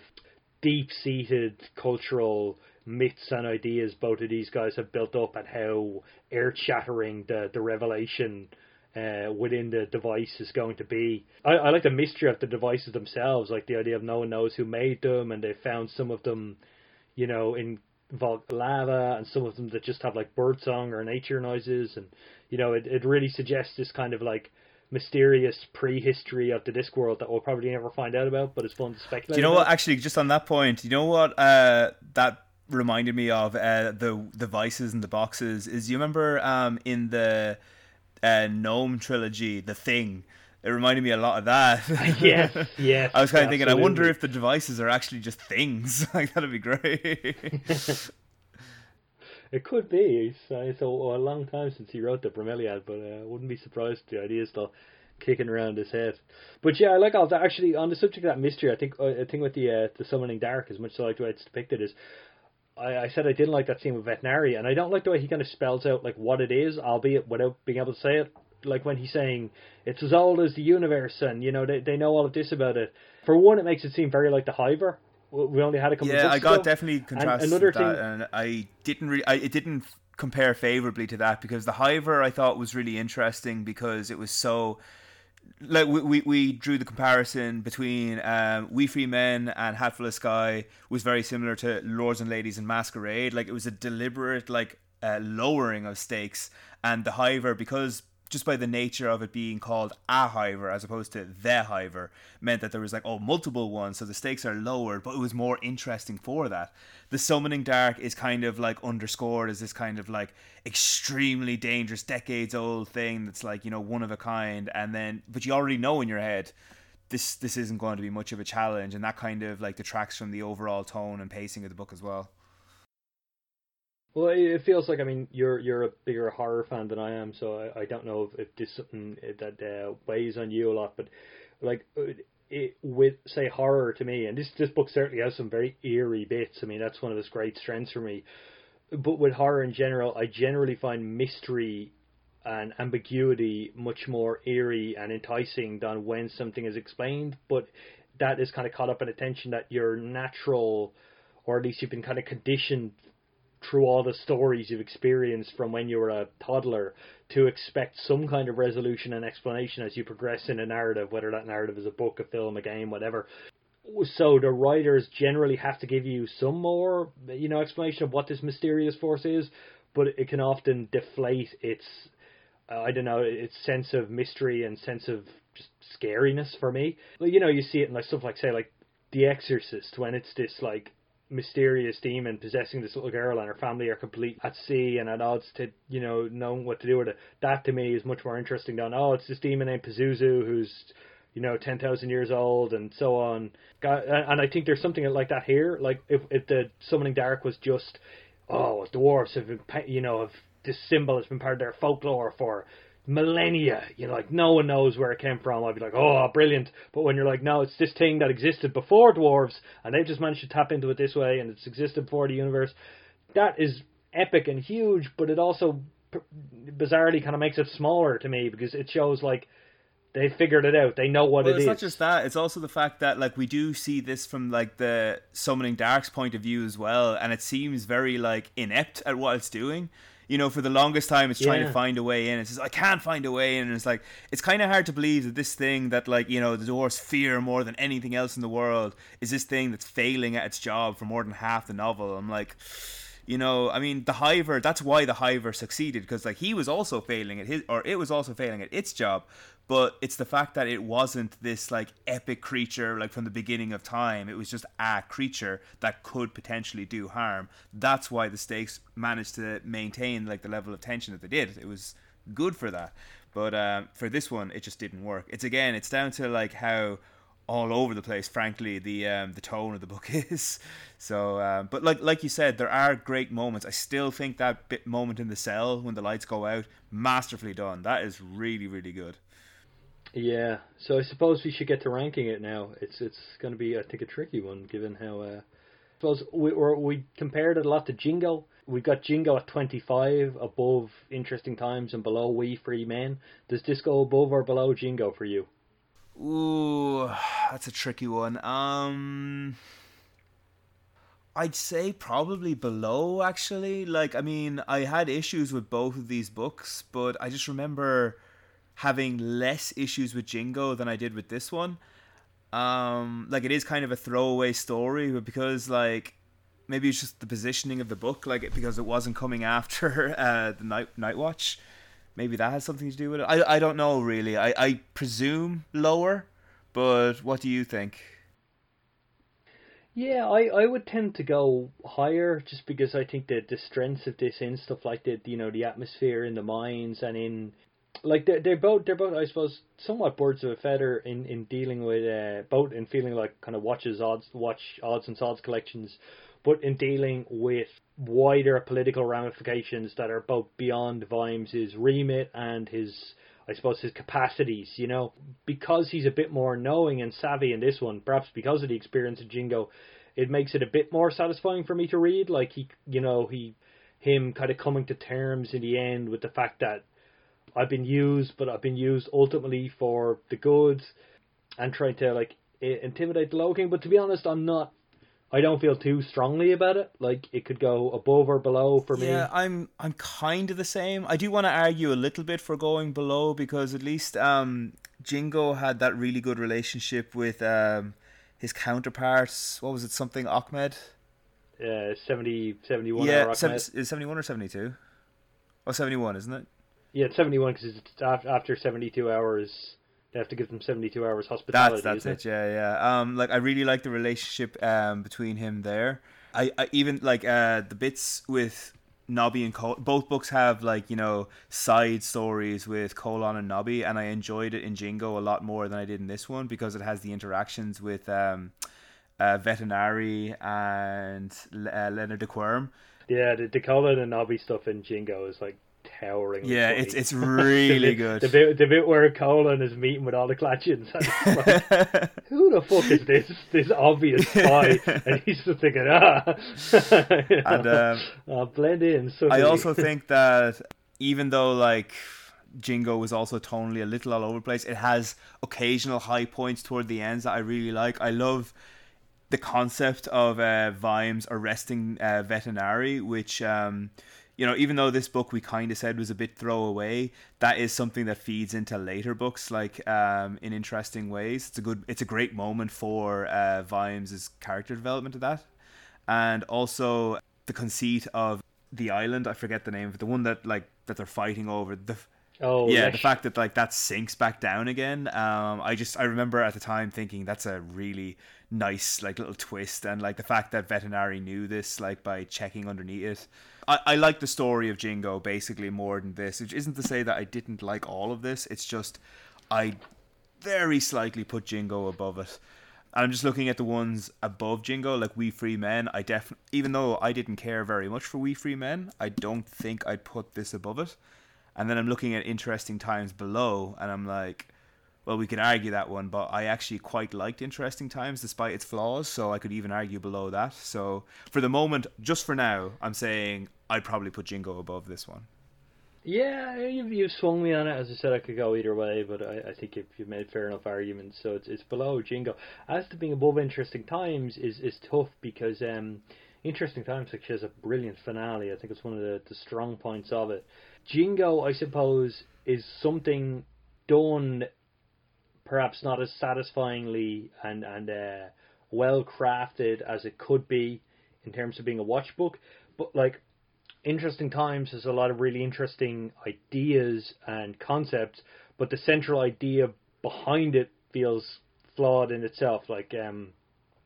deep-seated cultural myths and ideas both of these guys have built up and how earth-shattering the the revelation uh, within the device is going to be. I, I like the mystery of the devices themselves, like the idea of no one knows who made them, and they found some of them, you know, in volcanic lava, and some of them that just have like birdsong or nature noises, and you know, it it really suggests this kind of like mysterious prehistory of the Discworld that we'll probably never find out about, but it's fun to speculate. Do you know about. what? Actually, just on that point, you know what? Uh, that reminded me of uh, the the vices and the boxes. Is you remember um, in the uh, gnome trilogy, the thing. It reminded me a lot of that. yes, yes. I was kind of thinking, I wonder if the devices are actually just things. like that'd be great. It could be. It's, uh, it's a, a long time since he wrote the Bromeliad, but uh, I wouldn't be surprised if the idea is still kicking around his head. But yeah, I like all that. Actually, on the subject of that mystery, I think uh, I think with the uh, the summoning dark, as much as I like the way it's depicted, is I, I said I didn't like that scene with Vetinari, and I don't like the way he kind of spells out like what it is, albeit without being able to say it. Like when he's saying it's as old as the universe, and you know they they know all of this about it. For one, it makes it seem very like the Hiver. We only had a couple. of yeah, books I got ago. definitely contrasted another thing- and I didn't really, I, it didn't compare favorably to that because the Hiver I thought was really interesting because it was so. Like we, we, we drew the comparison between um, Wee Free Men and Hatful of Sky was very similar to Lords and Ladies in Masquerade. Like it was a deliberate like uh, lowering of stakes, and the Hiver because just by the nature of it being called a hiver as opposed to the hiver meant that there was like oh multiple ones so the stakes are lowered but it was more interesting for that. The summoning dark is kind of like underscored as this kind of like extremely dangerous decades old thing that's like you know one of a kind and then but you already know in your head this this isn't going to be much of a challenge and that kind of like detracts from the overall tone and pacing of the book as well Well, it feels like I mean you're you're a bigger horror fan than I am, so I, I don't know if, if this is something that uh, weighs on you a lot, but like uh, it, with say horror to me, and this this book certainly has some very eerie bits. I mean that's one of its great strengths for me. But with horror in general, I generally find mystery and ambiguity much more eerie and enticing than when something is explained. But that is kind of caught up in attention that your natural, or at least you've been kind of conditioned through all the stories you've experienced from when you were a toddler to expect some kind of resolution and explanation as you progress in a narrative, whether that narrative is a book, a film, a game, whatever. So the writers generally have to give you some more, you know, explanation of what this mysterious force is, but it can often deflate its, uh, I don't know, its sense of mystery and sense of just scariness for me. You know, you see it in like stuff like say like The Exorcist when it's this like mysterious demon possessing this little girl and her family are complete at sea and at odds to you know knowing what to do with it. That to me is much more interesting than oh it's this demon named Pazuzu who's you know ten thousand years old and so on. And I think there's something like that here. Like if if the summoning dark was just oh dwarves have been you know have this symbol has been part of their folklore for millennia. You know, like no one knows where it came from. I'd be like, oh, brilliant. But when you're like, no, it's this thing that existed before dwarves, and they've just managed to tap into it this way, and it's existed before the universe. That is epic and huge, but it also bizarrely kind of makes it smaller to me because it shows like they figured it out. They know what well, it it's is. not just that. It's also the fact that like we do see this from like the summoning dark's point of view as well, and it seems very like inept at what it's doing. You know, for the longest time, it's trying to find a way in. It says, "I can't find a way in," and it's like it's kind of hard to believe that this thing that like you know the dwarves fear more than anything else in the world is this thing that's failing at its job for more than half the novel. I'm like, You know, I mean, the Hiver. That's why the Hiver succeeded because like he was also failing at his, or it was also failing at its job. But it's the fact that it wasn't this like epic creature like from the beginning of time. It was just a creature that could potentially do harm. That's why the stakes managed to maintain like the level of tension that they did. It was good for that. But um, for this one, it just didn't work. It's again, it's down to like how all over the place. Frankly, the um, the tone of the book is. So, um, but like like you said, there are great moments. I still think that bit moment in the cell when the lights go out, masterfully done. That is really really good. Yeah. So I suppose we should get to ranking it now. It's it's going to be I think a tricky one given how. Uh, I suppose we we compared it a lot to Jingo. We've got Jingo at 25, above Interesting Times and below Wee Free Men. Does this go above or below Jingo for you? Ooh, that's a tricky one. Um, I'd say probably below. Actually, like I mean, I had issues with both of these books, but I just remember having less issues with Jingo than I did with this one. Um, like it is kind of a throwaway story, but because like maybe it's just the positioning of the book, like because it wasn't coming after uh, the Night Night Watch maybe that has something to do with it. I, I don't know really. I, I presume lower, but what do you think? Yeah, I, I would tend to go higher just because I think that the strengths of this in stuff like the you know the atmosphere in the mines and in like they're, they're both they're both I suppose somewhat birds of a feather in, in dealing with uh, both in feeling like kind of watches odds watch odds and sods collections, but in dealing with wider political ramifications that are both beyond Vimes' remit and his, I suppose, his capacities. You know, because he's a bit more knowing and savvy in this one, perhaps because of the experience of Jingo, it makes it a bit more satisfying for me to read. Like he, you know, he, him kind of coming to terms in the end with the fact that I've been used, but I've been used ultimately for the good, and trying to like intimidate the Low King. But to be honest, I'm not I don't feel too strongly about it. Like it could go above or below for me. Yeah, I'm I'm kind of the same. I do want to argue a little bit for going below because at least um, Jingo had that really good relationship with um, his counterparts. What was it? Something Ahmed. Uh, 70, 71 yeah, 70, is 71 or 72? Oh, 71, isn't it? Yeah, it's 71 because it's after 72 hours they have to give them 72 hours hospitality. That's that's it? it? Yeah, yeah. Um, like I really like the relationship um between him there. I, I even like uh the bits with Nobby and Col- both books have like you know side stories with Colon and Nobby, and I enjoyed it in Jingo a lot more than I did in this one because it has the interactions with um, uh, Vetinari and uh, Leonard de Quirm. Yeah, the, the Colon and Nobby stuff in Jingo is like Yeah, it's it's really the, good. The bit the bit where Colon is meeting with all the Klatchians. Like, Who the fuck is this this obvious guy, and he's just thinking, ah, you know, and um, oh, blend in. So I also think that even though like. Jingo was also tonally a little all over the place. It has occasional high points toward the ends that I really like. I love the concept of uh, Vimes arresting uh, Vetinari, which um, you know, even though this book we kind of said was a bit throwaway, that is something that feeds into later books, like um, in interesting ways. It's a good, it's a great moment for uh, Vimes' character development of that, and also the conceit of the island. I forget the name of. The one that like that they're fighting over. The Oh yeah, yes. the fact that like that sinks back down again. Um, I just I remember at the time thinking that's a really nice like little twist, and like the fact that Vetinari knew this like by checking underneath it. I, I like the story of Jingo basically more than this, which isn't to say that I didn't like all of this. It's just I very slightly put Jingo above it. And I'm just looking at the ones above Jingo, like Wee Free Men. I definitely, even though I didn't care very much for Wee Free Men, I don't think I'd put this above it. And then I'm looking at Interesting Times below, and I'm like, well, we can argue that one, but I actually quite liked Interesting Times despite its flaws, so I could even argue below that. So for the moment, just for now, I'm saying I'd probably put Jingo above this one. Yeah, you've, you've swung me on it. As I said, I could go either way, but I, I think you've, you've made fair enough arguments. So it's it's below Jingo. As to being above Interesting Times is is tough because um, Interesting Times actually has a brilliant finale. I think it's one of the, the strong points of it. Jingo, I suppose, is something done perhaps not as satisfyingly and and uh, well crafted as it could be in terms of being a watch book. but like interesting times has a lot of really interesting ideas and concepts, but the central idea behind it feels flawed in itself. Like um,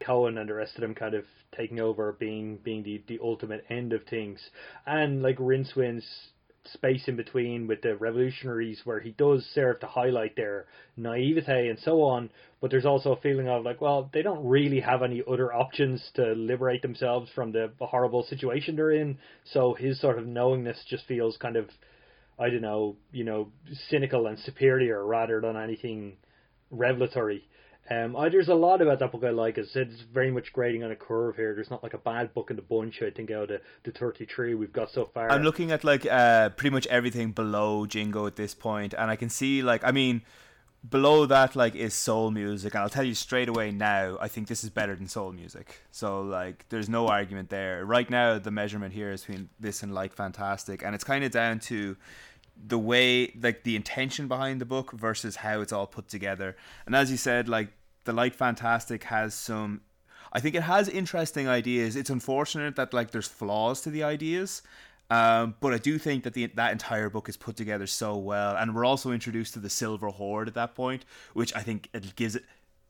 Cohen and the rest of them kind of taking over, being being the the ultimate end of things, and like Rincewind's space in between with the revolutionaries where he does serve to highlight their naivete and so on but there's also a feeling of like well they don't really have any other options to liberate themselves from the horrible situation they're in. So his sort of knowingness just feels kind of i don't know you know cynical and superior rather than anything revelatory um, I, there's a lot about that book I like. As I said, it's very much grading on a curve here. There's not like a bad book in the bunch. I think out of the 33 we've got so far. I'm looking at like uh, pretty much everything below Jingo at this point, and I can see like I mean, below that like is soul music, and I'll tell you straight away now. I think this is better than soul music. So like, there's no argument there. Right now, the measurement here is between this and like fantastic, and it's kind of down to the way like the intention behind the book versus how it's all put together. And as you said, like the light fantastic has some I think it has interesting ideas. It's unfortunate that like there's flaws to the ideas. Um, but I do think that the that entire book is put together so well, and we're also introduced to the Silver Horde at that point, which I think it gives it.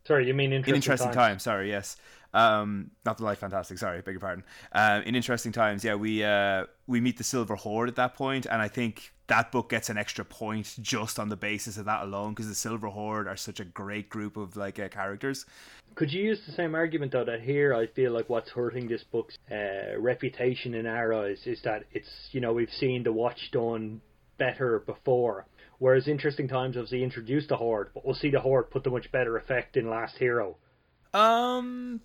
Sorry, you mean interesting, in interesting times? times? Sorry, yes, um, not the light fantastic. Sorry, beg your pardon. Um, in interesting times, yeah, we uh, we meet the Silver Horde at that point, and I think that book gets an extra point just on the basis of that alone because the Silver Horde are such a great group of like uh, characters. Could you use the same argument though that here I feel like what's hurting this book's uh, reputation in our eyes is that it's you know we've seen the Watch done better before, whereas interesting times obviously introduced the Horde, but we'll see the Horde put the much better effect in Last Hero. Um,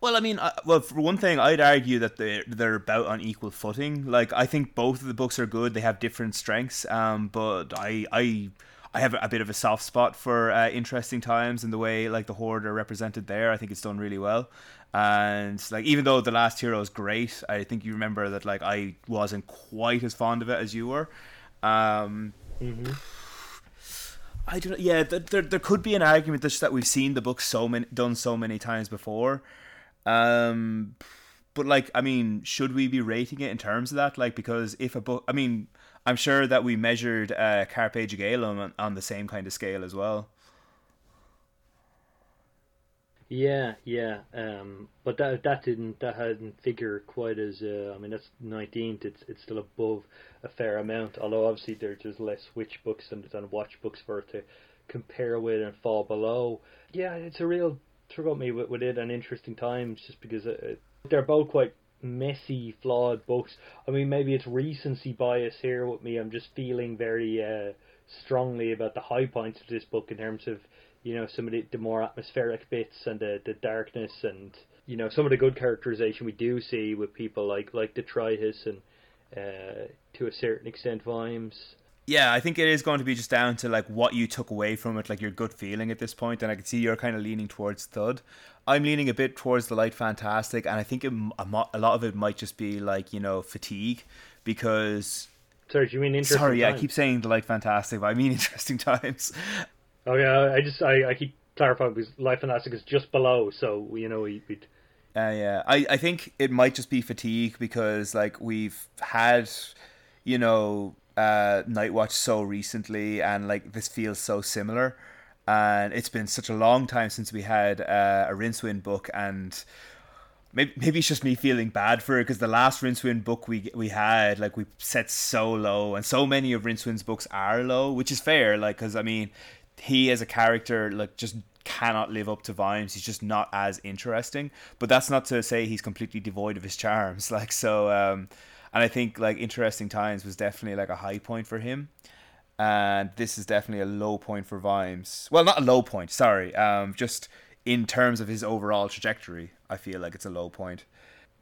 well, I mean, uh, well, for one thing, I'd argue that they're they're about on equal footing. Like, I think both of the books are good. They have different strengths. Um, but I I I have a bit of a soft spot for uh, interesting times and the way like the horde are represented there. I think it's done really well. And like, even though the last hero is great, I think you remember that like I wasn't quite as fond of it as you were. Um, mm-hmm. I don't. Yeah, there, there could be an argument just that we've seen the book so many done so many times before um, but like, I mean, should we be rating it in terms of that? Like, because if a book, I mean, I'm sure that we measured uh, Carpe Jugulum on, on the same kind of scale as well. Yeah, yeah, um, but that that didn't that hadn't figure quite as uh, I mean that's nineteenth. It's it's still above a fair amount. Although obviously there's just less Witch books and, than Watch books for it to compare with and fall below. Yeah, it's a real throughout me with, with it and interesting times just because it, they're both quite messy, flawed books. I mean, maybe it's recency bias here with me. I'm just feeling very uh, strongly about the high points of this book in terms of you know some of the, the more atmospheric bits and the the darkness and you know some of the good characterization we do see with people like like Detritus and uh, to a certain extent Vimes yeah, I think it is going to be just down to like what you took away from it, like your gut feeling at this point. And I can see you're kind of leaning towards Thud. I'm leaning a bit towards the light fantastic, and I think it, a lot of it might just be like you know fatigue because. Sorry, you mean interesting? Sorry, yeah, I keep saying the light fantastic, but I mean interesting times. Oh yeah, I just I, I keep clarifying because light fantastic is just below, so you know we. We'd... Uh, yeah, I, I think it might just be fatigue because like we've had, you know, uh, Night Watch so recently, and like this feels so similar. And it's been such a long time since we had uh, a Rincewind book, and maybe, maybe it's just me feeling bad for it because the last Rincewind book we we had, like we set so low, and so many of Rincewind's books are low, which is fair. Like, because I mean, he as a character, like, just cannot live up to Vimes. He's just not as interesting. But that's not to say he's completely devoid of his charms. Like, so. Um, and I think like interesting times was definitely like a high point for him, and this is definitely a low point for Vimes. Well, not a low point, sorry. Um, just in terms of his overall trajectory, I feel like it's a low point.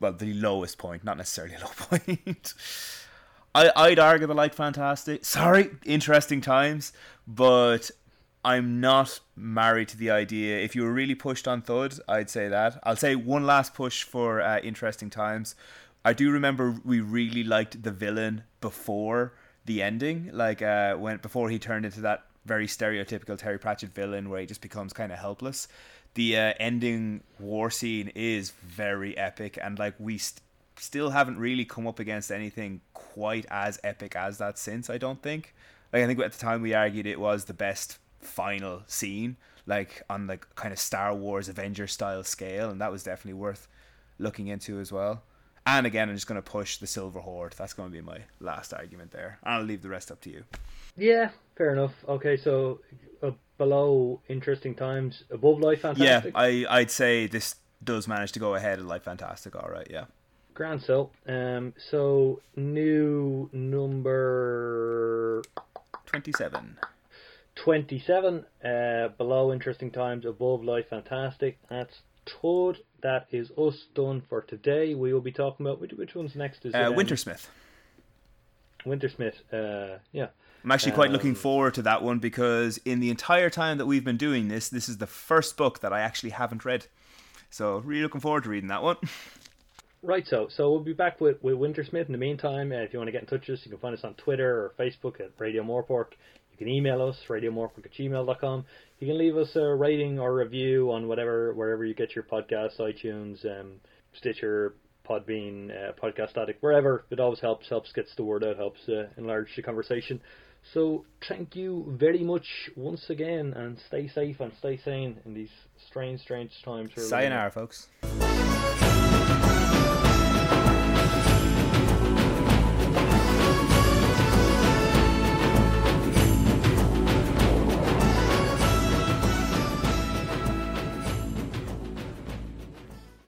Well, the lowest point, not necessarily a low point. I I'd argue the like fantastic. Sorry, interesting times, but I'm not married to the idea. If you were really pushed on Thud, I'd say that. I'll say one last push for uh, interesting times I do remember we really liked the villain before the ending, like uh, when before he turned into that very stereotypical Terry Pratchett villain where he just becomes kind of helpless. The uh, ending war scene is very epic, and like we st- still haven't really come up against anything quite as epic as that since. I don't think. Like I think at the time we argued it was the best final scene, like on the kind of Star Wars Avenger style scale, and that was definitely worth looking into as well. And again, I'm just going to push the Silver Horde. That's going to be my last argument there. I'll leave the rest up to you. Yeah, fair enough. Okay, so uh, below interesting times, above light fantastic. Yeah, I I'd say this does manage to go ahead of light fantastic. All right, yeah. Grand so. Um, so new number twenty-seven. 27 uh, below interesting times above life fantastic that's Thud that is us done for today. We will be talking about which, which one's next is uh, um, Wintersmith. Wintersmith, uh, yeah. I'm actually quite um, looking forward to that one because in the entire time that we've been doing this, this is the first book that I actually haven't read. So really looking forward to reading that one. Right, so so we'll be back with, with Wintersmith. In the meantime, uh, if you want to get in touch with us, you can find us on Twitter or Facebook at Radio Morpork. You can email us, radiomorpork at gmail.com. You can leave us a rating or review on whatever, wherever you get your podcasts, iTunes, um, Stitcher, Podbean, uh, Podcast Addict, wherever. It always helps, helps gets the word out, helps uh, enlarge the conversation. So thank you very much once again, and stay safe and stay sane in these strange, strange times. Sayonara, folks.